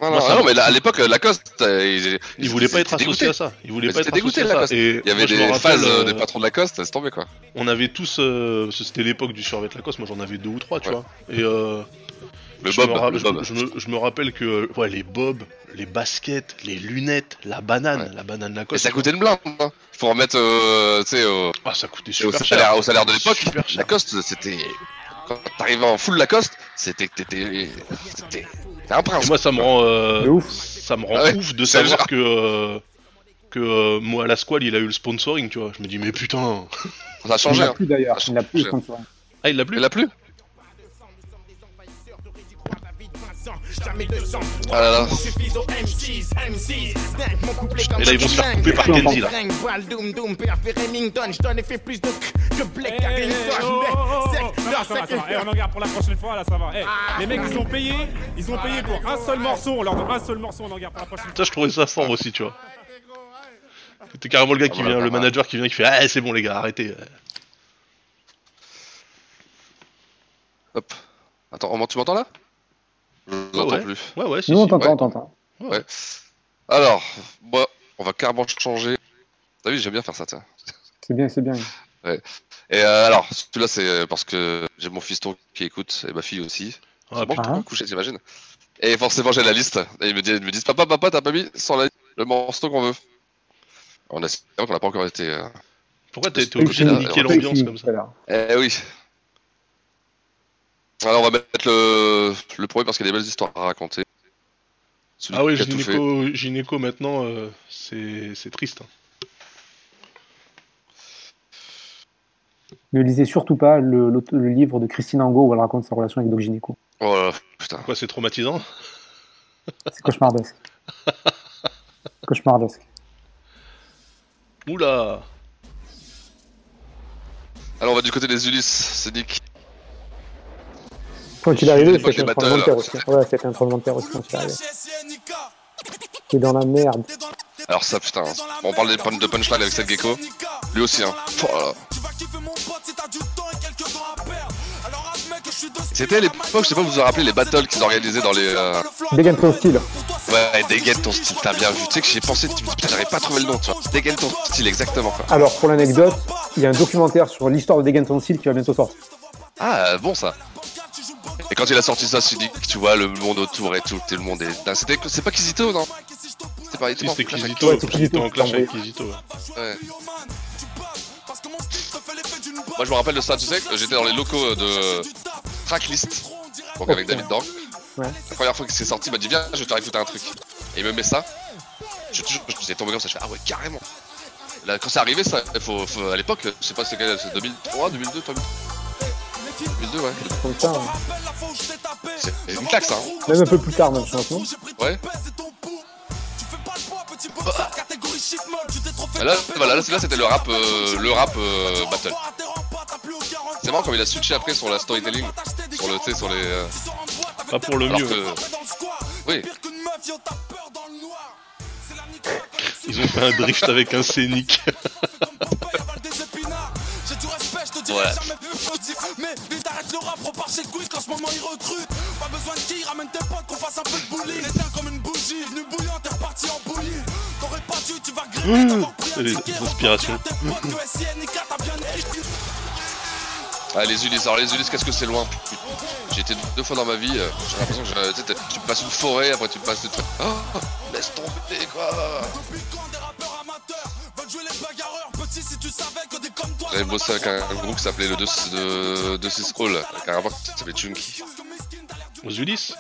Non, Moi, non, ça ah non, me- mais là, à l'époque, Lacoste, euh, ils, Ils voulaient pas être associés dégoûtés. à ça. Ils voulaient Mais pas être dégoûté, associés à ça. Et Il y avait moi, des rappelle, phases euh, euh, des patrons de Lacoste, laisse tomber quoi. On avait tous, euh, c'était l'époque du survêt Lacoste, moi j'en avais deux ou trois, tu Ouais. vois. Et euh, Le je Bob, me ra- le je, Bob. je me, je me rappelle que euh, ouais, les bobs, les baskets, les lunettes, la banane, la banane Et Lacoste. ça coûtait une blinde. Hein. Faut remettre, euh, tu sais, au, Ah, ça coûtait au super salaire, cher. au salaire de l'époque. Lacoste, c'était. Quand t'arrivais en full Lacoste, c'était que t'étais. C'était. T'es un prince. Et moi ça me rend, euh, ouf. ça me rend Ah ouais, ouf de savoir genre- que euh, que euh, moi la squale il a eu le sponsoring, tu vois. Je me dis mais putain. Ça a Il changé. l'a hein. plus d'ailleurs. Il l'a plus, comme ça. Ah il l'a plus. Il l'a plus Ah là là. Et là ils vont se faire couper par Kenzie là. On en garde pour la prochaine fois, là, ça va. Eh, Ah. les mecs, ils ont payé, ils ont payé pour un seul morceau, on leur donne un seul morceau, on en garde pour la prochaine fois. Ça je trouvais ça fort aussi, tu vois. C'était carrément le gars qui Ah, voilà, vient, le pas mal. manager qui vient qui fait ah c'est bon les gars arrêtez. Hop. Attends, tu m'entends là? Je Ouais, n'entends ouais. plus. Ouais ouais si. Nous, on si. t'entend, ouais. on t'entend. Ouais. Alors, moi, on va carrément changer. T'as vu, j'aime bien faire ça, tiens. C'est bien, c'est bien. Et euh, alors, celui-là, c'est parce que j'ai mon fiston qui écoute et ma fille aussi. Ah, C'est bon, peux coucher, t'imagines Et forcément, j'ai la liste. Et ils me disent, ils me disent Papa, papa, t'as pas mis la le morceau qu'on veut. On a qu'on n'a pas encore été. euh, Pourquoi t'es t'es Oui, obligé Pas l'ambiance comme ça. Eh oui. Alors, on va mettre le, le premier parce qu'il y a des belles histoires à raconter. Celui Ah oui, gynéco, gynéco maintenant, euh, c'est c'est triste. hein. Ne lisez surtout pas le, livre de Christine Angot où elle raconte sa relation avec Doc Gynéco. Oh là, putain. Quoi, c'est traumatisant? C'est cauchemardesque. cauchemardesque. Oula Alors on va du côté des Ulysses, c'est Nick. Quand il est arrivé, c'était un tremblement de terre aussi. Ouais, c'était un tremblement de terre aussi quand il est arrivé. T'es dans la merde. Alors ça putain, hein. on parle de punchline avec Seth Gecko. Lui aussi hein. Là. C'était à l'époque, je sais pas, vous vous rappelez les battles qu'ils organisaient dans les. Euh... Dégaine ton style. Ouais, dégaine ton style, t'as bien vu. Tu sais que j'ai pensé, putain, j'arrive pas à trouver le nom, tu vois. Dégaine ton style, exactement. Quoi. Alors, pour l'anecdote, il y a un documentaire sur l'histoire de Dégaine ton style qui va bientôt sortir. Ah, bon ça. Et quand il a sorti ça, Cynic, tu vois, le monde autour et tout, tout le monde est. C'était, c'est pas Kizito, non? C'était pas Si, c'était Kizito, était en clash avec Kizito. ouais. Moi je me rappelle de ça, tu sais, que j'étais dans les locaux de Tracklist, donc avec David Dorn. Ouais. La première fois que c'est sorti, il m'a dit viens, je vais te raconter un truc. Et il me met ça. Je toujours, je suis tombé comme ça, je fais ah ouais carrément. Là, quand c'est arrivé ça, il faut, faut- à l'époque, je sais pas c'est quel, c'est 2003, 2002, pas 2002 ouais. Comme ça. hein. C'est une claque ça. Hein. Même un peu plus tard, même, je pense, non Ouais. Ah, Là, voilà, là, là, c'était le rap, euh, le rap euh, battle. C'est marrant comme il a switché après sur la storytelling, sur le, tu sais, sur les. euh, Pas pour le alors mieux. que- Oui. Ils ont fait un drift avec un scénic. Ouais. Mais vite arrête le rap, repars chez Quick en ce moment il recrute. Pas besoin de qui, ramène tes potes qu'on fasse un peu de bullying. Éteins comme une bougie, venu bouillant, t'es reparti en bouillie. T'aurais pas dû, tu vas griller, d'avoir pris un Les inspirations. Ah, les Ulysses, alors les Ulysses, qu'est-ce que c'est loin J'ai été deux fois dans ma vie, euh, j'ai l'impression que tu sais, t'es- tu passes une forêt, après tu passes des trucs. Oh, laisse tomber quoi J'avais bossé avec un, un groupe qui s'appelait le 2 de, de 6 Hall, avec un rapport qui s'appelait Chunky. Aux Ulysses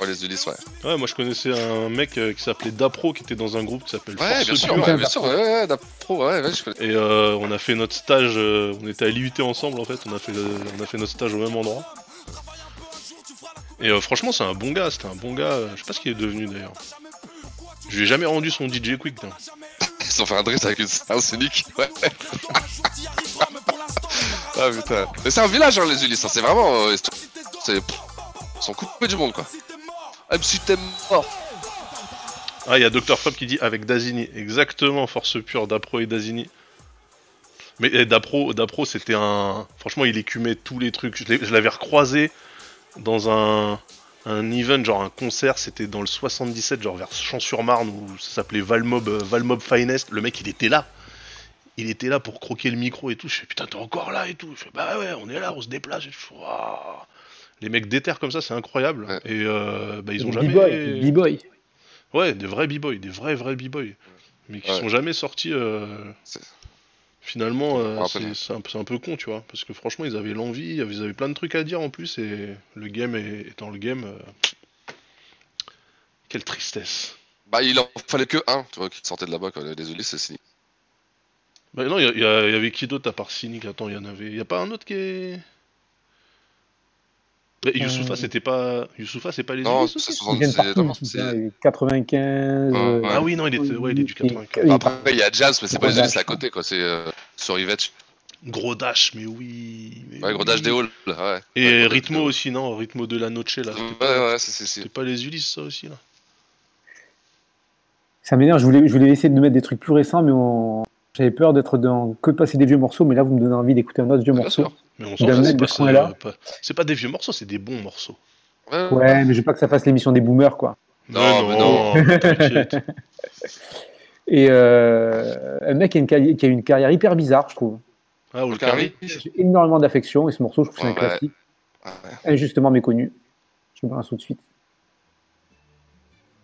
Ouais, les Ulysses, ouais. Ouais, moi je connaissais un mec euh, qui s'appelait Dapro qui était dans un groupe qui s'appelle Ouais, Force bien sûr, ouais, bien sûr, ouais, ouais, d'appro, ouais, ouais, je connais. Et euh, on a fait notre stage, euh, on était à l'IUT ensemble en fait, on a fait, le- on a fait notre stage au même endroit. Et euh, franchement, c'est un bon gars, c'était un bon gars, euh, je sais pas ce qu'il est devenu d'ailleurs. Je lui ai jamais rendu son DJ Quick. hein. Ils ont fait un drift avec une un scénic, ouais. ah putain. Mais c'est un village, hein, les Ulysses, hein, c'est vraiment. euh, c'est. Ils sont coupés du monde, quoi. Même si t'es mort. Ah, il y a Dr. Fab qui dit avec Dazini, exactement, Force Pure, Dapro et Dazini. Mais eh, Dapro, c'était un. Franchement, il écumait tous les trucs. Je l'avais recroisé dans un, un event, genre un concert, c'était dans le 77, genre vers Champs-sur-Marne, où ça s'appelait Valmob, euh, Valmob Finest. Le mec, il était là. Il était là pour croquer le micro et tout. Je fais putain, t'es encore là et tout. Je fais bah ouais, on est là, on se déplace. Et. Les mecs déterrent comme ça, c'est incroyable. Et euh, bah, ils ont jamais. B-boy, B-boy. Ouais, des vrais b-boys, des vrais vrais b-boys. Mais qui Ouais. sont jamais sortis. euh, Finalement, euh, c'est un, peu- c'est un peu con, tu vois. Parce que franchement, ils avaient l'envie, ils avaient- plein de trucs à dire en plus. Et le game est- étant le game. euh, Quelle tristesse. Bah, il en fallait que un, tu vois, qui sortait de là-bas, Ulysses, c'est fini. Bah non, y, y il y avait qui d'autre à part Cynic Attends, il y en avait. Il y a pas un autre qui est. Bah, Youssoufa, Euh. c'était pas. Youssoufa, c'est pas les Non, Ulysses c'est aussi souvent- Ils viennent c'est- partout, non, c'est c'est- ça, il y a 95. Ouais, euh, ouais. Ah oui, non, il était, ouais, il est du il- 95. il- Après, il y a Jazz, mais c'est pas les c'est à côté, quoi. C'est euh, sur Yvette. Gros Dash, mais oui. mais Ouais, gros dash oui. des halls, là, ouais. Et Ouais, halls. aussi, non Ritmo de la Noche, là. Ouais, pas, ouais, c'est, c'est, c'est. c'était pas les Ulysses, ça aussi, là Ça m'énerve, je voulais, je voulais essayer de mettre des trucs plus récents, mais on- j'avais peur d'être dans que de passer des vieux morceaux, mais là vous me donnez envie d'écouter un autre vieux morceau. sûr. Mais on s'en c'est pas, pas- des vieux morceaux, c'est des bons morceaux. Ouais, Ouais, mais je veux pas que ça fasse l'émission des boomers, quoi. Non, mais non. t'inquiète. Et euh, un mec qui a, une, carri- qui a une carrière hyper bizarre, je trouve. Ah, ou le J'ai énormément d'affection, et ce morceau, je trouve que c'est un Ouais. classique, ouais. injustement méconnu. Je me balance tout de suite.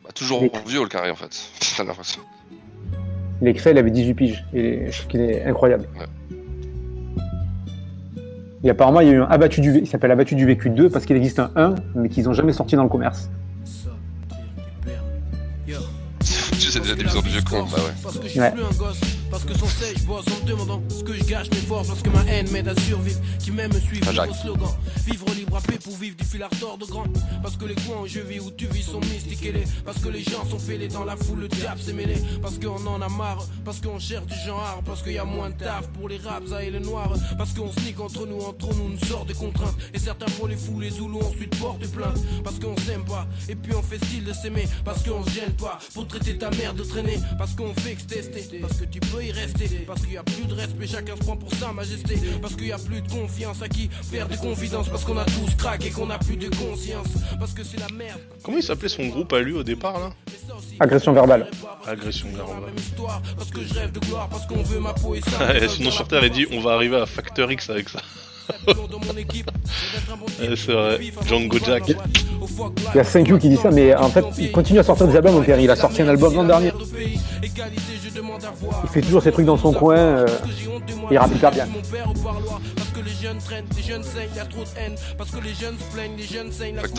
Bah, toujours vieux, le carré, en fait. Il fait, il avait 18 piges, et je trouve qu'il est incroyable. Ouais. Et apparemment, il y a eu un abattu du, V- il s'appelle abattu du vécu 2 parce qu'il existe un 1, mais qu'ils n'ont jamais sorti dans le commerce. tu sais déjà des vieux con, bah ouais. Ouais. Parce que sans cesse, je bosse en demandant ce que je gâche mes forces. Parce que ma haine m'aide à survivre. Qui m'aime me suivre Ah, au slogan. Vivre libre à paix pour vivre du fil à retordre de grand. Parce que les coins où je vis, où tu vis sont mystiques et les. Parce que les gens sont fêlés dans la foule, le diable s'est mêlé. Parce qu'on en a marre. Parce qu'on cherche du genre. Parce qu'il y a moins de taf pour les raps, et les noirs. Parce qu'on sneak entre nous, entre nous, une sorte de contrainte. Et certains font les fous, les zoulous, ensuite portent plainte. Parce qu'on s'aime pas. Et puis on fait style de s'aimer. Parce qu'on se gêne pas. Pour traiter ta mère de traîner. Parce qu'on fait que se tester. Parce que tu peux y rester. Parce qu'il y a plus de respect, chacun se prend pour sa majesté. Parce qu'il y a plus de confiance à qui faire de confidence. Parce qu'on a tous craqué qu'on a plus de conscience. Parce que c'est la merde. Comment il s'appelait son groupe à lui au départ là? Agression verbale. Agression verbale. Parce que je rêve de gloire. Parce qu'on veut ma peau et ça. Ouais, sinon sur Terre il dit on va arriver à Factor X avec ça. C'est vrai, Django Jack. Il y a 5 qui dit ça, mais en fait, il continue à sortir des albums, mon père. Il a sorti un album l'an dernier. Il fait toujours ses trucs dans son coin. euh, il rappe hyper bien. Parce que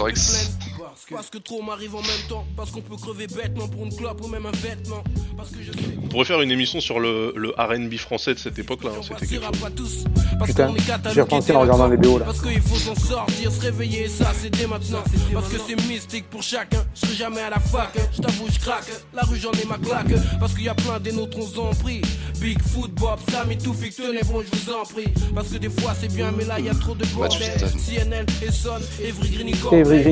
Parce que. Parce trop m'arrive en même temps. Parce qu'on peut crever bêtement pour une clope ou même un vêtement. Parce que je sais On pourrait faire une émission sur le, le RB français de cette époque là, hein, c'était quelque chose. Putain, qu'on est j'ai repensé en regardant les BO là. Parce qu'il faut s'en sortir, se réveiller, ça c'est dès maintenant. Parce que c'est mystique pour chacun. Je serai jamais à la fac, hein. je t'avoue, je craque. La rue, j'en ai ma claque. Parce qu'il y a plein des nôtres, on s'en prie. Big Foot, Bob, Sammy, tout fixe, tenez bon, je vous en prie. Parce que des fois c'est bien, mais là il y a trop de bordel. CNN, Essonne, Evry Green, Evry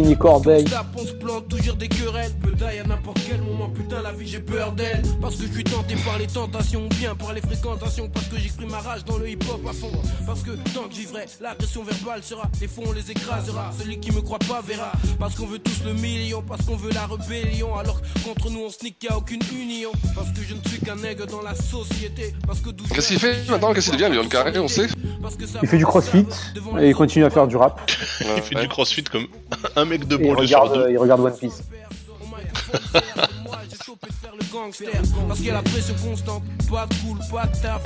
Corbeil. On se plante toujours des querelles. Die à n'importe quel moment, putain, la vie j'ai peur d'elle. Parce que je suis tenté par les tentations, ou bien par les fréquentations. Parce que j'exprime ma rage dans le hip hop à fond. Parce que tant que vivrai, l'agression verbale sera. Des fois on les écrasera. Celui qui me croit pas verra. Parce qu'on veut tous le million, parce qu'on veut la rébellion. Alors qu'entre nous on sneak, y a aucune union. Parce que je ne suis qu'un nègre dans la société. Parce que Qu'est-ce qu'il fait maintenant? Qu'est-ce qu'il devient, Million Carré, on sait Il fait du crossfit et il continue à faire du rap. Il fait du crossfit comme un mec de Et il sur regarde, il regarde One Piece. Parce qu'il y a la pression constante Pas de cool, pas de taf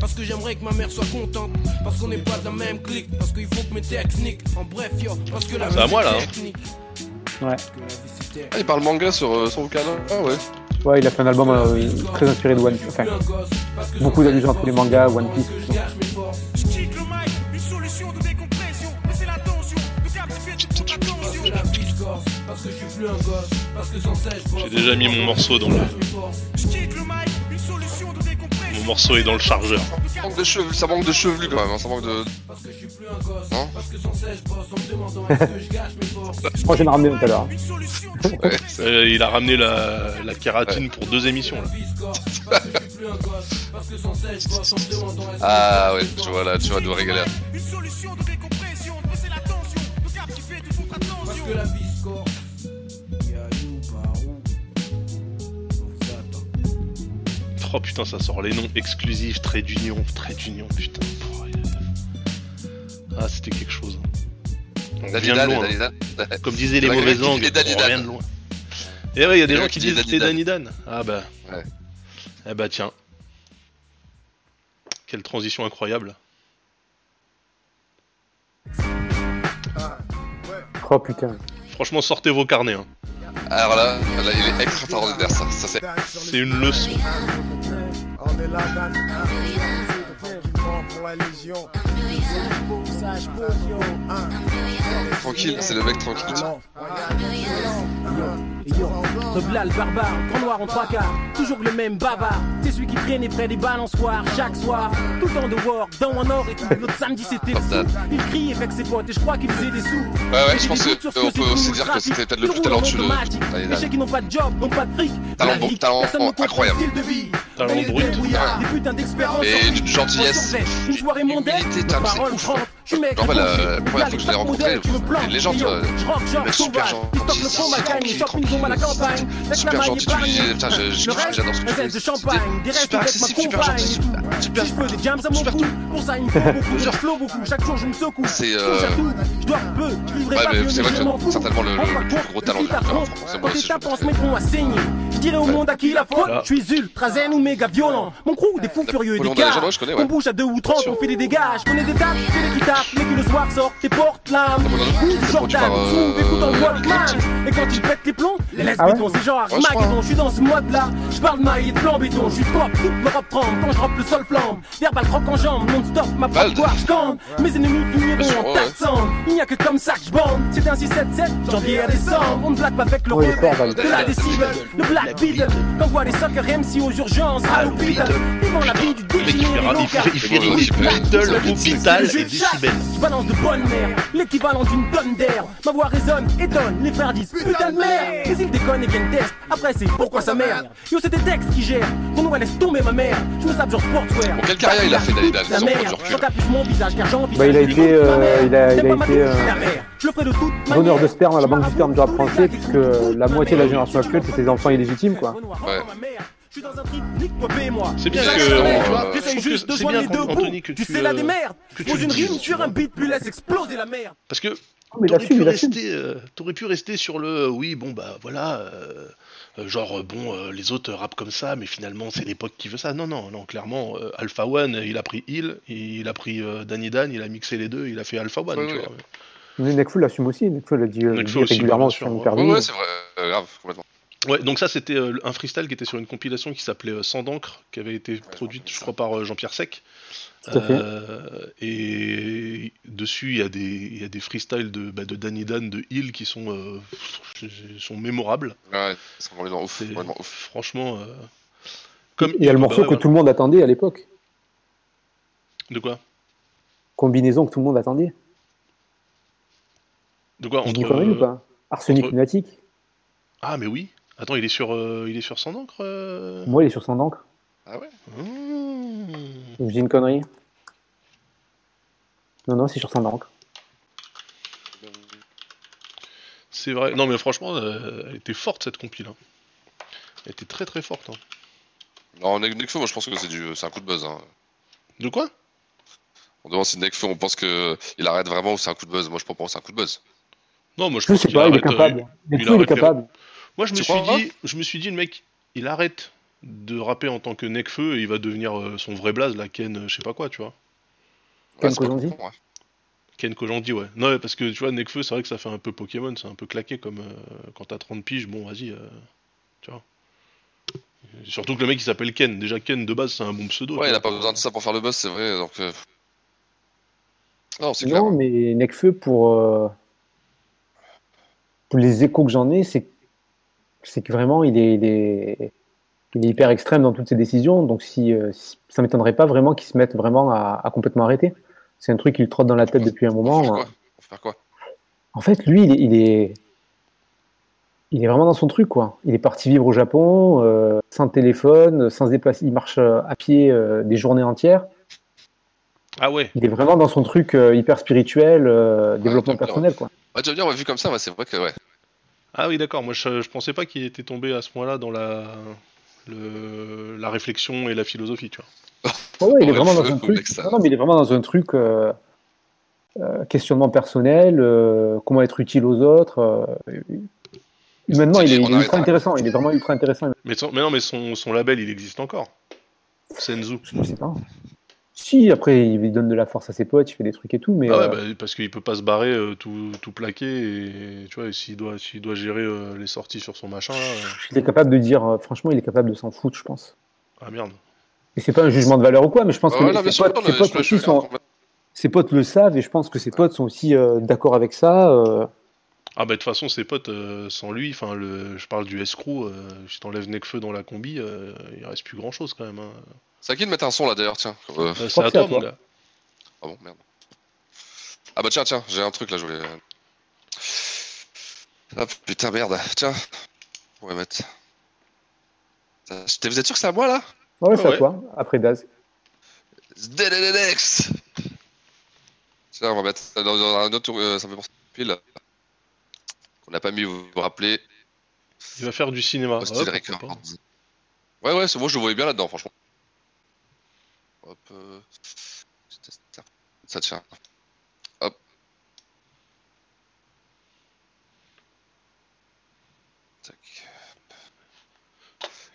Parce que j'aimerais que ma mère soit contente Parce qu'on n'est pas de la même clique Parce qu'il faut que mes techniques En bref yo Parce que la C'est à vie, moi, là, hein. technique. Ouais. Ah, il parle manga sur euh, son canal Ah ouais. Ouais, il a fait un album euh, très inspiré de One Piece. Enfin, beaucoup d'allusions à tous les mangas, One Piece. tout plus un gosse Parce que sans cesse je bosse. J'ai déjà mis mon morceau dans le. Je. Mon morceau est dans le chargeur. Ça manque de cheveux, ça manque de chevelu quand même, hein, ça manque de. Parce que je suis plus un gosse Non Parce que sans cesse je bosse En me demandant est-ce que je gâche mes forces Je crois que ai ramené tout à l'heure. Ouais, Euh, il a ramené la, la kératine pour deux émissions là. Je je Ah ouais, tu vois là, tu vas devoir régaler. Une solution de décompression, la tension. Oh putain, ça sort les noms exclusifs, trait d'union, trait d'union, putain. Ah, c'était quelque chose. On vient de Danidan, loin. Comme disaient les langues, dit on Danidan. revient de loin. Et ouais, il y a des gens qui disent c'était Danidan. Danidan. Ah bah. Ouais. Eh bah tiens. Quelle transition incroyable. Oh putain. Franchement, sortez vos carnets. hein. Alors là, là, il est extraordinaire ça. ça c'est... C'est une leçon. On est là dans pour la Légion. Tranquille, c'est le mec tranquille. Rebla le barbare, grand noir en trois quarts, toujours le même bavard. C'est celui qui traînait près des balançoires chaque soir. Tout le temps de work, dans un or et tout. L'autre samedi c'était le sou. Il criait avec ses potes et je crois qu'il faisait des sous. Ouais, ouais, je pense qu'on peut aussi dire que c'était peut-être le plus talentueux de Les chèques qui n'ont pas de job, n'ont pas de fric. Talent bon- talent incroyable. Talent brut. Des brouillards, des putains d'expérience. Et d'une gentillesse, Une soirée mondaine, ouf. trempes. Je suis mec, Genre, bah, la- première fois que je l'ai rencontré, Modèle, tu me plantes. c'est une légende, yo, mec super gentil, Front, ma gagne, il super gentil, tu putain, j'adore ce que tu fais. de champagne. Des restes Super avec ma compagne. super- je peux des jams à mon cou, pour ça il me faut beaucoup. Je flow beaucoup, chaque jour je me secoue. C'est, Je euh, je dors peu, je vivrai pas mieux, je que m'en fous. certainement le- plus gros talent France, tes aussi, tapes en se mettront à saigner, je dirai au monde à qui la faute. Je suis ultra zen ou méga violent. Mon crew, des fous furieux et des gars. On bouge à deux ou trente, on fait des dégâts. Je connais des dates, je fais des guitares, mais qui le soir sort tes portes là. Jordan, par, euh, Zoom, écoute en Walkman. Et quand il pète les plombs, les laisse Ah béton, c'est genre. Armageddon. Je suis dans ce mode là. Je parle maille et de plan béton. Je suis pop, toute l'Europe tremble. Quand je rappe le sol flambe. Verbal croque en jambe, non-stop, ma propre gloire, je campe. Mes ennemis finiront en ouais. tas de cendres. Il n'y a que comme ça que je bande. C'est un 677, janvier à décembre. On ne blague pas avec le rebelle de la décible. Le Black Beetle. T'envoies des soccer MC aux urgences. À l'hôpital. Vivant la vie du Le mec, il déjeuner fait, il fait, il fait bon, rythme, ouais. Beatle, hôpital et décibel. je balance de bonne l'équivalent d'une tonne d'air. Ma voix résonne, étonne, les frères disent putain de merde. Mais ils déconnent et viennent test, après c'est pourquoi ça merde. Yo, c'est des textes qui gèrent, mon nom elle laisse tomber ma mère. Je me sape sur sportswear. Bon, quelle carrière il a fait, Dalida, je mon visage car. Bah, il a été, euh, mère. il a- été, euh, mère. De Donneur sperme à la banque du sperme du rap français, puisque la moitié de la génération actuelle, c'est des enfants illégitimes, quoi. Ouais. C'est bien que, euh, J'essaye juste que de c'est joindre bien les deux Anthony, bouts. que Tu sais la euh, démerde. que tu Pose une rime tu sur un beat, puis laisse exploser la merde. Parce que il t'aurais pu, euh, t'aurais pu rester sur le oui, bon bah voilà, euh, euh, genre euh, bon, euh, les autres rappent comme ça, mais finalement c'est l'époque qui veut ça. Non, non, non, clairement, euh, Alpha One, il a pris Hill, il a pris euh, Danny Dan, il a mixé les deux, il a fait Alpha One, Ouais, tu ouais. vois. Mais Nekfeu l'assume aussi, Nekfeu l'a dit, euh, Nekfeu dit aussi, régulièrement sur une ouais. interview. Ouais, c'est vrai, euh, grave, complètement. Ouais, donc ça c'était euh, un freestyle qui était sur une compilation qui s'appelait euh, Sans d'encre, qui avait été produite, je crois, par euh, Jean-Pierre Sec. Tout à fait. Et dessus, il y a des, il y a des freestyles de, bah, de Danny Dan, de Hill qui sont, euh, sont mémorables. Ouais, c'est complètement ouf. Complètement ouf. Franchement, euh, comme Il y a le Hill, morceau bah, que tout le monde attendait à l'époque. De quoi? Combinaison que tout le monde attendait. De quoi? Je dis entre, connerie ou pas? Arsenic entre- lunatique. Ah, mais oui. Attends, il est sur, euh, il est sur Sans d'encre euh Moi, il est sur son encre. Ah ouais Mmh. Je dis une connerie. Non, non, c'est sur son encre. C'est vrai. Non, mais franchement, euh, elle était forte cette compile. hein. Elle était très très forte. hein. Non, Nek- Nekfeu, moi je pense que c'est du, c'est un coup de buzz. Hein. De quoi? On demande si Nekfeu, on pense que il arrête vraiment ou c'est un coup de buzz. Moi je pense que c'est un coup de buzz. Non, moi je Je pense sais qu'il pas, il est arrête, euh, capable. il il est arrête les- capable. Moi, je me suis dit, je me suis dit, le mec, il arrête de rapper en tant que Nekfeu et il va devenir euh, son vrai blaze, la Ken, euh, je sais pas quoi, tu vois. Ken Kojandi? Con, ouais. Ken Kojandi, ouais. Non, ouais, parce que tu vois, Nekfeu, c'est vrai que ça fait un peu Pokémon, c'est un peu claqué comme euh, quand t'as 30 piges, bon, vas-y, euh, tu vois. Et Surtout que le mec il s'appelle Ken. Déjà, Ken de base, c'est un bon pseudo. Ouais, il a pas besoin de ça pour faire le buzz, c'est vrai. Donc, euh, Non, c'est clair. Non, mais Nekfeu, pour, euh, pour les échos que j'en ai, c'est c'est que vraiment, il est, il, est, il est hyper extrême dans toutes ses décisions. Donc, si, euh, si- ça m'étonnerait pas vraiment qu'il se mette vraiment à, à complètement arrêter. C'est un truc qui lui trotte dans la tête depuis un moment. Faire quoi? Faire quoi? En fait, lui, il est, il est, il est vraiment dans son truc, quoi. Il est parti vivre au Japon, euh, sans téléphone, sans se déplacer. Il marche euh, à pied euh, des journées entières. Ah ouais. Il est vraiment dans son truc euh, hyper spirituel, euh, développement personnel, quoi. Ouais, tu vas dire, ouais, vu comme ça, ouais, c'est vrai que ouais. Ah oui, d'accord. Moi, je, je pensais pas qu'il était tombé à ce point-là dans la, le, la réflexion et la philosophie, tu vois. Ouais, il est vraiment dans un truc. Non, non, mais il est vraiment dans un truc euh, euh, questionnement personnel, euh, comment être utile aux autres. euh, humainement, il est, il ultra intéressant. Il est vraiment ultra intéressant. Mais, son- mais non, mais son, son label, il existe encore. Senzu. Je sais pas. Si, après, il donne de la force à ses potes, il fait des trucs et tout, mais Ah ouais, euh, bah, parce qu'il peut pas se barrer euh, tout, tout plaqué et tu vois, s'il doit, s'il doit gérer euh, les sorties sur son machin, il est capable de dire, franchement, il est capable de s'en foutre, je pense. ah merde. Et c'est pas un jugement de valeur ou quoi, mais je pense Ouais, que ses, potes, ses potes aussi sont. Ses le savent et je pense que ses potes sont aussi d'accord avec ça. Ah bah de toute façon, ses potes, euh, sans lui, enfin, le, je parle du escroc, euh, si t'enlèves Necfeu dans la combi, euh, il reste plus grand chose quand même. hein. C'est à qui de mettre un son là d'ailleurs, tiens Euh, Euh, c'est à toi, mon gars. Ah bon, merde. Ah bah tiens, tiens, j'ai un truc là, je voulais. Ah putain, merde, tiens. On va mettre. Vous êtes sûr que c'est à moi là? Ouais, c'est Ouais. à toi, après Daz. Tiens, on va mettre dans, un autre. euh, ça me fait penser à pile. Qu'on n'a pas mis, vous vous rappelez. Il va faire du cinéma. Style Ouais. Ouais, ouais, c'est moi, je le voyais bien là-dedans, franchement. Hop. euh, Ça tient. Hop. Tac.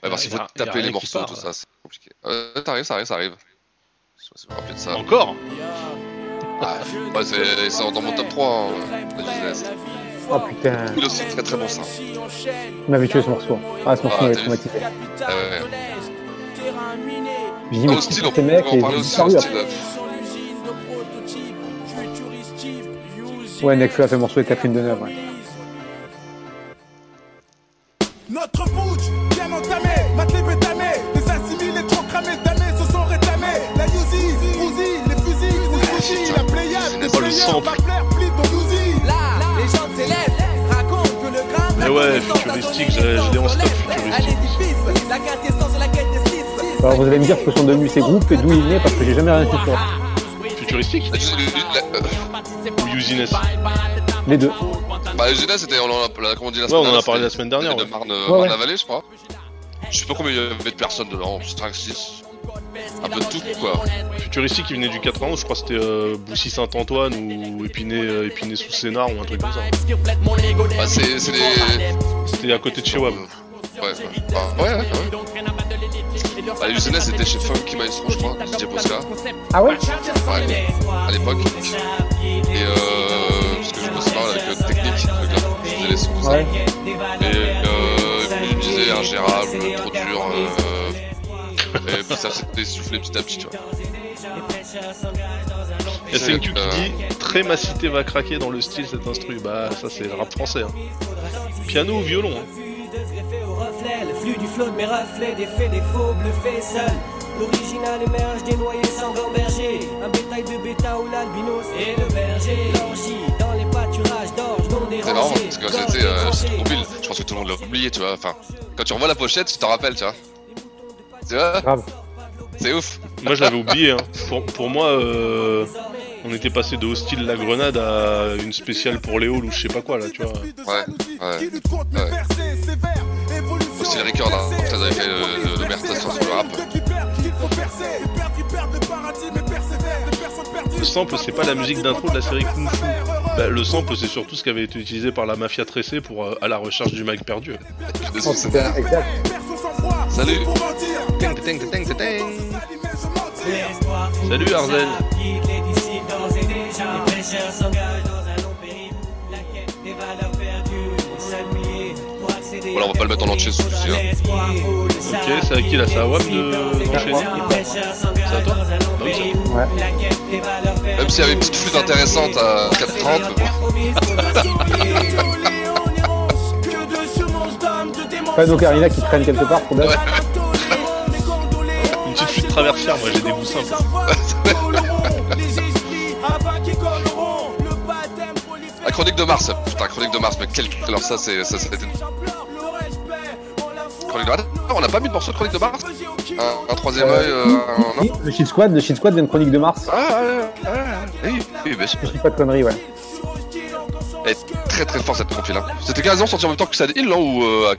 Ouais, parce qu'il faut y a taper les morceaux, part, tout là. ça, c'est compliqué. Euh, ça arrive, ça arrive, ça arrive. Je sais pas si vous vous rappelez de ça. Encore Ah, ouais, c'est c'est dans mon top 3, hein, Ah putain, Il aussi très très bon ça. il m'avait tué ce morceau. Ah, ce morceau m'avait traumatisé. Ah ouais, ouais. J'ai dit, mais on mecs et aussi. Ouais, Nekfeu a fait le morceau avec Catherine Deneuve. Ouais. Notre putsch, bien entamé, maté bétamé, des assimilés trop cramés, damés se sont réclamés. La Yuzi, Uzi, les fusils, les fusils, la Pléiade, les Oh, le Pléiades, ouais, futuristique, je l'ai en stock futuristique. Alors vous allez me dire ce que sont devenus ces groupes et d'où ils venaient parce que j'ai jamais rien su sur eux. Futuristique Ou Usiness Les deux. Bah, Eugénia, c'était, on en a, comment on dit la Ouais, on en a parlé la semaine dernière. De Marne, ouais. Marne-la-Vallée, je crois. Je sais pas combien il y avait de personnes dedans, 5, 6. Un peu de tout, quoi. Futuristique qui venait du 91, je crois que c'était euh, Boussy-Saint-Antoine ou Épinay, euh, Épinay sous Sénart ou un truc comme ça. Bah, c'est. C'était à côté de chez Wab. Ouais, ouais. Ah, ouais, ouais, ouais. Bah, les Eugénia, c'était chez Funky Maestro, je crois, DJ Posca. Ah ouais Ouais, à l'époque. Et euh. Parce que je bossais pas avec euh, Technique, le gars, je faisais les sons, tout ça. Ouais. Et euh, puis il me disait ingérable, trop dur. Euh, et puis ça s'était soufflé petit à petit, tu vois. Il y a CNQ qui dit Très ma cité va craquer dans le style cet instru. Bah, ça c'est le rap français. Hein. Piano ou violon hein. reflet, le flux du flot de mes reflets, des faits, des faux, bluffés seul. L'original émerge des noyés sans berger, un bétail de bêta ou l'albinos et le berger. L'orgie dans les pâturages d'orge non C'est marrant parce que c'était euh. Je pense que tout le monde l'a oublié, tu vois. Enfin, quand tu revois la pochette, tu t'en rappelles, tu vois. Tu vois Grave. C'est ouf. Moi je l'avais oublié. Hein. Pour, pour moi, euh, on était passé de Hostile la Grenade à une spéciale pour les halls ou je sais pas quoi là, tu vois. Ouais, ouais. ouais. Record. Putain, ils avaient fait euh, le Mertas sur le rap. Le sample, c'est pas la musique d'intro de la série Kung Fu. Bah, le sample, c'est surtout ce qui avait été utilisé par la mafia tressée pour euh, à la recherche du Mike perdu. Oh. Salut. Ting, ting, ting, ting, ting. Salut Arzel. Voilà, on va pas le mettre en entier ce souci. Hein. Ok, c'est à qui là C'est à Wam de d'enchaîner C'est à toi Ah oui. Ouais. Même s'il y avait une petite flûte intéressante à 4.30, mais bon. Pas d'ocarina qui traîne quelque part pour date. Une petite flûte traversière, moi j'ai des bouts simples. La chronique de Mars, putain, chronique de Mars, mais quel. Alors ça, c'est. Ça, c'était. Chronique de Mars. Ah, on n'a pas mis de morceau de chronique de Mars un, un troisième Euh, œil, euh, un- non Le Shit Squad, le Shit Squad vient de Chronique de Mars. Ah, ah, ah, oui, oui, bien sûr. Je dis pas de conneries, ouais. Elle est très très forte cette compil. Hein. C'était quasiment sorti en même temps que Sad Hill, non Ou euh,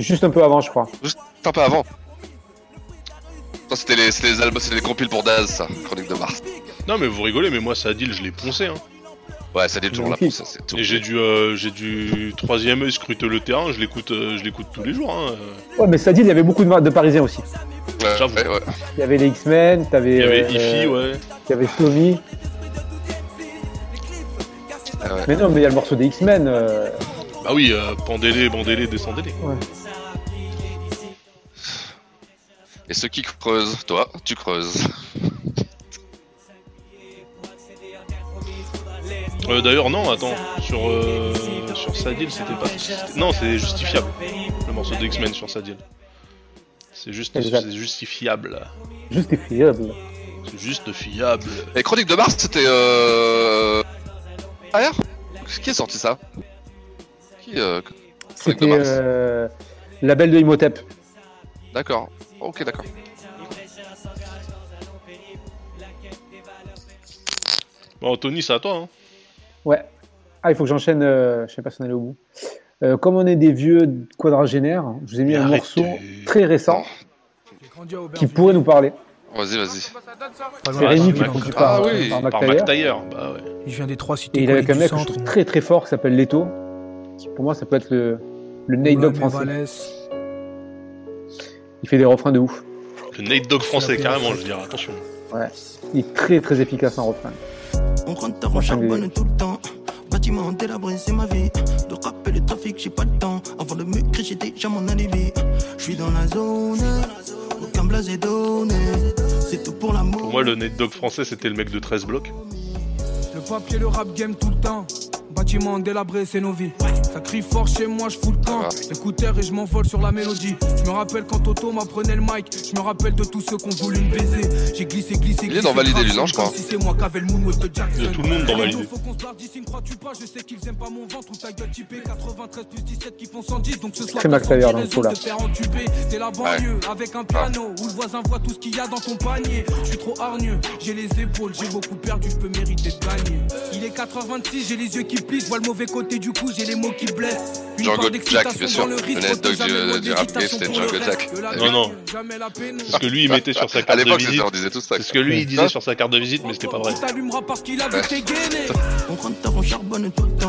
Juste un peu avant, je crois. juste un peu avant Ça, c'était les, c'était les albums, c'était les compiles pour Daz, ça, chronique de Mars. Non mais vous rigolez, mais moi Sadil je l'ai poncé. Hein. Ouais, Sad Hill, toujours pour ça, c'est tout. Et j'ai du, euh, j'ai du troisième œil scruter le terrain, je l'écoute, euh, je l'écoute tous les jours. Hein. euh. Ouais, mais ça dit, il y avait beaucoup de, de Parisiens aussi. Ouais, J'avoue. ouais, ouais. Il y avait les X-Men, t'avais. Il y avait euh, Ify, ouais. Il y avait Slomy. Ah ouais. Mais non, mais il y a le morceau des X-Men. euh, Bah oui, euh, pendez-les, bandez-les, descendez-les. Ouais. Et ceux qui creusent, toi, tu creuses. Euh, D'ailleurs, non, attends, sur, euh, sur Sadil, c'était pas. Non, c'est justifiable. Le morceau de X-Men sur Sadil. C'est juste, justifiable. Justifiable. C'est juste fiable. Et Chronique de Mars, c'était. Euh... AR Qui a sorti ça? Qui euh... Chronique de C'était Mars? euh, label de Imhotep. D'accord. Ok, d'accord. Bon, Tony, c'est à toi. Hein. Ouais. Ah, il faut que j'enchaîne. euh, je sais pas si on est allé au bout. Euh, comme on est des vieux quadragénaires, je vous ai mis un morceau très récent qui pourrait nous parler. Vas-y, vas-y. C'est Rémi qui est produit par, Ah oui, par Par McTayer. McTayer. Bah ouais. Il vient des trois cités Et il est avec un mec centre. très très fort qui s'appelle Leto. Qui, pour moi, ça peut être le, le Nate français. Il fait des refrains de ouf. Le Nate Dogg français, carrément, je veux dire, attention. Ouais. Il est très très efficace en refrain. On rentre, on charbonne tout le temps. Bâtiment délabré, c'est ma vie. De rappeler le trafic, j'ai pas le temps. Avant de me crier, j'ai déjà mon alibi. Je suis dans la zone, aucun blasé donné. C'est tout pour l'amour. Pour moi, le Nate Dogg français, c'était le mec de 13 blocs. Le papier, le rap game tout le temps. Bâtiment délabré, c'est nos vies. Ça crie fort chez moi, je fous le camp. Écouteur et je m'envole sur la mélodie. Je me rappelle quand Toto m'apprenait le mic. Je me rappelle de tous ceux qui ont voulu me baiser. J'ai glissé, glissé, Il est dans Validé, lui, non, je crois. Si c'est moi qui avais le moonwalk de Jackson. Il y a tout le monde dans Validé. Faut qu'on se barre d'ici, ne crois-tu pas? Je sais qu'ils aiment pas mon ventre ou ta gueule typée. 93 plus 17 qui font 110. Donc ce soir, coup-là. raison de faire entuber. C'est la banlieue avec un piano où le voisin voit tout ce qu'il y a dans ton panier. Je suis trop hargneux, j'ai les épaules, j'ai beaucoup perdu, je peux mériter de gagner. Il est 86, j'ai les yeux qui plissent, je vois le mauvais côté du coup, j'ai les mots qui blessent. Une Django Jack, bien sûr. le jamais du, moins du rap c'était Django. Jack. De la Non, non. C'est ce que lui, il mettait sur sa carte de l'époque, visite. on disait tout ça. C'est ce que lui, il disait sur sa carte de visite, mais c'était pas vrai. C'est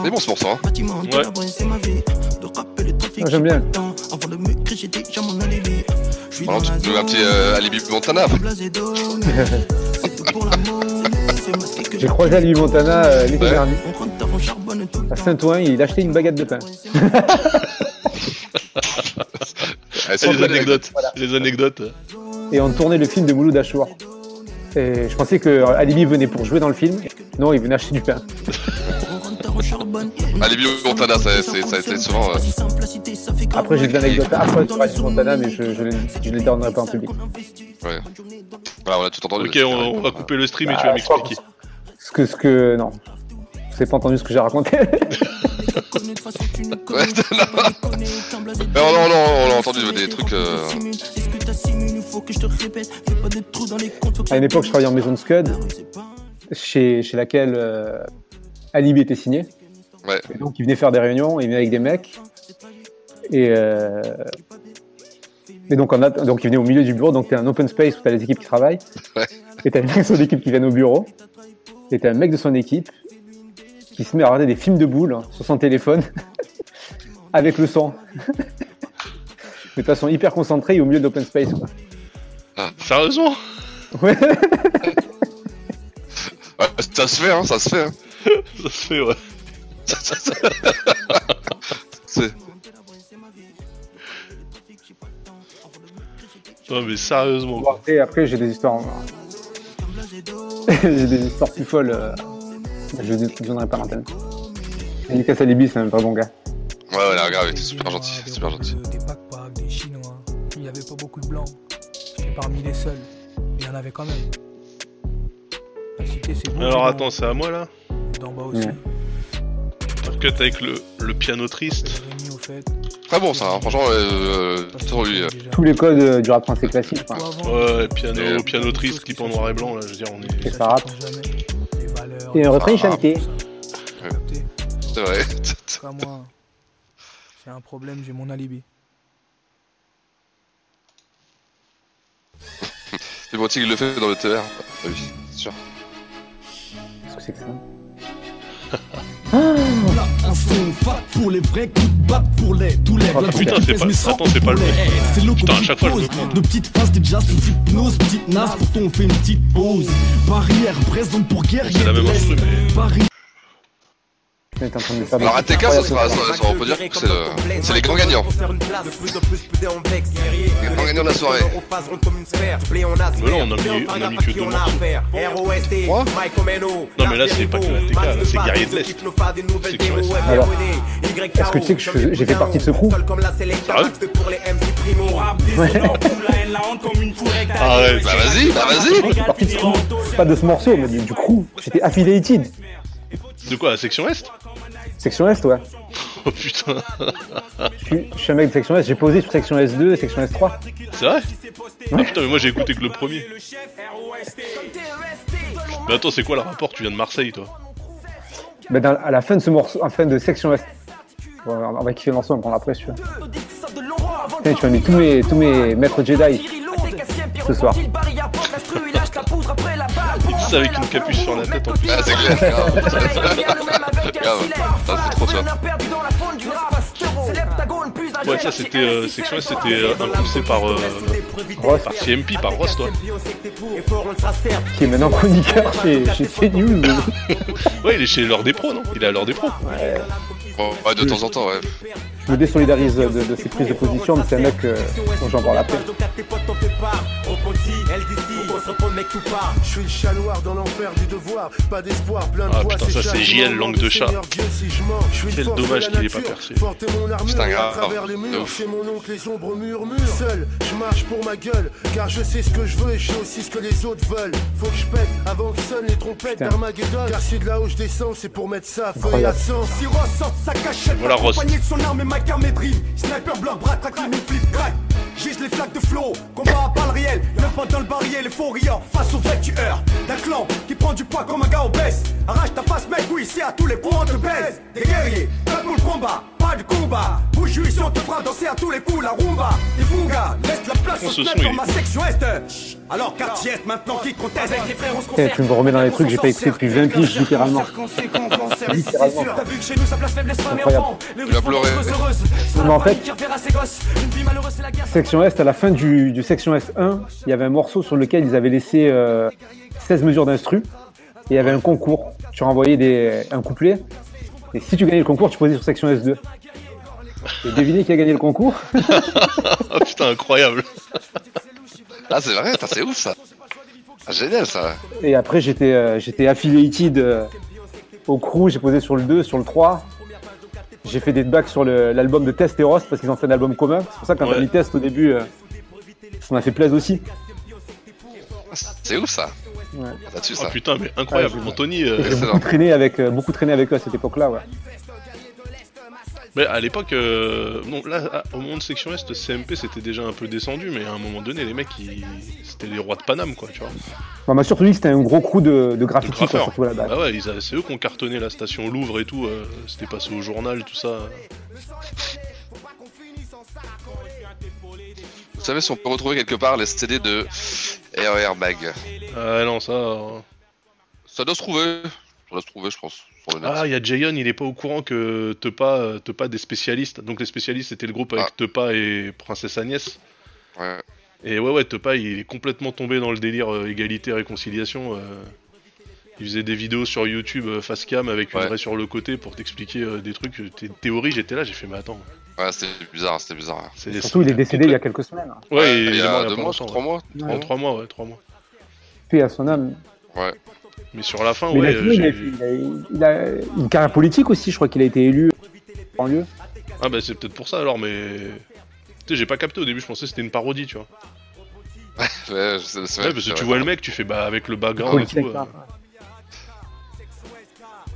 bon ce morceau, hein. Trafic, Ah, j'aime bien. Alors, tu nous un petit euh, alibi Montana J'ai croisé Ali Montana euh, l'été Ouais. dernier. À. Saint-Ouen, il achetait une baguette de pain. Les belles, anecdotes. Les anecdotes. Et on tournait le film de Mouloud Achour. Et je pensais que Alibi venait pour jouer dans le film. Non, il venait acheter du pain. Alibi Montana, ça, c'est- ça a été souvent. euh, Après, j'ai des anecdotes affreuses sur Montana, mais je, je, les- je les donnerai pas en public. Ouais. Voilà, on a tout entendu. Ok, on, on va couper le stream et tu Bah, vas m'expliquer. Ce que, ce que, non. Vous n'avez pas entendu ce que j'ai raconté. Ouais, non, non, non, on a entendu des trucs. euh, À une époque, je travaillais en maison de Scud, chez, chez laquelle euh, Alibi était signé. Ouais. Et donc, il venait faire des réunions, il venait avec des mecs. Et, euh, et donc, on a, donc, il venait au milieu du bureau. Donc, tu un open space où tu as les équipes qui travaillent. Ouais. Et tu as les mecs de son équipe qui viennent au bureau. Et tu un mec de son équipe qui se met à regarder des films de boules hein, sur son téléphone avec le son. De façon hyper concentrée et au milieu de l'open space. Quoi. Sérieusement? Ouais. ouais, ça se fait, hein, ça se fait. Hein. Ça se fait, ouais. C'est- Non, mais sérieusement. Bon, après, après, j'ai des histoires. en- j'ai des histoires plus folles. euh, Je ne vous donnerai pas l'antenne. Et Lucas Alibi, c'est un vrai bon gars. Ouais, ouais, là, grave, il était super gentil, super gentil. Des backpacks, des chinois. Il n'y avait pas beaucoup de blancs. J'étais parmi les seuls. Mais il y en avait quand même. La cité, c'est beau. Alors attends, c'est à moi là? D'en bas aussi. Cut avec le, le piano triste. Très bon ça, hein, franchement, euh, sur lui. euh, Tous les codes euh, du rap français classique. quoi. Ouais, piano, Et- piano triste, clip en noir et blanc, là, je veux dire, on est. Et ça rappe. Les valeurs. Et un refrain chanté. C'est vrai. Pas moi. J'ai un problème, j'ai mon alibi. C'est bon, il le fait dans le TR. Ah oui, c'est sûr. Qu'est-ce que c'est que ça? Pour les vrais coups de batte pour les tous les Oh, putain, c'est pas- attends, c'est pas le pour. C'est le Putain, à chaque fois, je. De petites phases, t'es déjà sous hypnose, petite nasse, pourtant on fait une petite pause. Barrière présente pour guerrier. C'est la même instru, mais. T'es en train de faire Alors ATK, ça sera, ça, ça, on peut dire que c'est le- c'est les grands gagnants. Les grands gagnants de la soirée. Mais là, on a mis, on a mis que deux morceaux. Quoi Non, mais là, c'est pas que la TK, là, c'est Guerrier de l'Est. Est. Alors, est-ce que tu sais que je- j'ai fait partie de ce crew Sérieux Ouais. Arrête. Bah vas-y, bah vas-y. J'ai fait partie de ce crew. Pas de ce morceau, mais du, du crew. J'étais affiliated. De quoi, la section Est? Section Est, ouais. Oh putain. Je suis, je suis un mec de section S. J'ai posé sur section S2 et section S3. C'est vrai? Ah putain, mais moi j'ai écouté que le premier. Mais attends, c'est quoi le rapport? Tu viens de Marseille, toi Mais dans- à la fin de ce morceau, à la fin de section S. Bon, on va kiffer le morceau, on prend après, si tu veux. Putain, tu m'as mis tous mes, tous mes maîtres Jedi ce soir. Ça avec une capuche sur la tête en plus. Ah, c'est clair, grave. Grave. Ah, c'est trop ça. Ouais, ça c'était. euh, Section S c'était euh, impulsé par. euh, Ross. par CMP, par Ross, toi. Qui est maintenant chroniqueur chez, chez CNews. Ouais, il est chez l'heure des pros, non? Il est à l'heure des pros. Ouais, de temps en temps, ouais. Je me désolidarise de, de ses prises de position, mais c'est un mec euh, dont j'en parle après. Je suis le chat noir dans l'enfer du devoir, pas d'espoir, plein de Ah voix putain, ça c'est JL, langue de chat. Quel le force dommage de la qu'il ait pas nature, percé. Porter mon armure Putain, à grave. travers les De murs, ouf. chez mon oncle les ombres murmurent. Seul, je marche pour ma gueule, car je sais ce que je veux et je sais aussi ce que les autres veulent. Faut que je pète avant que sonnent les trompettes d'Armageddon. Car si de là où je descends, c'est pour mettre ça à feu et Incroyable. à sang. Si Ross sort de sa cachette, Voilà, accompagné de son arme et ma cam et drille. Sniper blanc, bras, traque, mine, flip, crack. Gise les flaques de flow, combat à balles réelles. Même pas dans le barillet, les faux riants face aux vrais tueurs. D'un clan qui prend du poids comme un gars obèse. Arrache ta face, mec, oui, c'est à tous les points, on te baise. Des guerriers, pas pour le combat, pas de combat. Bouge ici, on te fera danser à tous les coups, la rumba. Des fungas, laisse la place au ce snap son, dans ma est- section est. Alors, quartier est maintenant qui conteste. Avec les frères, on se Eh, tu me remets dans les trucs que j'ai pas écouté depuis 20 piges, littéralement. Littéralement. T'as vu que chez nous ça place faiblesse femme et Incroyable. enfant Les Russes a font pleuré. danseuse heureuse Mais en fait- qui reverra ses gosses Une vie malheureuse c'est la guerre Section S, à la fin du, du Section S1, il y avait un morceau sur lequel ils avaient laissé euh, 16 mesures d'instru. Et il y avait un concours. Tu renvoyais des, un couplet. Et si tu gagnais le concours, tu posais sur Section S2. Et devinez qui a gagné le concours Ah putain, incroyable. Ah, c'est vrai, c'est ouf ça. Ah, génial ça. Et après, j'étais euh, j'étais affiliated euh, au crew. J'ai posé sur le 2, sur le 3. J'ai fait des backs sur l'album de Test et Ross parce qu'ils ont fait un album commun. C'est pour ça que quand Ouais. t'as mis Test au début, euh, ça m'a fait plaisir aussi. C'est ouf ça. Ouais. Là-dessus Ah ça. putain, mais incroyable. Ouais, j'ai- Anthony, euh, beaucoup traîné avec, euh, beaucoup traîné avec eux à cette époque-là. Ouais. mais à l'époque, euh, non, là, à- au moment de Section Est, CMP c'était déjà un peu descendu, mais à un moment donné, les mecs, ils- c'était les rois de Paname, quoi, tu vois. On m'a surtout dit que c'était un gros crew de, de De graffiti, quoi, surtout à la base. Ah ouais, a- c'est eux qui ont cartonné la station Louvre et tout. euh, c'était passé au journal, tout ça. Vous savez si on peut retrouver quelque part les CD de RER Mag Ah non, ça. euh, Ça doit se trouver. Ça doit se trouver, je pense. Sur le net. Ah, il y a Jayon, il est pas au courant que Tepa, euh, Tepa des spécialistes. Donc les spécialistes, c'était le groupe avec Ah. Tepa et Princesse Agnès. Ouais. Et ouais, ouais, Tepa, il est complètement tombé dans le délire euh, égalité, réconciliation. euh. Il faisait des vidéos sur YouTube euh, face cam avec une Ouais. vraie sur le côté pour t'expliquer euh, des trucs. Tes théories, j'étais là, j'ai fait, mais attends. Ouais, c'était bizarre, c'était bizarre. c'est- Surtout, il est décédé il y a quelques semaines. Ouais, Ouais, il, il y est mort a il y a deux mois, trois ouais. mois. En trois mois, ouais, trois mois. Paix à son âme. Ouais. Mais sur la fin, Mais ouais, il, a, euh, il, a, j'ai- il a- il a une carrière politique aussi. Je crois qu'il a été élu en lieu. Ah bah c'est peut-être pour ça alors, mais... Tu sais, j'ai pas capté au début, je pensais que c'était une parodie, tu vois. Ouais, je sais- c'est Ouais, vrai, parce que tu vois le mec, tu fais bah avec le background et tout.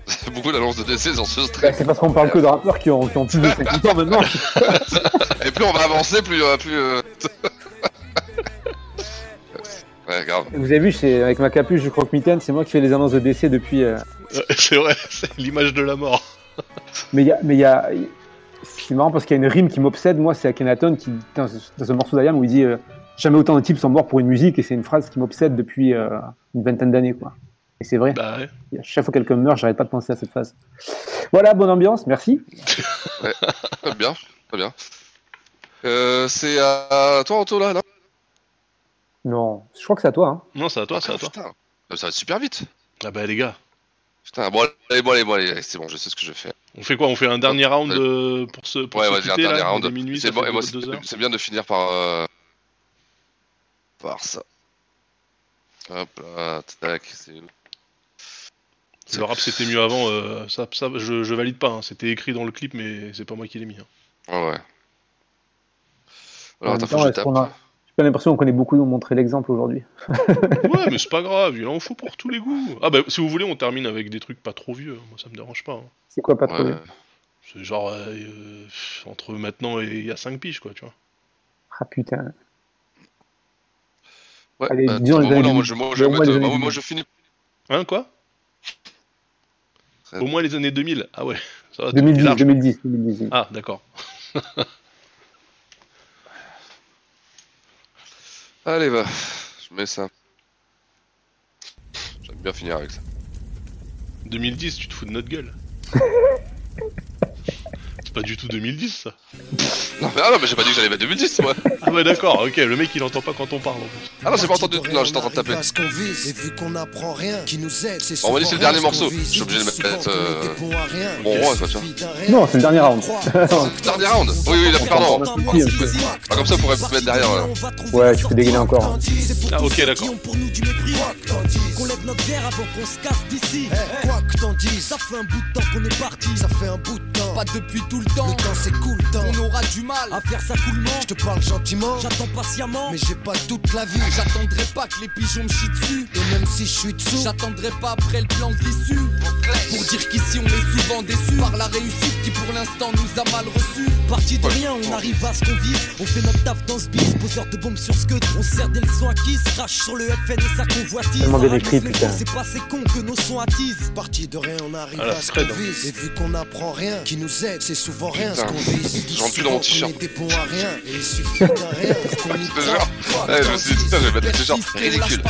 Hein. Beaucoup d'annonces de décès dans ce Bah, stream. c'est parce qu'on parle que de rappeurs qui ont, qui ont plus de 50 ans maintenant. Et plus on va avancer, plus. euh, plus euh, ouais, grave. Vous avez vu, c'est avec ma capuche du croque-mitaine, c'est moi qui fais les annonces de décès depuis. euh, c'est vrai, c'est l'image de la mort. Mais il y a, mais il y a, c'est marrant parce qu'il y a une rime qui m'obsède. Moi, c'est Akhenaton qui, dans, dans un morceau d'Ayam où il dit euh, jamais autant de types sont morts pour une musique, et c'est une phrase qui m'obsède depuis euh, une vingtaine d'années, quoi. Et c'est vrai. Bah ouais. Chaque fois que quelqu'un meurt, j'arrête pas de penser à cette phrase. Voilà, bonne ambiance, merci. Ouais, très bien, très bien. Euh, c'est à toi, Anto, là, non? Non, je crois que c'est à toi. Hein. Non, c'est à toi, c'est à toi. Putain, euh, ça va super vite. Ah bah les gars, Putain, bon, allez, bon, allez, bon, allez, c'est bon, je sais ce que je vais faire. on fait quoi? On fait un dernier round euh, pour ce pour Ouais, se vas-y, un dernier là round. Minuit, bon, c'est bien de finir par. euh, par ça. Hop là, tac, c'est. Le rap c'était mieux avant, euh, ça, ça je, je valide pas, hein. c'était écrit dans le clip mais c'est pas moi qui l'ai mis. hein. Ouais, ouais. Alors, attends, faut temps, que je tape. a- J'ai pas l'impression qu'on connaît beaucoup nous montrer l'exemple aujourd'hui. Ouais mais c'est pas grave, il en faut pour tous les goûts. Ah bah si vous voulez on termine avec des trucs pas trop vieux, moi ça me dérange pas. hein. C'est quoi pas trop Ouais. bien C'est genre euh, entre maintenant et il y a 5 piges quoi tu vois. Ah putain. Ouais, Allez, bah, disons les bon, années non, moi 2000. je, moi, je Au vais moins mettre, les euh, années moi, moi, 2000. je finis. Hein quoi? Au moins les années 2000. Ah ouais, ça va. t'es 2010, large. 2010, 2010. Ah d'accord. Allez, va. Je mets ça. J'aime bien finir avec ça. 2010 tu te fous de notre gueule. pas du tout 2010 ça. Non, mais, ah non, mais j'ai pas dit que j'allais mettre 2010, moi. Ah ouais, d'accord, ok, le mec il entend pas quand on parle en plus. Ah non, j'ai pas entendu. Non, j'étais en train de taper. Parce qu'on vise, et vu qu'on n'apprend rien, qui nous aide, c'est Bon, on va laisser le dernier morceau. Je suis obligé de mettre euh, bon roi, quoi, tu vois. Non, c'est le dernier round. Dernier round Oui, oui, pardon. Souci. Ah, comme ça, on pourrait se mettre derrière. euh. Ouais, tu peux dégainer encore. Ah, ok, d'accord. Notre guerre avant qu'on se casse d'ici. Eh, quoi que t'en dises, Ça fait un bout de temps qu'on est parti. ça fait un bout de temps. Pas depuis tout le temps. Le temps s'écoule, temps. On aura du mal à faire ça coulement. Je te parle gentiment, J'attends patiemment. mais j'ai pas toute la vie. J'attendrai pas que les pigeons me chient dessus. Et même si je suis dessous, J'attendrai pas après le plan de l'issue. Pour dire qu'ici on est souvent déçus par la réussite qui pour l'instant nous a mal reçus. Parti de rien, on arrive à ce qu'on vise. On fait notre taf dans ce bis, poseur de bombes sur ce que on sert des leçons acquises. Crash sur le FN et sa convoitise. Tellement putain. C'est pas ces cons que nos sons attisent. parti de rien, on arrive Ah, la à ce qu'on vise. Et vu qu'on n'apprend rien, qui nous aide, c'est souvent rien ce qu'on vise. je rentre plus dans mon t-shirt. On est des bons à rien, et il suffit d'un rien pour qu'on y Je. Ouais, me suis dit, putain, je vais mettre le t-shirt. Ridicule.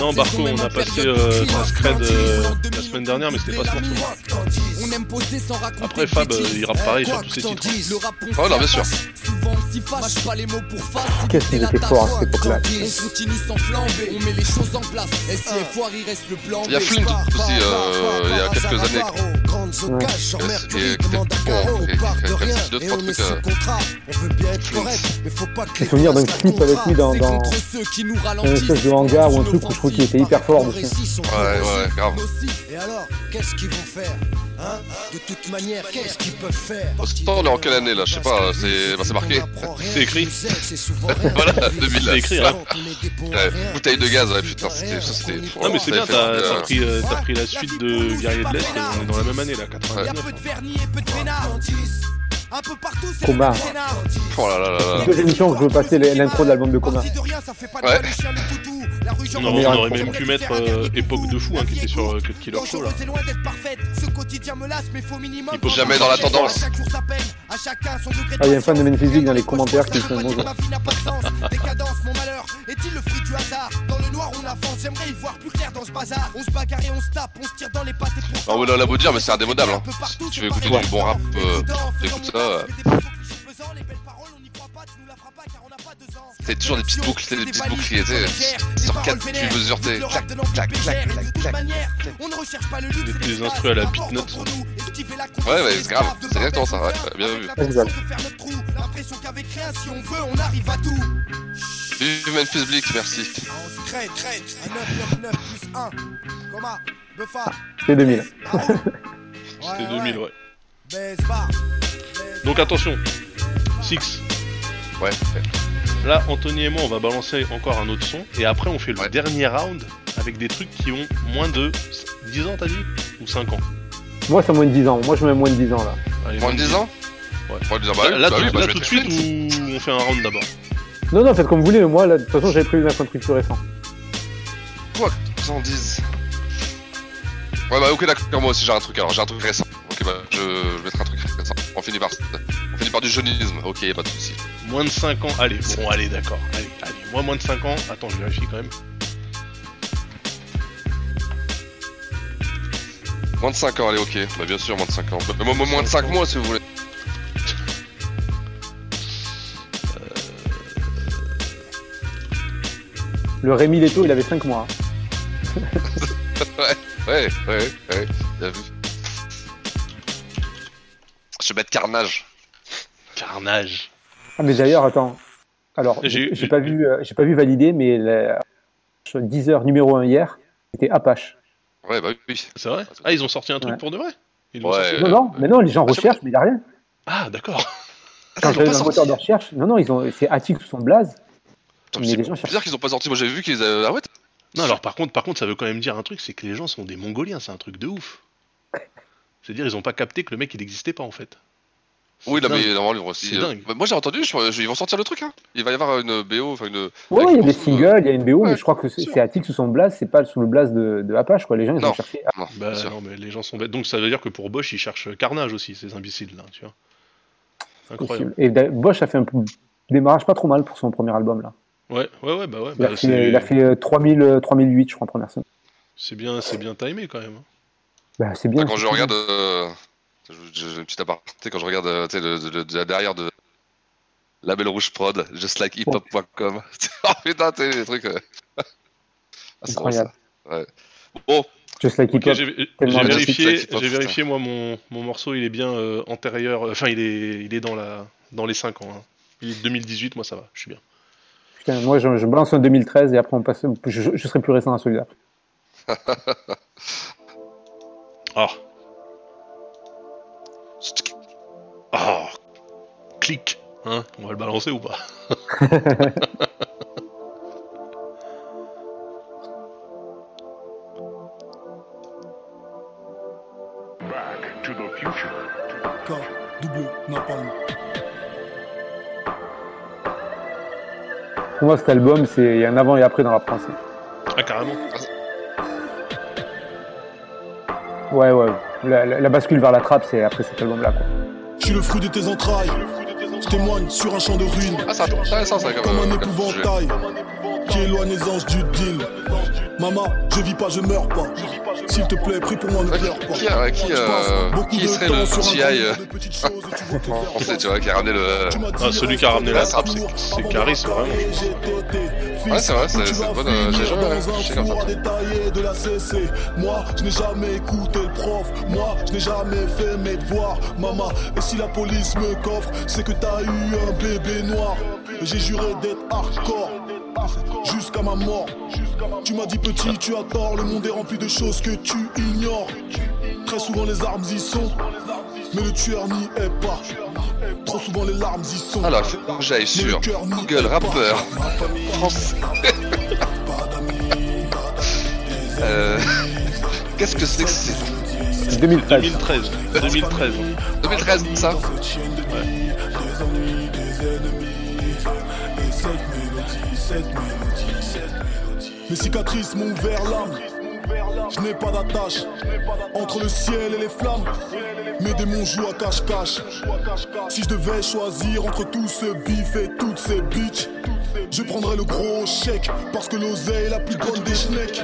Non, Barco, on a passé euh, scred euh, la 2000, semaine dernière, mais c'était pas ce morceau. On aime poser sans raconter Après, Fab, euh, il rappe pareil sur tous ses titres. Oh, non, bien sûr. attache. Souvent on s'y fâche, mâche pas les mots pour face. Qu'est-ce qu'il était la fort à cette époque-là. On continue sans flamber, on met les choses en place. Il reste le plan Il y a. Flint aussi, euh, il y a quelques années. Genre Mercury demande à Caro, bon, on part de rien, et- on est trucs, sous contrat. On veut bien être correct, mais faut pas que d'un clip avec lui dans, C'est dans contre ceux qui nous un espèce de hangar ou un truc où je trouve qu'il était hyper fort dessus. Ouais, ouais, grave. Et alors, qu'est-ce qu'ils vont faire hein? De toute manière, qu'est-ce qu'ils peuvent faire? Pourtant, on est en quelle année là? Je sais pas, c'est bah, marqué. C'est écrit. Voilà, 2000 C'est écrit, hein. Ouais, Bouteille de gaz, ouais, putain, c'était. ça, c'était- Non, mais c'est bien, t'as pris, euh, pris la suite de Guerrier de l'Est et on est dans la même année là, 99. Peu de vernis et peu de vénard. Un peu partout, c'est Coma. Oh là là là là. deux émissions que je veux passer l'intro de l'album de Coma. Parti de rien, ça fait pas de Ouais. Non, Mais on aurait même pu mettre euh, Époque de fou hein, qui était sur euh, Cut Killer Show là. Dangereuse et loin d'être parfaite. Ce quotidien me lasse, mais faut minimum. Il faut jamais dans la tendance. Ah, il y a un fan de Bleak dans les commentaires qui La fait moitié de bonjour. ma vie n'a pas de sens. Décadence, mon malheur. Est-il le fruit du hasard? Dans le noir, on avance. J'aimerais y voir plus clair dans ce bazar. On se bagarre et on se tape. On se tire dans les pattes et pour. Non, mais là, beau dire, mais c'est indémodable. Hein. Si tu veux écouter du bon rap, euh, écoute ça. Euh, C'est toujours des petites boucles, c'est des petites boucles qui étaient sur 4 tu mesures tes clac, clac, clac, clac, clac. On ne recherche pas le luxe. Des, à la beatnote. Ouais, ouais, c'est grave, c'est exactement ça, ouais, ouais, bien vu. Exact. L'impression qu'avec rien, si on veut, on arrive à tout. Vive Memphis merci. On se crête, crête. Un 9, 9, 9 plus 1. Coma, Buffa, C'est 2000. C'était 2000, ouais. Donc attention, Six. Ouais. Là, Anthony et moi, on va balancer encore un autre son. Et après, on fait le dernier round avec des trucs qui ont moins de 10 ans, t'as dit Ou 5 ans Moi, c'est moins de 10 ans. Moi, je mets moins de 10 ans là. Allez, Moins de 10 ans Ouais. Moins de 10 ans, bah là, bah tout, oui, bah là, tout de suite ou on fait un round d'abord Non, non, faites comme vous voulez. mais Moi, là, de toute façon, j'avais prévu de mettre un truc plus récent. Quoi que t'en dises Ouais, bah ok, d'accord, moi aussi j'ai un truc alors, j'ai un truc récent. Bah je, je mettrai un truc récent. On finit par, on finit par du jeunisme, ok, pas de soucis. Moins de 5 ans, allez, bon, allez, d'accord. Allez, allez, moi, moins de 5 ans. Attends, je vérifie quand même. Moins de 5 ans, allez, ok. Bah bien sûr, moins de 5 ans. Bah, moi, moins de 5 mois si vous voulez. Le Rémi Leto, il avait 5 mois. ouais, ouais, ouais, ouais, bien vu. Mettre carnage. Carnage. Ah, mais d'ailleurs, attends. Alors, J'ai- pas vu, euh, j'ai pas vu valider, mais la... sur 10 heures numéro 1 hier, c'était Apache. Ouais, bah oui. C'est vrai? Ah, ils ont sorti un truc Ouais. pour de vrai? Ils l'ont Ouais. sorti non, non, mais non, les gens Ah, recherchent, mais il n'y a rien. Ah, d'accord. Quand moteur de recherche, non, non, ils ont, c'est Attic sous son blaze. C'est les gens cherchent. bizarre qu'ils ont pas sorti. Moi j'avais vu qu'ils avaient. Ah ouais Non, alors par contre, par contre, ça veut quand même dire un truc, c'est que les gens sont des Mongoliens, c'est un truc de ouf. C'est-à-dire, ils ont pas capté que le mec il n'existait pas en fait. Oui, dingue. mais normalement, aussi. C'est euh, dingue. bah, moi j'ai entendu, je- je- ils vont sortir le truc, hein. Il va y avoir une BO, enfin une. Ouais, il y a des de- singles, il y a une BO, Ouais, mais je crois que c'est Attic sous son blaze, c'est pas sous le blaze de, de Apache, quoi. Les gens, ils Non. ont cherché. Non, Bah non, mais les gens sont bêtes. Donc ça veut dire que pour Bosch, ils cherchent Carnage aussi, ces imbéciles là, tu vois. Incroyable. Possible. Et Bosch a fait un démarrage pas trop mal pour son premier album, là. Ouais, ouais, ouais, bah ouais. Il a bah, fait, il a fait euh, 3000, euh, 3008, je crois, en première semaine. C'est bien, c'est bien timé quand même. Bah, c'est bien. Quand je regarde. euh, Je- aparté quand je regarde euh, tu sais, le- le- le- derrière de Label Rouge Prod, just like hiphop.com. oh putain, tu sais, les trucs. euh. Ah. Incroyable. Ouais. Bon, Just like Ok, hip-hop. j'ai vérifié, j'ai vérifié moi mon, mon morceau il est bien euh, antérieur, euh, enfin il est il est dans la dans les 5 ans. hein. Il est 2018, moi ça va, je suis bien. Putain, moi, je, je balance un 2013 et après, on passe. Je, je serai plus récent à celui-là. Ah. Ah. Clic. Hein On va le balancer ou pas? Back to the future. K, double, napalm. Pour moi, cet album, c'est il y a un avant et après dans la français. Ah carrément. Ouais, ouais. La, la- la bascule vers la trappe, c'est après cet album-là. quoi. Je suis le fruit de tes entrailles? Je témoigne sur un champ de ruines. Ah, c'est intéressant ça comme, Comme un euh, épouvantail qui éloigne les anges du deal. Maman, je vis pas, je meurs pas. S'il te plaît, prie pour moi, ne pleure pas. Qui, euh, qui, euh, qui serait le TI euh, en français, tu vois, qui a ramené le. Ah, celui qui a ramené la trappe, c'est- c'est Caris, vraiment. Ouais, c'est vrai, c'est bonne. euh, J'ai jamais réfléchi comme ça. Moi, je n'ai jamais écouté le prof. Moi, je n'ai jamais fait mes devoirs. Maman, et si la police me coffre, c'est que t'as eu un bébé noir. J'ai juré d'être hardcore. Jusqu'à ma mort. Tu m'as dit petit, tu as tort. Le monde est rempli de choses que tu ignores. Très souvent les armes y sont, mais le tueur n'y est pas. Trop souvent les larmes y sont. Alors, il faut que j'aille sur Google rappeur français. Euh, Qu'est-ce que c'est que c'est 2013. 2013. 2013. 2013, ça Mes cicatrices m'ont ouvert l'âme. Je n'ai pas d'attache entre le ciel et les flammes. Mes démons jouent à cache-cache. Si je devais choisir entre tout ce bif et toutes ces bitches, je prendrais le gros chèque parce que l'oseille est la plus bonne des schnecks.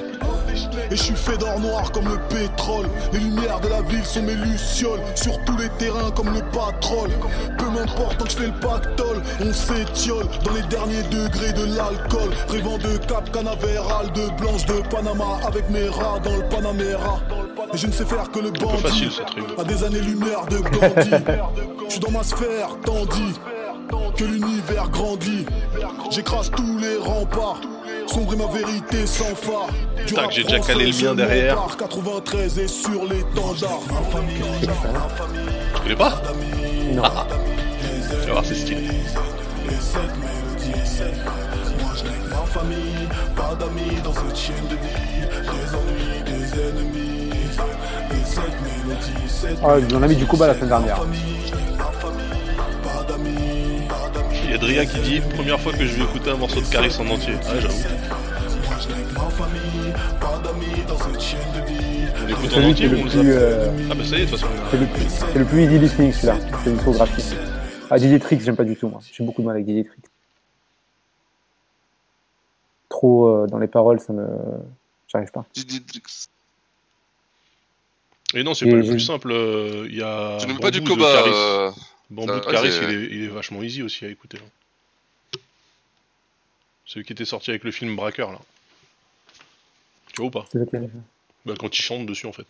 Et je suis fait d'or noir comme le pétrole. Les lumières de la ville sont mes lucioles. Sur tous les terrains comme le patrol. Peu m'importe tant que je fais le pactole. On s'étiole dans les derniers degrés de l'alcool. Rêvant de Cap Canaveral, de Blanche de Panama. Avec mes rats dans le Panamera. Et je ne sais faire que le bandit. facile, cette rime. À des années-lumière de Gandhi. Je suis dans ma sphère, tandis que l'univers grandit. J'écrase tous les remparts. Sombre est ma vérité sans phare. Du Tac, rap j'ai déjà calé le mien derrière. m'empare. 93 et sur l'étendard. Tu connais pas Non. Tu vas voir, c'est stylé. et cette mélodie. Moi je n'ai que ma famille, pas d'amis dans cette chaîne de vie. Des ennuis, des ennemis. Et cette mélodie, cette Ah, on a mis du Cuba la semaine dernière. Il y a Dria qui dit première fois que je vais écouter un morceau de Caris en entier. Ah, j'avoue. On en entier ou on plus, zappe euh, Ah, bah ça y est, de toute façon. C'est le, plus- c'est le plus easy listening celui-là. C'est une discographie. Ah, DJ Trix, j'aime pas du tout moi. J'ai beaucoup de mal avec DJ Trix. Trop euh, dans les paroles, ça me. J'arrive pas. Et non, c'est pas le plus simple. euh, Il y a. Tu n'aimes pas du Koba, euh, Bambou de Caris, il est, il est vachement easy aussi à écouter. hein. Celui qui était sorti avec le film Braqueur, là. Tu vois ou pas? Bah, quand il chante dessus, en fait.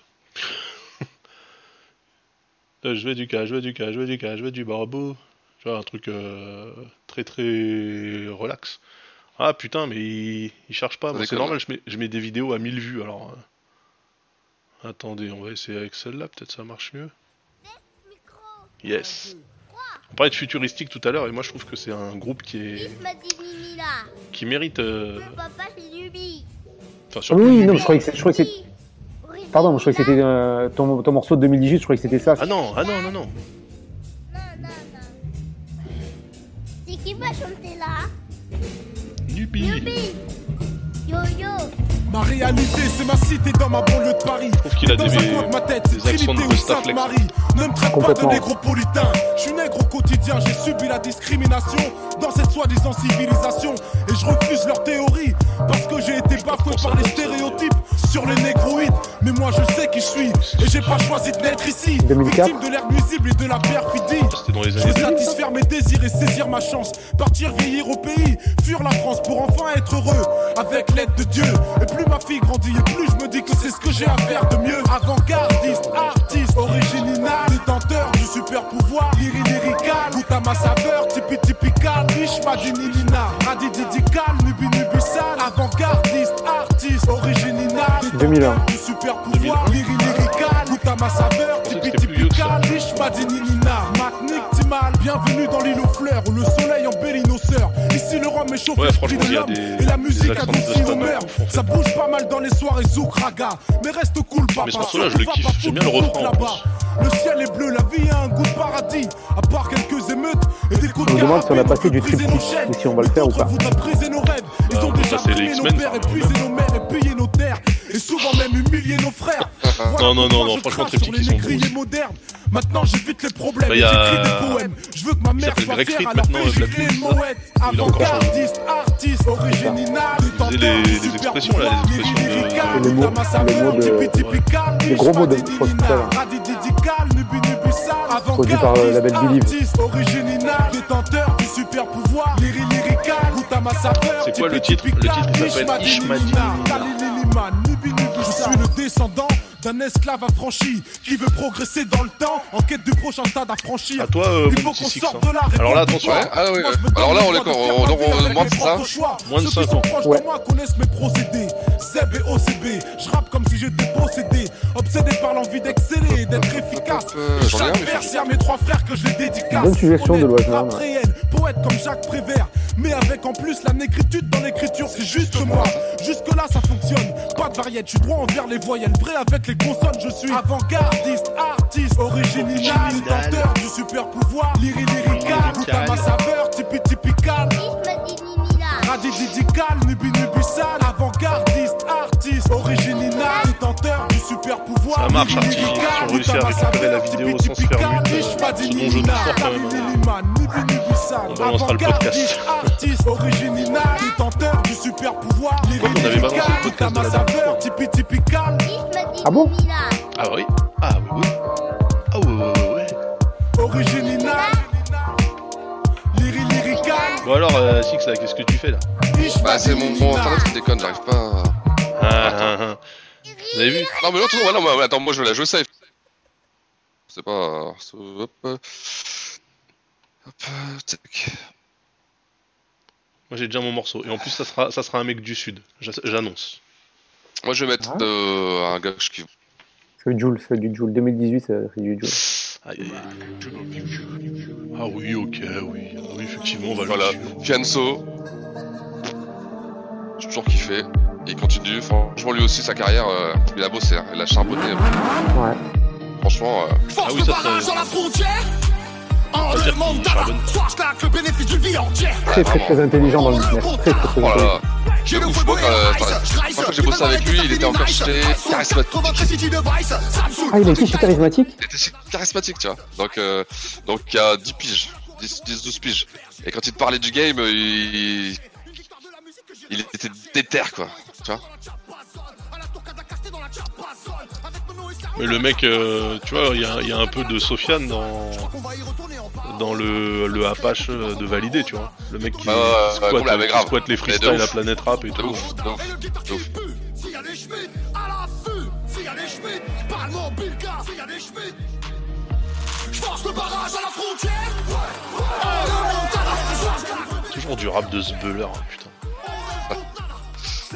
Là, je veux du cas, je veux du cas, je veux du cas, je veux du barbeau. Tu vois, un truc euh, très très relax. Ah putain, mais il, il charge pas. C'est normal, je mets, je mets des vidéos à 1000 vues alors. euh. Attendez, on va essayer avec celle-là, peut-être ça marche mieux. Yes. On parlait de futuristique tout à l'heure et moi je trouve que c'est un groupe qui est qui mérite. euh, Papa, c'est Nubi. Enfin, surtout oui, Nubi. non, je croyais que c'est. Pardon, je croyais que c'était euh, ton, ton morceau de 2018, je croyais que c'était ça. Ah non, ah non, non, non. C'est qui va chanter là? Nubi. Yo yo. Ma réalité, c'est ma cité dans ma banlieue de Paris. qu'il a dans des- un coin de ma tête, c'est des accents de. Sainte-Marie. Ne me traite pas de négropolitain. Je suis nègre au quotidien, j'ai subi la discrimination dans cette soi-disant civilisation. Et je refuse leur théorie parce que j'ai été bafoué par les stéréotypes sur les négroïdes. Mais moi, je sais qui je suis et j'ai pas choisi de naître ici. 2004. Victime de l'air nuisible et de la perfidie. Dans les Je années veux 2000. satisfaire mes désirs et saisir ma chance. Partir vieillir au pays, fuir la France pour enfin être heureux. Avec l'aide de Dieu. Et plus ma fille grandit, et plus je me dis que c'est ce que j'ai à faire de mieux. Avant-gardiste, artiste, original, détenteur du super pouvoir. Lyri lyrical, goûte à ma saveur, tipi typical. Riche, madinilina, radididical, nubi nubisal. Avant-gardiste, artiste, original, 2001. du super pouvoir. Lyri lyrical, goûte à ma saveur, tipi typical. Riche, madinilina, magnifique, timal. Bienvenue dans l'île aux fleurs où le soleil embellit nos Ici le rhum échauffe Ouais, l'esprit franchement, de l'homme et la musique adoucit en fait. Ça bouge pas mal dans les soirées zouk raga. Mais reste cool, papa. Mais ce morceau-là, je le va kiffe. pas J'aime bien le refrain. Le ciel est bleu, la vie a un goût de paradis. À part quelques émeutes et des coups On de me demande si on a carabine, passé du briser trip nos kick chaînes. et si on va le faire ou pas. Voudraient briser nos rêves. Ils Bah, ont ça, déjà c'est les primé nos X-Men, pères, épuisé nos mères et pillé nos terres. Et souvent même humilié nos frères. Voilà Non, non, non, non, franchement, Triptyque, sur les ils sont négriers modernes. Maintenant j'évite les problèmes Bah, et y a- j'écris des poèmes. Je veux que ma mère soit fière à la fin le encore changé. Avant-gardiste, artiste, original. Les, les expressions là, les expressions les les mots de. Les gros mots de. Produit par le label Believe. Détenteur du super pouvoir. C'est quoi le titre? Le titre, s'appelle Ishmadinina, Je suis le descendant d'un esclave affranchi qui veut progresser dans le temps en quête du prochain stade à franchir. À toi, euh, Il faut qu'on sorte hein. de là. Alors là, attention. Ouais, ah donne Alors là, on est On- on- avec moins de ça. Moins de Ceux qui cinq sont ans. proches Ouais. de moi connaissent mes procédés. Seb et OCB, je rappe comme si j'étais possédé. Obsédé par l'envie d'exceller et d'être efficace. Chaque vers, c'est à mes trois frères que je les dédicace. Bonne suggestion de Loiseau, rap ouais. réel, poète comme Jacques Prévert. Mais avec en plus la négritude dans l'écriture, c'est juste moi. Jusque là, ça fonctionne. Pas de variette, je suis droit envers les voyelles. Vrai avec les consonnes, je suis avant-gardiste, artiste, original, détenteur du super pouvoir. Lyrical, goûte à ma saveur, Ça marche, Artie. Ils ont réussi à récupérer la vidéo sans se faire mute, euh, riche, ce dont je doute fort quand même. On balancera le podcast. crois qu'on avait balancé le podcast de la dernière. Ah bon Ah oui Ah oui, oui. Ah ouais, ouais, ouais. Original. Bon alors, euh, Six, qu'est-ce que tu fais là Bah, c'est mon, mon internet qui déconne, j'arrive pas à. ah, ah, ah. Vous avez vu Non, mais l'autre, ouais, non, mais attends, moi je la jouer safe. C'est pas. Hop. Hop. tac. Moi j'ai déjà mon morceau. Et en plus, ça sera, ça sera un mec du sud. J'a- J'annonce. Moi je vais mettre euh, un gars je kiffe. C'est Joule, c'est du Joule. 2018, c'est c'est du Joule. Aïe, aïe, aïe. Ah oui, ok, oui. Ah oui, effectivement, on va Voilà, le suivre. Fianso. J'ai toujours kiffé. Il continue. Franchement, lui aussi, sa carrière, euh, il a bossé. hein. Il a charbonné. Ouais. Franchement. euh, Force Ah oui, de ça, barrage c'est- à la frontière je claque le bénéfice d'une vie entière Très, très, très intelligent dans le business. Très, très, très Oh là intelligent. là. J'ai le moi, et quand- le j'ai bossé avec lui, il était encore cité charismatique. Ah, il été si charismatique Il était si charismatique, tu vois. Donc, euh, donc il y a 10 piges, 10, 10, 12 piges. Et quand il te parlait du game, euh, il, il était déter, quoi. Tu vois Mais le mec, euh, tu vois, il y, a- il y a un peu de Sofiane dans, dans le, le Apache de validé, tu vois. Le mec qui, Bah ouais, squatte, qui les freestyles, ouf. la planète rap et De tout. ouf, de ouf, de ouf. À à Toujours du rap de Sbeller, putain.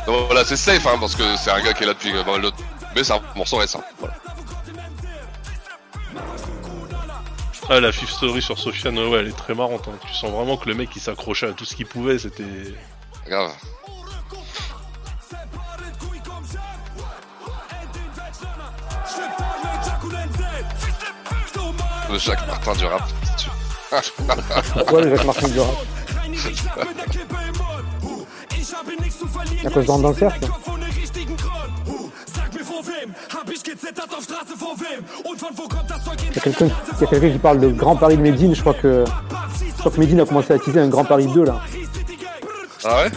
Donc voilà, c'est safe, hein, parce que c'est un gars qui est là depuis pas mal de Mais c'est un morceau récent. Voilà. Ah, la fifth story sur Sofiane, ouais, elle est très marrante. hein. Tu sens vraiment que le mec, il s'accrochait à tout ce qu'il pouvait, c'était... Grave. Le Jacques Martin du rap. Pourquoi le Jacques Martin du rap? À cause vois. Il y a quelqu'un il y a quelqu'un qui parle de Grand Paris de Médine. Je crois que, je crois que Médine a commencé à teaser un Grand Paris 2 là. Ah ouais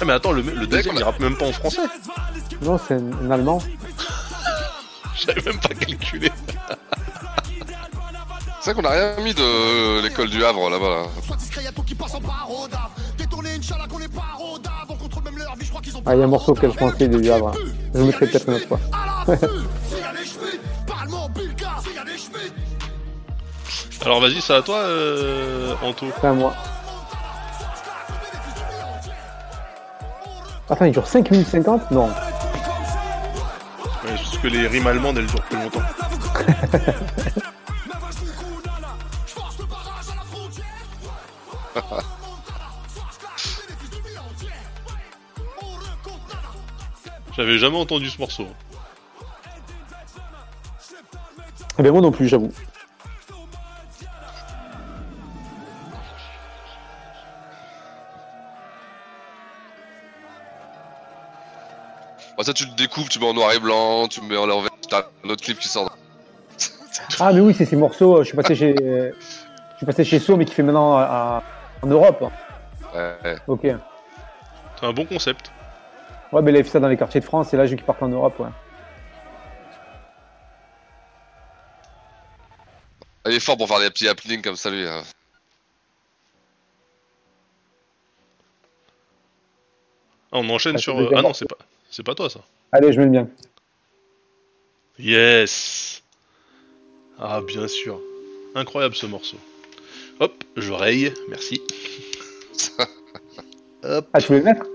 Ah, mais attends, le, le deuxième, il rappe même pas en français. Non, c'est un, un Allemand. J'avais même pas calculé. C'est vrai qu'on a rien mis de l'école du Havre là-bas. Là. Ah, il y a un morceau auquel je pensais du Havre. Je le mettrai peut-être une autre fois. Alors vas-y, c'est à toi, euh, Anto. C'est à moi. Attends, il dure 5 minutes 50 Non. Ouais, parce que les rimes allemandes, elles durent plus longtemps. J'avais jamais entendu ce morceau. Eh bien, moi non plus, j'avoue. Bah, ça, tu le découpes, tu mets en noir et blanc, tu mets en l'envers, t'as un autre clip qui sort. Ah, mais oui, c'est ces morceaux. euh, Je suis passé chez, je suis passé chez So, mais qui fait maintenant à- en Europe. Ouais. Ok. C'est un bon concept. Ouais, mais il a fait ça dans les quartiers de France, et là, je veux qu'il parte en Europe, ouais. Il est fort pour faire des petits happenings comme ça, lui. hein. Ah, on enchaîne Ah, sur. euh, Ah non, c'est pas, c'est pas toi ça. Allez, je mets le bien. Yes. Ah bien sûr. Incroyable ce morceau. Hop, je raye, merci. Hop. Ah, tu voulais le mettre?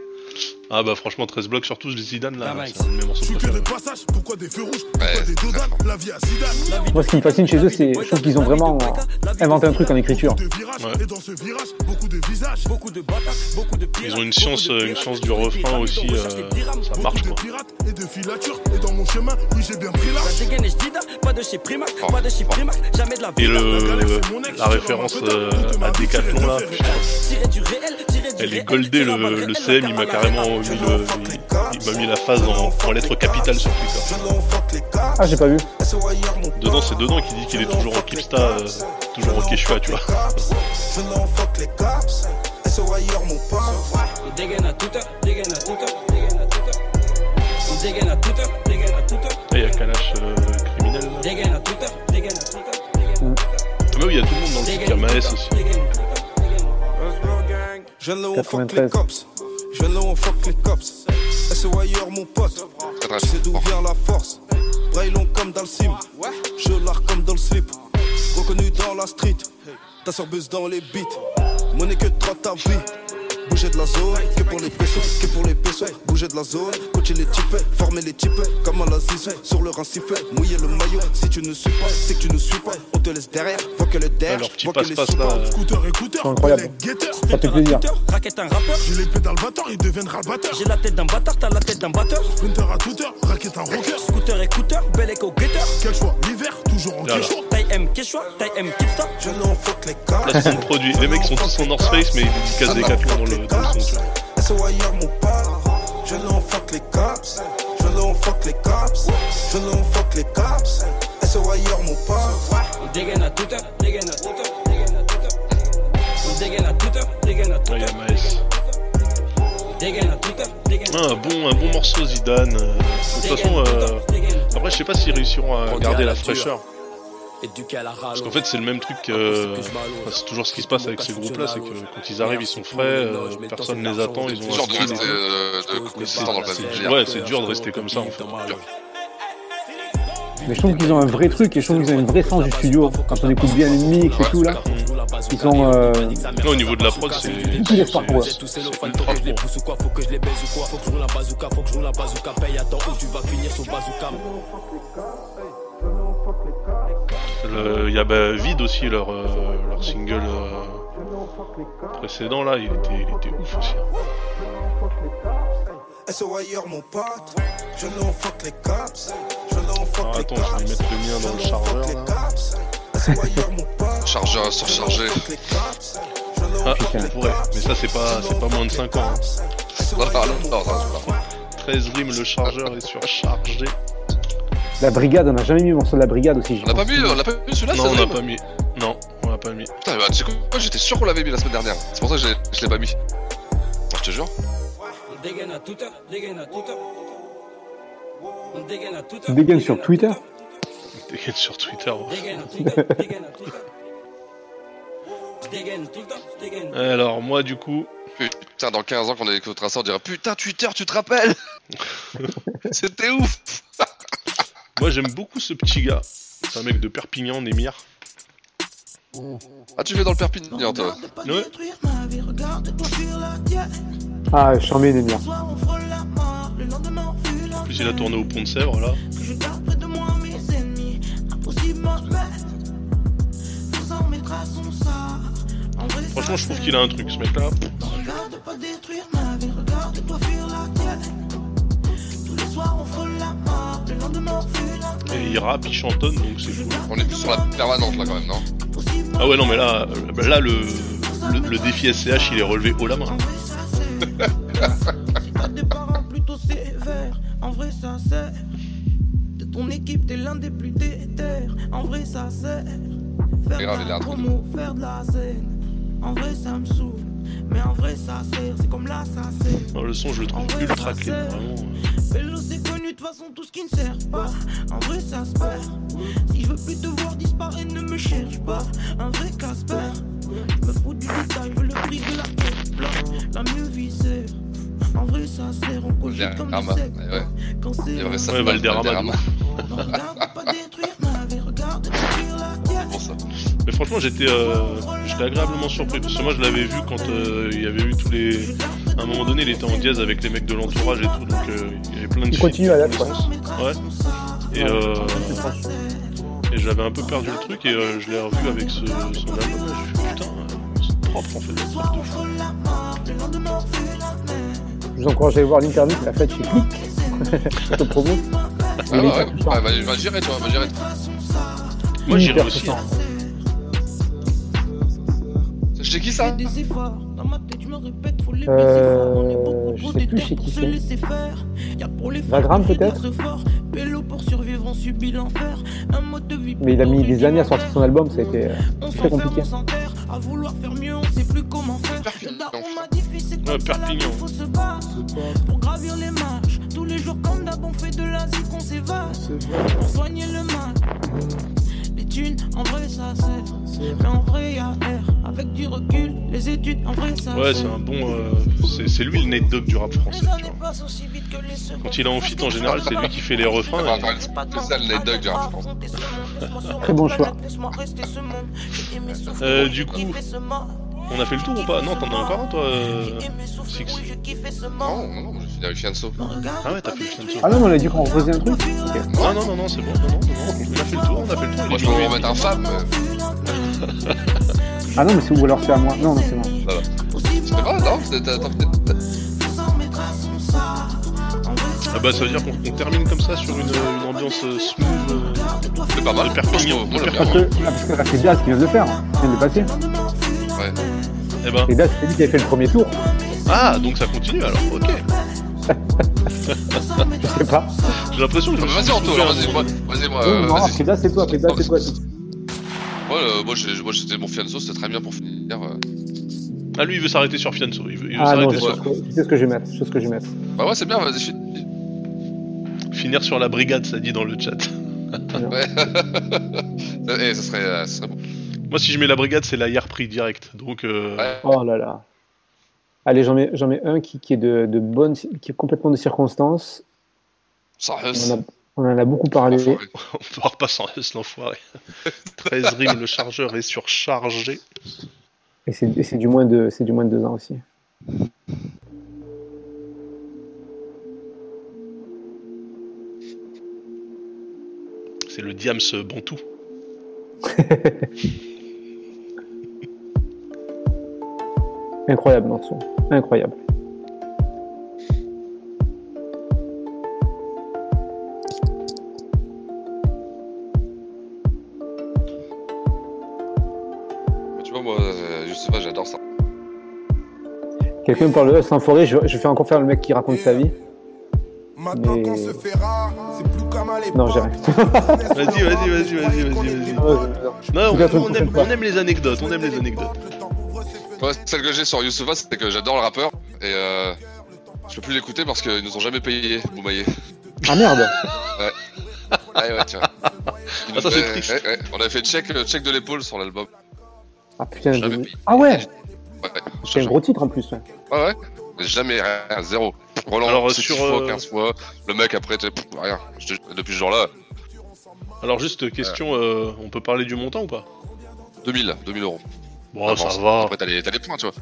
Ah bah franchement 13 blocs sur tous les Zidane là, Ah, c'est un de mes morceaux Je suis que préférés. des passages, pourquoi des feux rouges Pourquoi des dodanes La vie à Zidane. Moi, ce qui me fascine chez eux, c'est je trouve qu'ils ont vraiment inventé un truc en écriture. Ils ont une science, euh, une science du refrain aussi, euh, ça marche quoi. pirates et de filatures. Et dans mon chemin, oui j'ai bien pris l'âge. La dégaine et j'dida, pas de chez Primac, pas de chez Primac, jamais de la Et vie. le, la référence euh, à Decathlon là, elle est goldée, le, le CM il m'a carrément mis le, il, m'a mis la phase en, en lettres capitales sur Twitter. Ah, j'ai pas vu. Dedans, c'est dedans qui dit qu'il est toujours en Kipsta, euh, toujours en Quechua, tu vois. Eh, il y a Kalash euh, criminel là. Ah, oui, il y a tout le monde dans le film. Il y a Maes aussi. 93. Je viens là on fuck les cops. SOIR mon pote. Tu sais d'où vient la force. Braille long comme dans le sim. Je l'art comme dans le slip. Reconnu dans la street. Ta sœur buzz dans les beats. Monnaie que trotte ta vie. Bouger de la zone, que pour les pesos, que pour les pesos. Bouger de la zone, coacher les types, former les types, comme à la zizou, sur le sifflet, mouiller le maillot. Si tu ne suis pas, c'est que tu ne suis pas. On te laisse derrière, vois que le derrière, vois que les sous euh. Scooter, écouteur, incroyable. les guetteurs. Ça fait plaisir. Raquette un rappeur. J'ai l'épée dans le batteur, il deviendra batteur. J'ai la tête d'un bâtard, t'as la tête d'un batteur. Sprinter à toute heure, raquette un rocker. Scooter écouteur, bel écho guetteur. Quel choix L'hiver, toujours en quechua. Taille M Quechua, taille M Kipsta. Je n'en fuck les de produit. Les mecs sont tous en North Face mais ils dédicacent dans le, dans le tu vois. SOIR mon pote. Je fuck les cops. Je fuck les cops. Je fuck les cops. SOIR mon pote. On dégaine à heure, dégaine à. On dégaine dégaine Ah, un bon, un bon morceau Zidane. euh, De toute façon, euh, après je sais pas s'ils réussiront à garder la fraîcheur. Parce qu'en fait c'est le même truc que... enfin, c'est toujours ce qui se passe avec ces groupes là, c'est que quand ils arrivent ils sont frais, euh, personne ne les attend, ils ont C'est un de style. euh, passé. Ouais, c'est dur de rester comme ça en fait. Mais je trouve qu'ils ont un vrai truc et je trouve qu'ils ont une vraie sens du studio. Quand on écoute bien les mix et tout là, ils sont. Euh... Là, au niveau de la prod, c'est Tout est fort pour eux. c'est ultra pro. Faut que je les baise ou quoi Faut que je roule un bazooka, faut que je roule un bazooka Paye attends où tu vas finir sur bazooka? Il y a bah, Vide aussi, leur, euh, leur single euh, précédent là, il était, il était ouf aussi. SOIR mon pote? Je n'en fuck les cops. Je n'en fuck Alors les attends, je vais mettre le mien dans le chargeur là. Chargeur surchargé. Ah, on pourrait, mais ça c'est pas, c'est pas moins de 5 ans. hein. Non, non, non, non, non. 13 rimes, le chargeur est surchargé. La brigade, on n'a jamais mis le morceau de la brigade aussi. On l'a pas mis, on l'a pas mis celui-là Non, on l'a pas mis. Non, on l'a pas mis. Putain, bah, tu sais quoi, j'étais sûr qu'on l'avait mis la semaine dernière. C'est pour ça que je l'ai pas mis. Ah, je te jure. On dégaine sur Twitter Dégaine sur Twitter. Alors, moi, du coup. Putain, dans 15 ans, qu'on est écouté ça, on dirait Putain, Twitter, tu te rappelles? C'était ouf Moi, j'aime beaucoup ce petit gars. C'est un mec de Perpignan, Némir. Ah, tu vas dans le Perpignan, toi Ouais. Ah, charmé Némir. En plus, il a tourné au Pont de Sèvres, là. Franchement, je trouve qu'il a un truc, ce mec-là. Et il rappe, il chantonne, donc c'est cool. On est plus sur la permanente, là, quand même, non? Ah ouais, non, mais là, euh, là le, le, le défi SCH, il est relevé haut la main. des parents plutôt sévères, en vrai ça sert. De ton équipe, t'es l'un des plus déter, en vrai ça sert. Faire C'est grave, de il a la promo, faire de la scène, en vrai ça me saoule. Mais en vrai ça sert, c'est comme là ça sert. Non, le son, je le trouve ultra clean, vraiment. euh. Vélo c'est connu, de toute façon tout ce qui ne sert pas. En vrai ça se perd. Si je veux plus te voir disparaître, ne me cherche pas. Un vrai Casper. Je me fous du détail, je veux le prix de la tête. La mieux viscère. En vrai ça sert, on cogite comme des ouais, ouais. Quand c'est Ouais, Valderrama, regarde pas détruire ma vie, franchement, j'étais euh, j'étais agréablement surpris parce que moi, je l'avais vu quand euh, il y avait eu tous les. À un moment donné, il était en dièse avec les mecs de l'entourage et tout, donc euh, il y avait plein de. Il continue à l'être, connaissances. Ouais. Et, euh, et j'avais un peu perdu le truc et euh, je l'ai revu avec ce, son album. Je me suis dit, putain, euh, c'est propre en fait. de fou. Je vous encourage à aller voir l'interview qu'il a faite chez Click. Autopromo. Ah, ouais, bah, va gérer, toi, va gérer. Moi, j'irai aussi. C'est chez qui ça des efforts. Dans ma tête, je me répète, faut les Euh, fort. On est beaucoup trop déter pour se laisser faire. Y'a pour les Vagram, femmes, peut-être ce fort. Pélo pour survivre, on subit l'enfer. Un mode de vie. Mais il a mis des années à sortir son album, ça a été euh, On très s'enferme, compliqué. on s'enterre. À vouloir faire mieux, on sait plus comment faire. Le daron m'a dit, fils, c'est comme ça, faut se battre. Pour gravir les marches. Tous les jours, comme d'hab, on fait de l'Asie qu'on s'évade. Pour soigner le mal. Thunes, en vrai, ça sert. Mais en vrai, y'a R. Avec du recul, les études, en vrai, ça Ouais, c'est un bon. euh, c'est- c'est lui le Nate Dogg du rap français. Tu vois. Passe aussi vite que les secondes. Quand il est en feat, en général, c'est lui qui fait les refrains. C'est ça le Nate Dogg, j'ai l'impression. Très bon choix. Euh, du coup, on a fait le tour ou pas? Non, t'en as encore un toi, Six Non, non, fini avec Fianso. Ah ouais, t'as fait le Fianso. Ah non, mais on a dit qu'on refaisait un truc Ok. Non, non, non, non, c'est bon, non, non, non, on a fait le tour, on a fait le tour. Moi, je peux vous remettre un femme. euh, Ah non, mais c'est ou alors c'est à moi. Non, non, c'est moi. ça va. C'est pas, non T'as- t'as- t'as- Ah bah ça veut dire qu'on on termine comme ça sur une, une ambiance euh, smooth. euh, C'est pas mal. de Perpignan. Moi, j'aime bien. Parce que, ah, parce que là, c'est Daz qui vient de le faire. Il vient de le passer. Ouais. Eh ben. Et Daz, c'est lui qui a fait le premier tour. Ah, donc ça continue alors, ok. Je sais pas. J'ai l'impression que je Vas-y, suis Anto, soufflé alors, un vas-y, moi, vas-y, moi, euh, non, vas-y. c'est toi. Après Daz, c'est toi. Moi, euh, moi, j'ai- moi, c'était mon Fianso, c'était très bien pour finir. euh. Ah lui il veut s'arrêter sur Fianso, il veut, il veut Ah non, s'arrêter je sur... sais, ce que- je sais ce que je vais mettre. Je sais ce que je vais mettre. Bah ouais, c'est bien, vas-y. finis. Finir sur la brigade, ça dit dans le chat. Ouais. Eh, ça serait, euh, ça serait bon. Moi si je mets la brigade, c'est la hier pris direct. Donc euh, Ouais. Oh là là. Allez, j'en mets, j'en mets un qui, qui est de, de bonne, qui est complètement de circonstance. On en a, on en a beaucoup parlé. Enfoiré. on part pas sans reste l'enfoiré. 13 rimes, le chargeur est surchargé. Et c'est, et c'est du moins de, c'est du moins de deux ans aussi. C'est le Diams Bantou. Incroyable morceau. Incroyable. Tu vois, moi, euh, je sais pas, j'adore ça. Quelqu'un me parle de sans forêt, je, je fais encore faire le mec qui raconte sa vie. Maintenant qu'on se fait rare, c'est plus comme à l'époque. Non, j'ai rien. Vas-y, vas-y, vas-y, vas-y, vas-y. Non, aime, on aime les anecdotes, on aime les anecdotes. Ouais, celle que j'ai sur Youssoufa, c'est que j'adore le rappeur et euh, je peux plus l'écouter parce qu'ils nous ont jamais payé, Boumaillé. Ah merde Ouais. Ouais, ouais, tu vois. Ah, nous ça, c'est fait- triste. ouais, ouais. On avait fait check, euh, check de l'épaule sur l'album. Ah putain, Jamais j'ai- payé. Ah ouais Ouais, C'est un gros titre en plus. ouais. Ouais, ouais. Jamais rien, zéro. Roland, Alors, sur, fois, euh, 15 fois. Le mec, après, t'es- pff, rien. Depuis ce jour-là, Alors, juste question, euh, on peut parler du montant ou pas? 2000, 2000 euros. Bon, ça va. Après, t'as les, t'as les points, tu vois.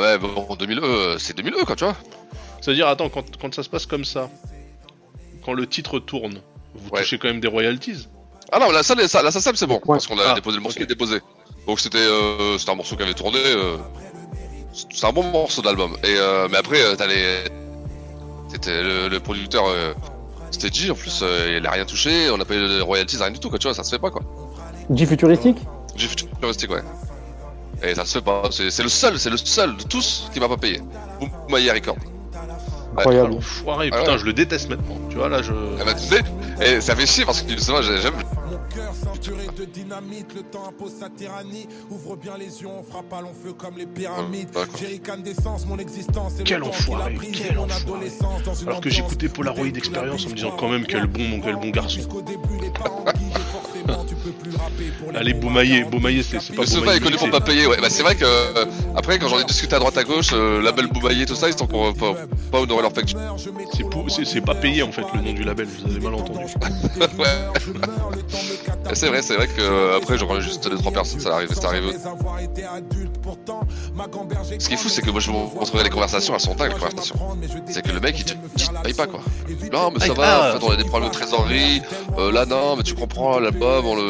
Ouais, ouais, bon, 2000 E, c'est 2000 E, quoi, tu vois. C'est-à-dire, attends, quand, quand ça se passe comme ça, quand le titre tourne, vous Ouais. touchez quand même des royalties Ah non, la salle, ça, la SACEM, c'est bon, parce qu'on a Ah, déposé le morceau qui est déposé. Donc c'était euh, un morceau qui avait tourné. euh, c'est un bon morceau d'album. Et euh, mais après, euh, t'as les. C'était le, le producteur. Euh, c'était G en plus, euh, il a rien touché, on a payé les royalties, rien du tout, quoi, tu vois, ça se fait pas, quoi. G futuristique G futuristique, ouais. Et ça se fait pas, c'est le seul, c'est le seul de tous qui m'a pas payé. Boumaya Record. Ouais. Incroyable. Enfoiré, Ah putain, ouais. je le déteste maintenant. Tu vois, là, je. Ah bah, tu sais, et ça fait chier parce que c'est vrai, j'ai- j'aime. Saturé de dynamite, le temps impose sa tyrannie. Ouvre bien les yeux, on frappe à long feu comme les pyramides. Jerrycan d'essence, mon existence et Quel le enfoiré, quel mon enfoiré. adolescence dans une Alors que j'écoutais Polaroid Experience en me disant quand même quel bon, quel bon garçon. Allez, Boumaillé, Boumaillé, c'est c'est pas pour c'est- pas payer, ouais. Bah, c'est vrai que, euh, après, quand j'en ai discuté à droite à gauche, euh, label Boumaillé, tout ça, ils sont encore pas, pas honoré leur facture. C'est pou- c'est- c'est pas payé en fait le nom du label, vous avez mal entendu. C'est vrai, c'est vrai que, euh, après, j'aurais juste 2-3 personnes, ça arrive, ça arrive. Ce qui est fou, c'est que moi, je vous montrerai les conversations, elles sont dingues, les conversations. C'est que le mec, il te dit, paye pas, quoi. Non, mais ça Ah, va, ah. en fait, on a des problèmes de trésorerie, euh, là, non, mais tu comprends, l'album, on le,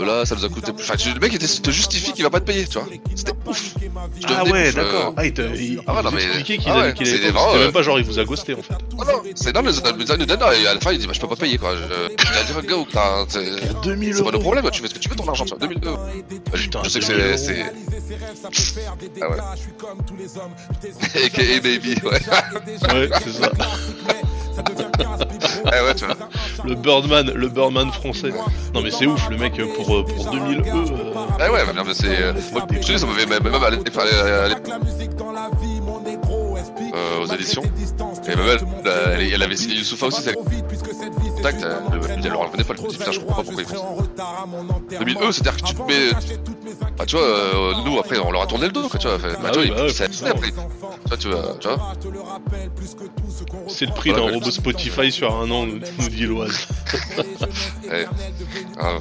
euh, là, ça nous a coûté plus. Enfin, le mec, il te justifie qu'il va pas te payer, tu vois. C'était ouf. Je Ah ouais, euh, d'accord. Ah, il, te- il, Ah ouais, il non, mais- expliquait qu'il ah ouais, c'est avait euh, même pas genre il vous a ghosté en fait. Ah non, c'est dans années dernières, et à la fin il dit bah je peux pas payer quoi. Je, il a dit go, t'as- c'est 2000 c'est pas le problème, tu fais ce que tu veux ton argent, tu vois, 2000 euros. Bah, je, sais que 2000 c'est. euros. c'est- Ah ouais. AKA baby, ouais. Ouais, c'est ça. Ah ouais, tu vois. Le Birdman, le Birdman français. Non mais c'est ouf, le mec pour, euh, pour 2000 E. euh, Ah ouais, bah, bien, mais c'est. euh, Moi, je dis, ça m'avait même même aller aller- aller- euh, aux éditions. Et même elle, euh, elle, elle avait signé Youssoufa aussi, c'est contact, euh, le- elle leur revenait pas le petit putain, je comprends pas pourquoi ils font ça. 2000 E, c'est-à-dire que tu te mets. Bah, tu vois, euh, nous après on leur a tourné le dos, quoi, tu vois. Bah, Ah tu vois, oui, ils- bah ça- après. Tu vois, tu vois, tu vois. C'est le prix Voilà, d'un robot Spotify sur un an, nous, nous dit Loise. Ah,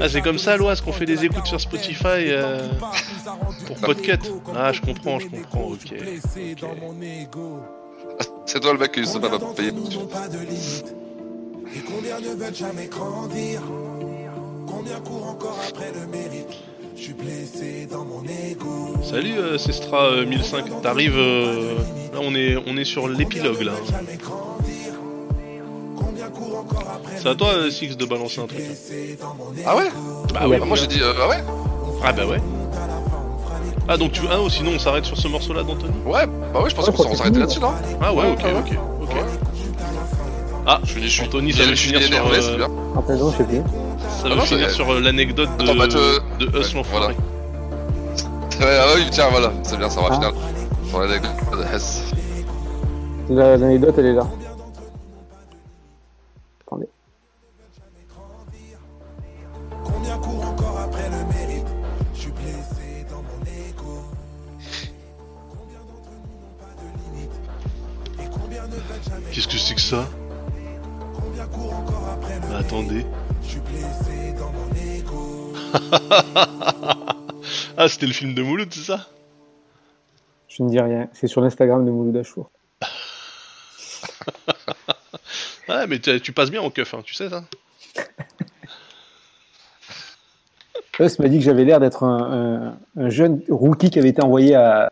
Ah c'est comme ça Loise qu'on fait des écoutes sur Spotify euh, pour podcast. Ah je comprends, je comprends, ok. C'est toi le mec qui se va pas payer. Et combien ne veulent jamais grandir Combien courent encore après le mérite Je suis blessé dans mon ego Salut euh, Cestra euh, 1005, t'arrives... euh, Là on est, on est sur l'épilogue là. C'est à toi euh, Six de balancer un truc. Ah ouais Bah. Ah, Moi j'ai dit, euh, ah ouais Ah bah ouais. Ah donc tu veux... Ah non, sinon on s'arrête sur ce morceau là d'Anthony Ouais, bah ouais, je pensais qu'on s'arrêtait là-dessus, non Ah ouais, ok, ok, ok. Ah, je suis, Anthony, ça je va suis finir sur... énervé, c'est bien. Après, non, je sais plus. Ça Ah va finir c'est- sur euh, l'anecdote de, bah, de Us l'enfoiré. Ouais, ah oui, tiens, voilà, c'est bien, ça va finir. Sur l'anecdote de Hess. L'anecdote, elle est là. Ah, c'était le film de Mouloud, c'est ça? Je ne dis rien. C'est sur l'Instagram de Mouloud Achour. Ouais, mais tu tu passes bien au keuf, hein, tu sais ça Us m'a dit que j'avais l'air d'être un, un- un jeune rookie qui avait été envoyé à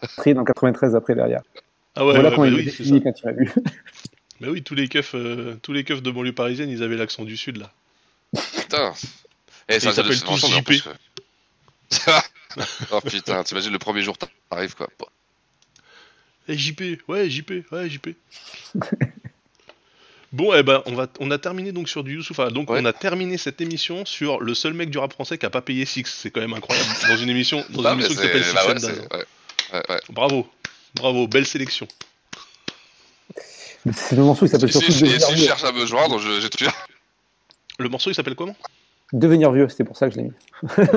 après dans 93 après derrière. Ah ouais, voilà ouais, comment bah il oui, quand il m'a vu. Mais oui, tous les keufs, euh, tous les keufs de banlieue parisienne, ils avaient l'accent du sud là. Putain. Et ça ils s'appellent tous JP. plus, oh putain, t'imagines le premier jour, t'arrives quoi. Eh JP, ouais JP, ouais JP. bon, eh ben, on va, on a terminé donc sur du Youssoufa. Donc on a terminé cette émission sur le seul mec du rap français qui a pas payé Six. C'est quand même incroyable dans une émission, dans Bah, une émission qui s'appelle Six bah ouais, and c'est- Daz. ouais, ouais, ouais. Bravo, bravo, belle sélection. C'est le morceau qui s'appelle Si, surtout si, je cherche à me joindre, je- j'ai tout dit. Le morceau il s'appelle comment? Devenir vieux, c'était pour ça que je l'ai mis.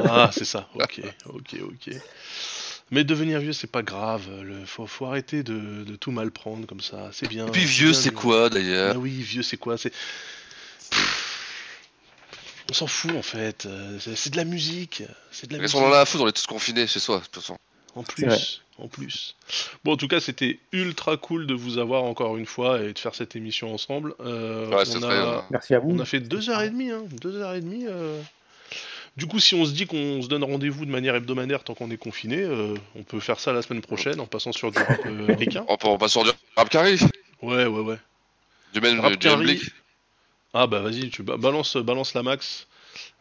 Ah, c'est ça. Ok, ok, ok. Mais devenir vieux, c'est pas grave. Le, faut, faut arrêter de, de tout mal prendre comme ça. C'est bien. Et puis vieux, c'est quoi d'ailleurs? Ah oui, vieux, c'est quoi? C'est. On s'en fout en fait. Euh, C'est c'est de la musique. C'est de la Qu'est-ce musique. qu'on en a à foutre On est tous confinés chez soi, de toute façon. En plus, en plus. Bon, en tout cas, c'était ultra cool de vous avoir encore une fois et de faire cette émission ensemble. Euh, Ouais, c'est on, très, a, Merci à vous. on a fait deux heures et demie, hein, deux heures et demie. euh. Du coup, si on se dit qu'on se donne rendez-vous de manière hebdomadaire tant qu'on est confiné, euh, on peut faire ça la semaine prochaine en passant sur du rap euh, ricain. On, peut- on passe sur du rap carré Ouais, ouais, ouais. Du même Rap du Ah bah vas-y, tu ba- balance, balance la max.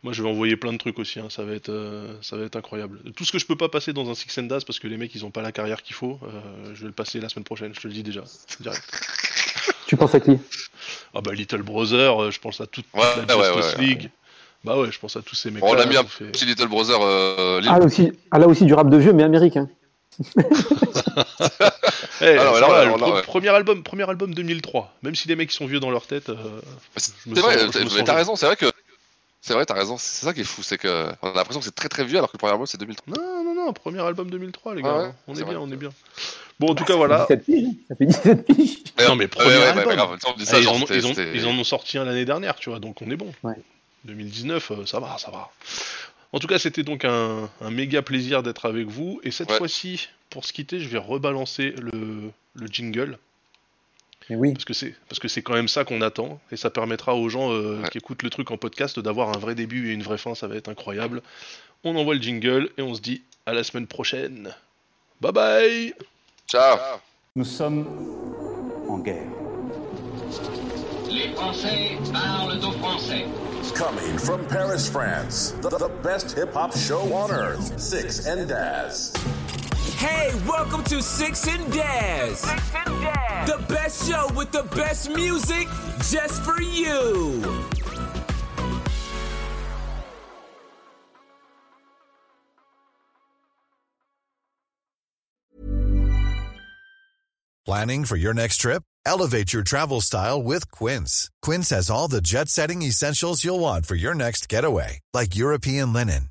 Moi, je vais envoyer plein de trucs aussi. hein, Ça va être, euh, ça va être incroyable. Tout ce que je peux pas passer dans un Six and Daz parce que les mecs ils ont pas la carrière qu'il faut, euh, je vais le passer la semaine prochaine. Je te le dis déjà. Direct. Tu penses à qui? Ah bah Little Brother, euh, je pense à toute Ouais, la ouais, Justice ouais, ouais. League. Bah ouais, je pense à tous ces mecs. On a mis un petit Little Brother euh. Ah là aussi, ah, là aussi du rap de vieux, mais américain. Eh, Alors, ça là, va, ouais, le là, pre- ouais. premier album, premier album 2003. Même si les mecs sont vieux dans leur tête. euh, C'est vrai, t'as- raison, c'est vrai que. C'est vrai, t'as raison, c'est ça qui est fou, c'est que on a l'impression que c'est très très vieux alors que le premier album c'est 2003. Non, non, non, premier album 2003, les Ah gars. ouais, on est, bien, vrai. on est bien. Bon, en tout cas, voilà. 17 piges, hein. ça fait 17 piges. Non, mais premier Ouais, album. ouais, grave, on dit ça, Ah, ils, en ont, c'était- ils, ont, c'était- ils en ont sorti un l'année dernière, tu vois, donc on est bon. Ouais. 2019, euh, ça va, ça va. En tout cas, c'était donc un, un méga plaisir d'être avec vous. Et cette Ouais. fois-ci, pour se quitter, je vais rebalancer le, le jingle. Mais oui. Parce que c'est parce que c'est quand même ça qu'on attend et ça permettra aux gens euh, qui écoutent le truc en podcast d'avoir un vrai début et une vraie fin, ça va être incroyable. On envoie le jingle et on se dit à la semaine prochaine. Bye bye. Ciao. Nous sommes en guerre. Les Français parlent aux Français. Coming from Paris, France, the, the best hip hop show on earth, Six and Daz. Hey, welcome to Six and Daz. The best show with the best music just for you. Planning for your next trip? Elevate your travel style with Quince. Quince has all the jet setting essentials you'll want for your next getaway, like European linen,